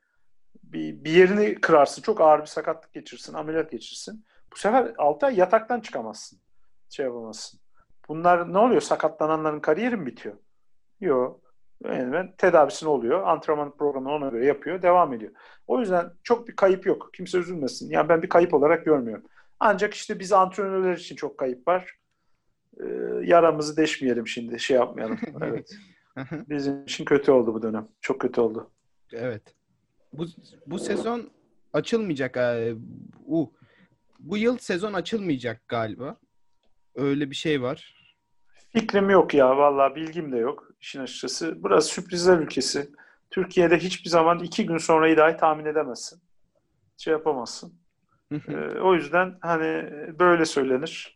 Bir, bir yerini kırarsın. Çok ağır bir sakatlık geçirsin. Ameliyat geçirsin. Bu sefer 6 ay yataktan çıkamazsın şey yapamazsın. Bunlar ne oluyor? Sakatlananların kariyeri mi bitiyor? Yok. Yani ben tedavisini oluyor. Antrenman programını ona göre yapıyor. Devam ediyor. O yüzden çok bir kayıp yok. Kimse üzülmesin. Yani ben bir kayıp olarak görmüyorum. Ancak işte biz antrenörler için çok kayıp var. Ee, yaramızı deşmeyelim şimdi. Şey yapmayalım. Evet. Bizim için kötü oldu bu dönem. Çok kötü oldu. Evet. Bu, bu sezon açılmayacak. Uh, bu yıl sezon açılmayacak galiba. Öyle bir şey var. Fikrim yok ya. Vallahi bilgim de yok işin açıkçası. Burası sürprizler ülkesi. Türkiye'de hiçbir zaman iki gün sonrayı dahi tahmin edemezsin. Şey yapamazsın. Ee, o yüzden hani böyle söylenir.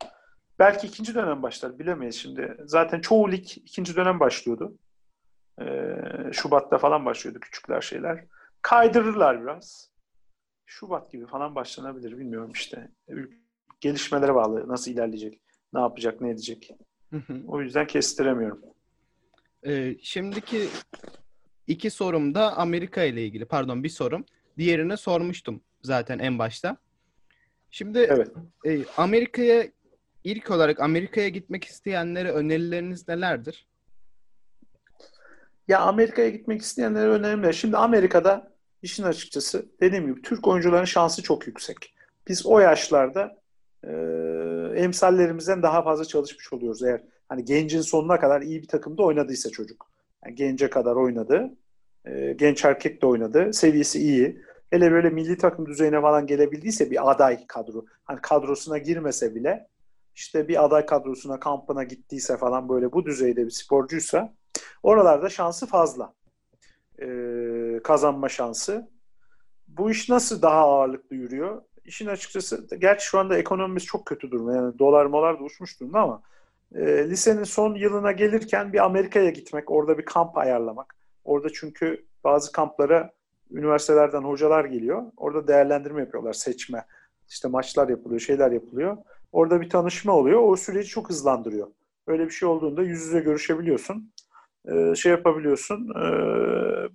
Belki ikinci dönem başlar bilemeyiz şimdi. Zaten çoğu lig ikinci dönem başlıyordu. Ee, Şubat'ta falan başlıyordu küçükler şeyler. Kaydırırlar biraz. Şubat gibi falan başlanabilir bilmiyorum işte. Gelişmelere bağlı nasıl ilerleyecek ne yapacak, ne edecek. o yüzden kestiremiyorum. Ee, şimdiki iki sorum da Amerika ile ilgili. Pardon bir sorum. Diğerini sormuştum zaten en başta. Şimdi evet. e, Amerika'ya ilk olarak Amerika'ya gitmek isteyenlere önerileriniz nelerdir? Ya Amerika'ya gitmek isteyenlere önerimler. Şimdi Amerika'da işin açıkçası dediğim gibi Türk oyuncuların şansı çok yüksek. Biz o yaşlarda e, emsallerimizden daha fazla çalışmış oluyoruz eğer hani gencin sonuna kadar iyi bir takımda oynadıysa çocuk. Yani gence kadar oynadı. E, genç erkek de oynadı. Seviyesi iyi. Hele böyle milli takım düzeyine falan gelebildiyse bir aday kadro. Hani kadrosuna girmese bile işte bir aday kadrosuna kampına gittiyse falan böyle bu düzeyde bir sporcuysa oralarda şansı fazla. Ee, kazanma şansı. Bu iş nasıl daha ağırlıklı yürüyor? İşin açıkçası gerçi şu anda ekonomimiz çok kötü durumda. Yani dolar molar da uçmuş durumda ama e, lisenin son yılına gelirken bir Amerika'ya gitmek, orada bir kamp ayarlamak. Orada çünkü bazı kamplara üniversitelerden hocalar geliyor. Orada değerlendirme yapıyorlar, seçme. İşte maçlar yapılıyor, şeyler yapılıyor. Orada bir tanışma oluyor. O süreci çok hızlandırıyor. Öyle bir şey olduğunda yüz yüze görüşebiliyorsun. E, şey yapabiliyorsun. E,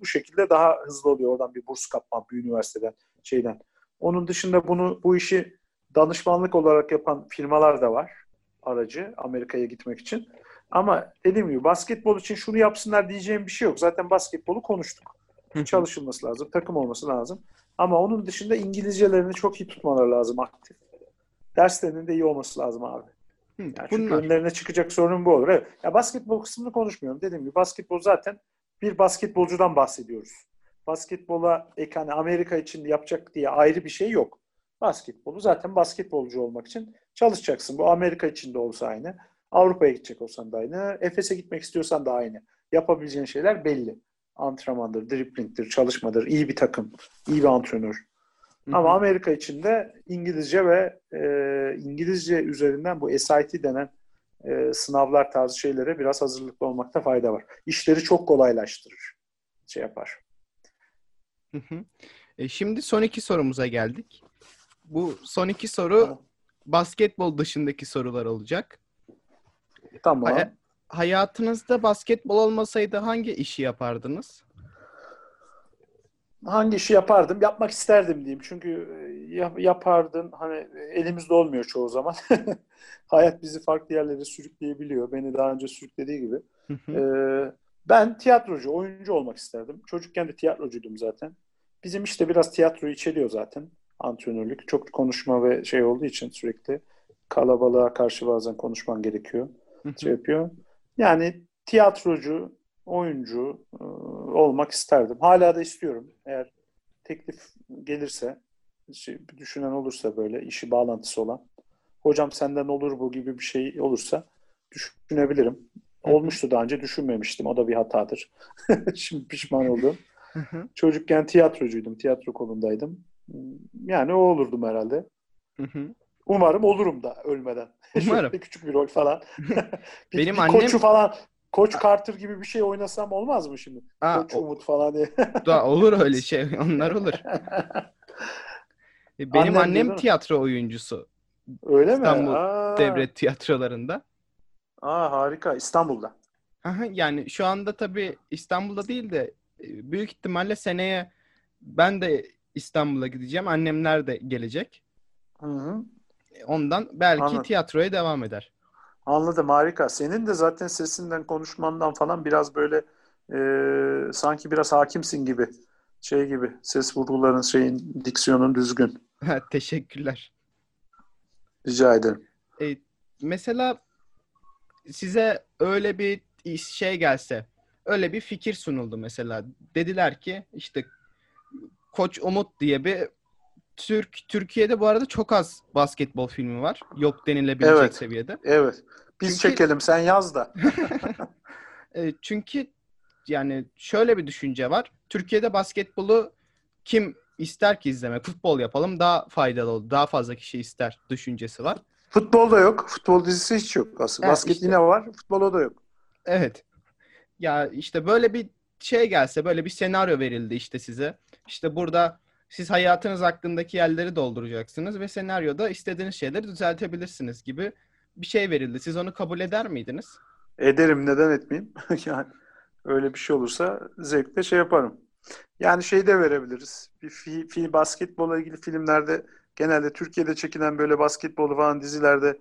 bu şekilde daha hızlı oluyor. Oradan bir burs kapman bir üniversiteden, şeyden. Onun dışında bunu bu işi danışmanlık olarak yapan firmalar da var. Aracı Amerika'ya gitmek için. Ama dediğim gibi basketbol için şunu yapsınlar diyeceğim bir şey yok. Zaten basketbolu konuştuk. Çalışılması lazım. Takım olması lazım. Ama onun dışında İngilizcelerini çok iyi tutmaları lazım aktif. Derslerinin de iyi olması lazım abi. Yani çünkü Bunlar. önlerine çıkacak sorun bu olur. Evet. Ya basketbol kısmını konuşmuyorum. Dediğim gibi basketbol zaten bir basketbolcudan bahsediyoruz. Basketbola ek hani Amerika için yapacak diye ayrı bir şey yok. Basketbolu zaten basketbolcu olmak için çalışacaksın. Bu Amerika için de olsa aynı. Avrupa'ya gidecek olsan da aynı. Efes'e gitmek istiyorsan da aynı. Yapabileceğin şeyler belli. Antrenmandır, driplingdir, çalışmadır, iyi bir takım, iyi bir antrenör. Ama Amerika için de İngilizce ve e, İngilizce üzerinden bu SIT denen e, sınavlar tarzı şeylere biraz hazırlıklı olmakta fayda var. İşleri çok kolaylaştırır. Şey yapar. E şimdi son iki sorumuza geldik. Bu son iki soru tamam. basketbol dışındaki sorular olacak. Tamam. Hay- hayatınızda basketbol olmasaydı hangi işi yapardınız? hangi işi yapardım? Yapmak isterdim diyeyim. Çünkü e, yapardın hani elimizde olmuyor çoğu zaman. Hayat bizi farklı yerlere sürükleyebiliyor. Beni daha önce sürüklediği gibi. ee, ben tiyatrocu, oyuncu olmak isterdim. Çocukken de tiyatrocuydum zaten. Bizim işte biraz tiyatro içeriyor zaten. Antrenörlük. Çok konuşma ve şey olduğu için sürekli kalabalığa karşı bazen konuşman gerekiyor. şey yapıyor. Yani tiyatrocu, oyuncu e, olmak isterdim. Hala da istiyorum. Eğer teklif gelirse, şey, düşünen olursa böyle işi bağlantısı olan, hocam senden olur bu gibi bir şey olursa düşünebilirim. Olmuştu daha önce düşünmemiştim. O da bir hatadır. Şimdi pişman oldum. Çocukken tiyatrocuydum. Tiyatro kolundaydım. Yani o olurdum herhalde. Umarım olurum da ölmeden. Umarım. küçük bir rol falan. bir, Benim bir annem... koçu falan Koç Carter gibi bir şey oynasam olmaz mı şimdi? Aa, Koç Umut falan diye. da olur öyle şey. Onlar olur. E, benim annem, annem tiyatro oyuncusu. Öyle İstanbul mi? Aa. devlet tiyatrolarında. Aa harika. İstanbul'da. Aha, yani şu anda tabii İstanbul'da değil de e, büyük ihtimalle seneye ben de İstanbul'a gideceğim. Annemler de gelecek. Hı hı. Ondan belki Anladım. tiyatroya devam eder. Anladım harika. Senin de zaten sesinden konuşmandan falan biraz böyle e, sanki biraz hakimsin gibi. Şey gibi ses vurguların şeyin diksiyonun düzgün. Teşekkürler. Rica ederim. E, mesela size öyle bir şey gelse, öyle bir fikir sunuldu mesela. Dediler ki işte Koç Umut diye bir Türk Türkiye'de bu arada çok az basketbol filmi var. Yok denilebilecek evet, seviyede. Evet. Biz çünkü, çekelim sen yaz da. E, çünkü yani şöyle bir düşünce var. Türkiye'de basketbolu kim ister ki izlemek? Futbol yapalım daha faydalı olur. Daha fazla kişi ister düşüncesi var. Futbol da yok. Futbol dizisi hiç yok aslında. Evet, Basket işte. yine var. Futbol da yok. Evet. Ya işte böyle bir şey gelse, böyle bir senaryo verildi işte size. İşte burada siz hayatınız hakkındaki yerleri dolduracaksınız ve senaryoda istediğiniz şeyleri düzeltebilirsiniz gibi bir şey verildi. Siz onu kabul eder miydiniz? Ederim. Neden etmeyeyim? yani öyle bir şey olursa zevkle şey yaparım. Yani şey de verebiliriz. Bir fi, fi, basketbola ilgili filmlerde genelde Türkiye'de çekilen böyle basketbolu falan dizilerde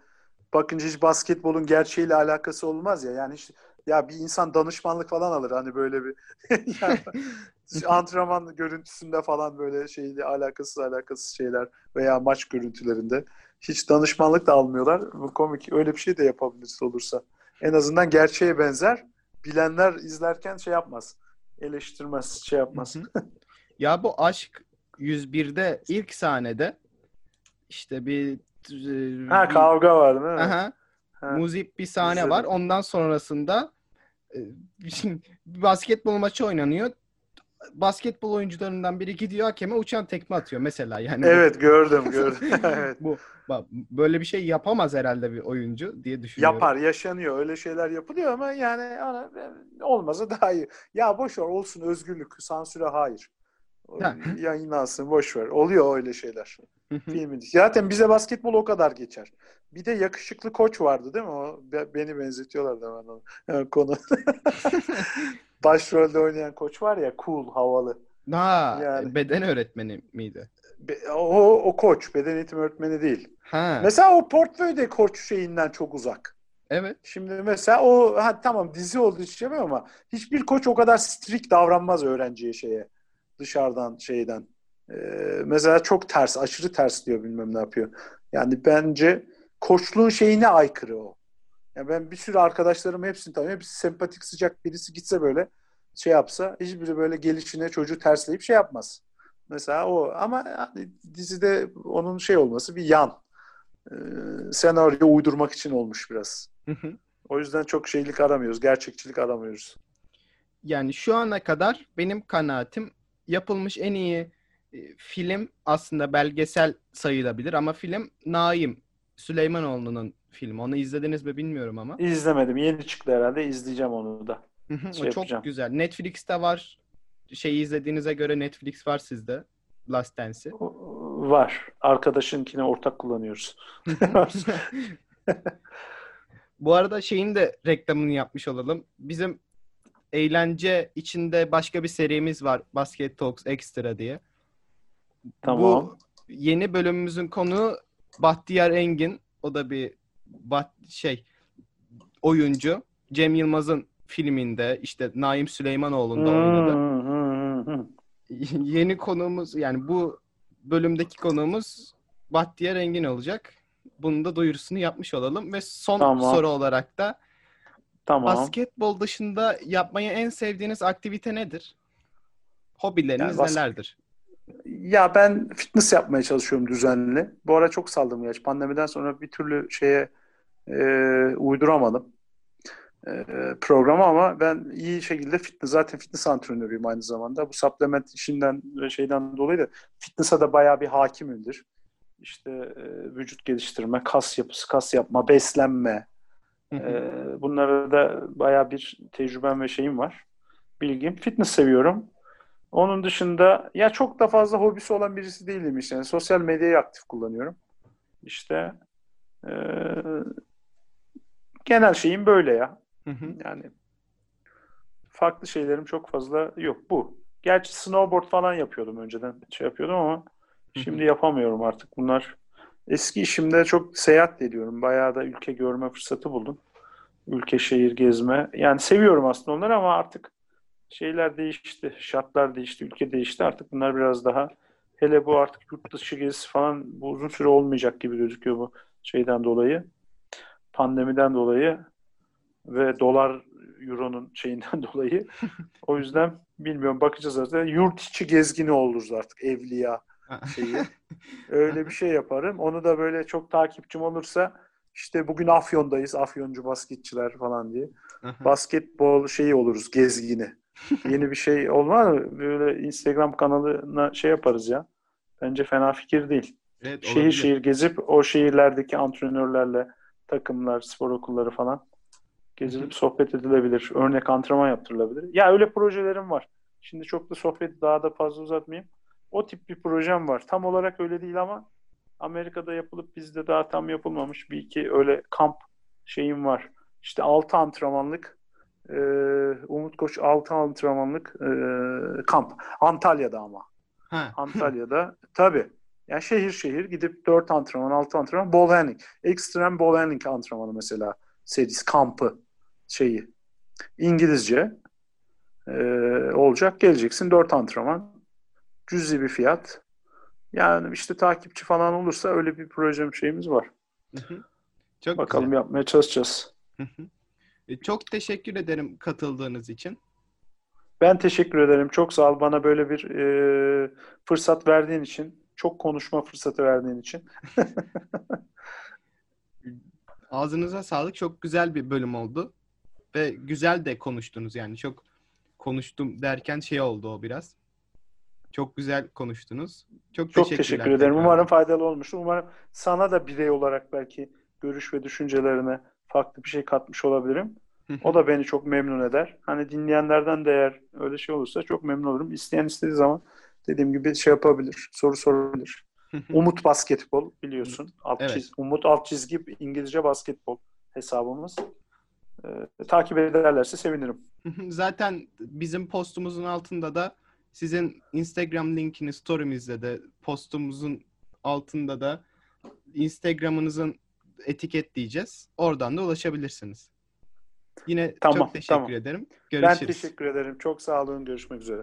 bakınca hiç basketbolun gerçeğiyle alakası olmaz ya. Yani işte ya bir insan danışmanlık falan alır hani böyle bir yani, antrenman görüntüsünde falan böyle şeyle alakasız alakasız şeyler veya maç görüntülerinde hiç danışmanlık da almıyorlar. Bu komik. Öyle bir şey de yapabiliriz olursa. En azından gerçeğe benzer. Bilenler izlerken şey yapmaz. Eleştirmez, şey yapmaz. ya bu aşk 101'de ilk sahnede işte bir ha bir, kavga var değil mi? Aha. Ha. Muzip bir sahne İzledim. var. Ondan sonrasında e, basketbol maçı oynanıyor. Basketbol oyuncularından biri gidiyor hakeme uçan tekme atıyor mesela yani. Evet gördüm gördüm. evet. Bu böyle bir şey yapamaz herhalde bir oyuncu diye düşünüyorum. Yapar, yaşanıyor. Öyle şeyler yapılıyor ama yani ana, olmazsa daha iyi. Ya boş ver olsun özgürlük, sansüre hayır. Yayınlansın boş ver. Oluyor öyle şeyler. Filmin. Zaten bize basketbol o kadar geçer. Bir de yakışıklı koç vardı değil mi? O beni benzetiyorlar da ben onu. konu. Başrolde oynayan koç var ya cool, havalı. Ha, yani. beden öğretmeni miydi? o, o koç, beden eğitimi öğretmeni değil. Ha. Mesela o portföyde koç şeyinden çok uzak. Evet. Şimdi mesela o ha, tamam dizi olduğu için şey ama hiçbir koç o kadar strict davranmaz öğrenciye şeye dışarıdan şeyden. Ee, mesela çok ters, aşırı ters diyor bilmem ne yapıyor. Yani bence koçluğun şeyine aykırı o. Yani ben bir sürü arkadaşlarım hepsini tanıyorum. Hepsi sempatik, sıcak birisi gitse böyle şey yapsa hiçbiri böyle gelişine çocuğu tersleyip şey yapmaz. Mesela o ama yani dizide onun şey olması bir yan. Ee, senaryo uydurmak için olmuş biraz. o yüzden çok şeylik aramıyoruz. Gerçekçilik aramıyoruz. Yani şu ana kadar benim kanaatim yapılmış en iyi e, film aslında belgesel sayılabilir ama film Naim Süleymanoğlu'nun filmi. Onu izlediniz mi bilmiyorum ama. İzlemedim. Yeni çıktı herhalde. İzleyeceğim onu da. şey çok yapacağım. güzel. Netflix'te var. Şeyi izlediğinize göre Netflix var sizde. Last Dance'i. Var. Arkadaşınkine ortak kullanıyoruz. Bu arada şeyin de reklamını yapmış olalım. Bizim eğlence içinde başka bir serimiz var. Basket Talks Extra diye. Tamam. Bu yeni bölümümüzün konu Bahtiyar Engin. O da bir bat, şey oyuncu. Cem Yılmaz'ın filminde işte Naim Süleymanoğlu'nda oynadı. yeni konuğumuz yani bu bölümdeki konuğumuz Bahtiyar Engin olacak. Bunun da duyurusunu yapmış olalım ve son tamam. soru olarak da Tamam. Basketbol dışında yapmayı en sevdiğiniz aktivite nedir? Hobileriniz yani bas- nelerdir? Ya ben fitness yapmaya çalışıyorum düzenli. Bu ara çok saldım ya. Pandemiden sonra bir türlü şeye e, uyduramadım e, programı ama ben iyi şekilde fitness zaten fitness antrenörüyüm aynı zamanda. Bu supplement işinden ve şeyden dolayı da fitness'a da bayağı bir hakimimdir. İşte e, vücut geliştirme, kas yapısı, kas yapma, beslenme, ee, bunlara da baya bir tecrübem ve şeyim var. Bilgim. Fitness seviyorum. Onun dışında ya çok da fazla hobisi olan birisi değilim işte. Yani sosyal medyayı aktif kullanıyorum. İşte e, genel şeyim böyle ya. Yani farklı şeylerim çok fazla yok. Bu. Gerçi snowboard falan yapıyordum önceden. Şey yapıyordum ama şimdi yapamıyorum artık. Bunlar Eski işimde çok seyahat ediyorum. Bayağı da ülke görme fırsatı buldum. Ülke, şehir gezme. Yani seviyorum aslında onları ama artık şeyler değişti. Şartlar değişti, ülke değişti. Artık bunlar biraz daha hele bu artık yurt dışı gezisi falan bu uzun süre olmayacak gibi gözüküyor bu şeyden dolayı. Pandemiden dolayı ve dolar euronun şeyinden dolayı. o yüzden bilmiyorum bakacağız zaten. Yurt içi gezgini oluruz artık evliya şeyi. Öyle bir şey yaparım. Onu da böyle çok takipçim olursa işte bugün Afyon'dayız. Afyoncu basketçiler falan diye. Basketbol şeyi oluruz gezgini. Yeni bir şey olmaz mı? Böyle Instagram kanalına şey yaparız ya. Bence fena fikir değil. Evet, şehir olabilir. şehir gezip o şehirlerdeki antrenörlerle takımlar, spor okulları falan gezilip sohbet edilebilir. Örnek antrenman yaptırılabilir. Ya öyle projelerim var. Şimdi çok da sohbeti daha da fazla uzatmayayım. O tip bir projem var. Tam olarak öyle değil ama Amerika'da yapılıp bizde daha tam yapılmamış bir iki öyle kamp şeyim var. İşte 6 antrenmanlık e, Umut Koç 6 antrenmanlık e, kamp. Antalya'da ama. Ha. Antalya'da. tabi. Yani şehir şehir gidip 4 antrenman, 6 antrenman, ball handling. Extreme ball handling antrenmanı mesela serisi, kampı şeyi. İngilizce e, olacak. Geleceksin 4 antrenman. Cüzi bir fiyat. Yani işte takipçi falan olursa öyle bir projem şeyimiz var. Çok Bakalım güzel. yapmaya çalışacağız. E, Çok teşekkür ederim katıldığınız için. Ben teşekkür ederim. Çok sağ ol bana böyle bir e, fırsat verdiğin için. Çok konuşma fırsatı verdiğin için. Ağzınıza sağlık. Çok güzel bir bölüm oldu. Ve güzel de konuştunuz yani. Çok konuştum derken şey oldu o biraz. Çok güzel konuştunuz. Çok, Çok teşekkür ederim. tekrar. Umarım faydalı olmuştur. Umarım sana da birey olarak belki görüş ve düşüncelerine farklı bir şey katmış olabilirim. O da beni çok memnun eder. Hani dinleyenlerden de eğer öyle şey olursa çok memnun olurum. İsteyen istediği zaman dediğim gibi şey yapabilir, soru sorabilir. Umut Basketbol biliyorsun. Alt Evet. çiz- Umut alt çizgi İngilizce basketbol hesabımız. Ee, takip ederlerse sevinirim. Zaten bizim postumuzun altında da sizin Instagram linkini story'mizde de postumuzun altında da Instagram'ınızın etiketleyeceğiz. Oradan da ulaşabilirsiniz. Yine Tamam, çok teşekkür tamam. ederim. Ben Görüşürüz. teşekkür ederim. Çok sağ olun. Görüşmek üzere.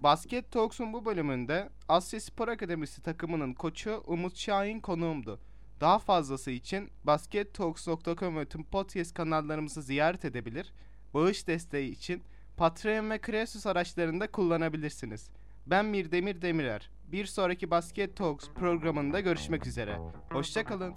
Basket Talks'un bu bölümünde Asya Spor Akademisi takımının koçu Umut Şahin konuğumdu. Daha fazlası için baskettalks.com ve tüm podcast kanallarımızı ziyaret edebilir, bağış desteği için Patreon ve Kresus araçlarında kullanabilirsiniz. Ben Mirdemir Demirer. Bir sonraki Basket Talks programında görüşmek üzere. Hoşçakalın.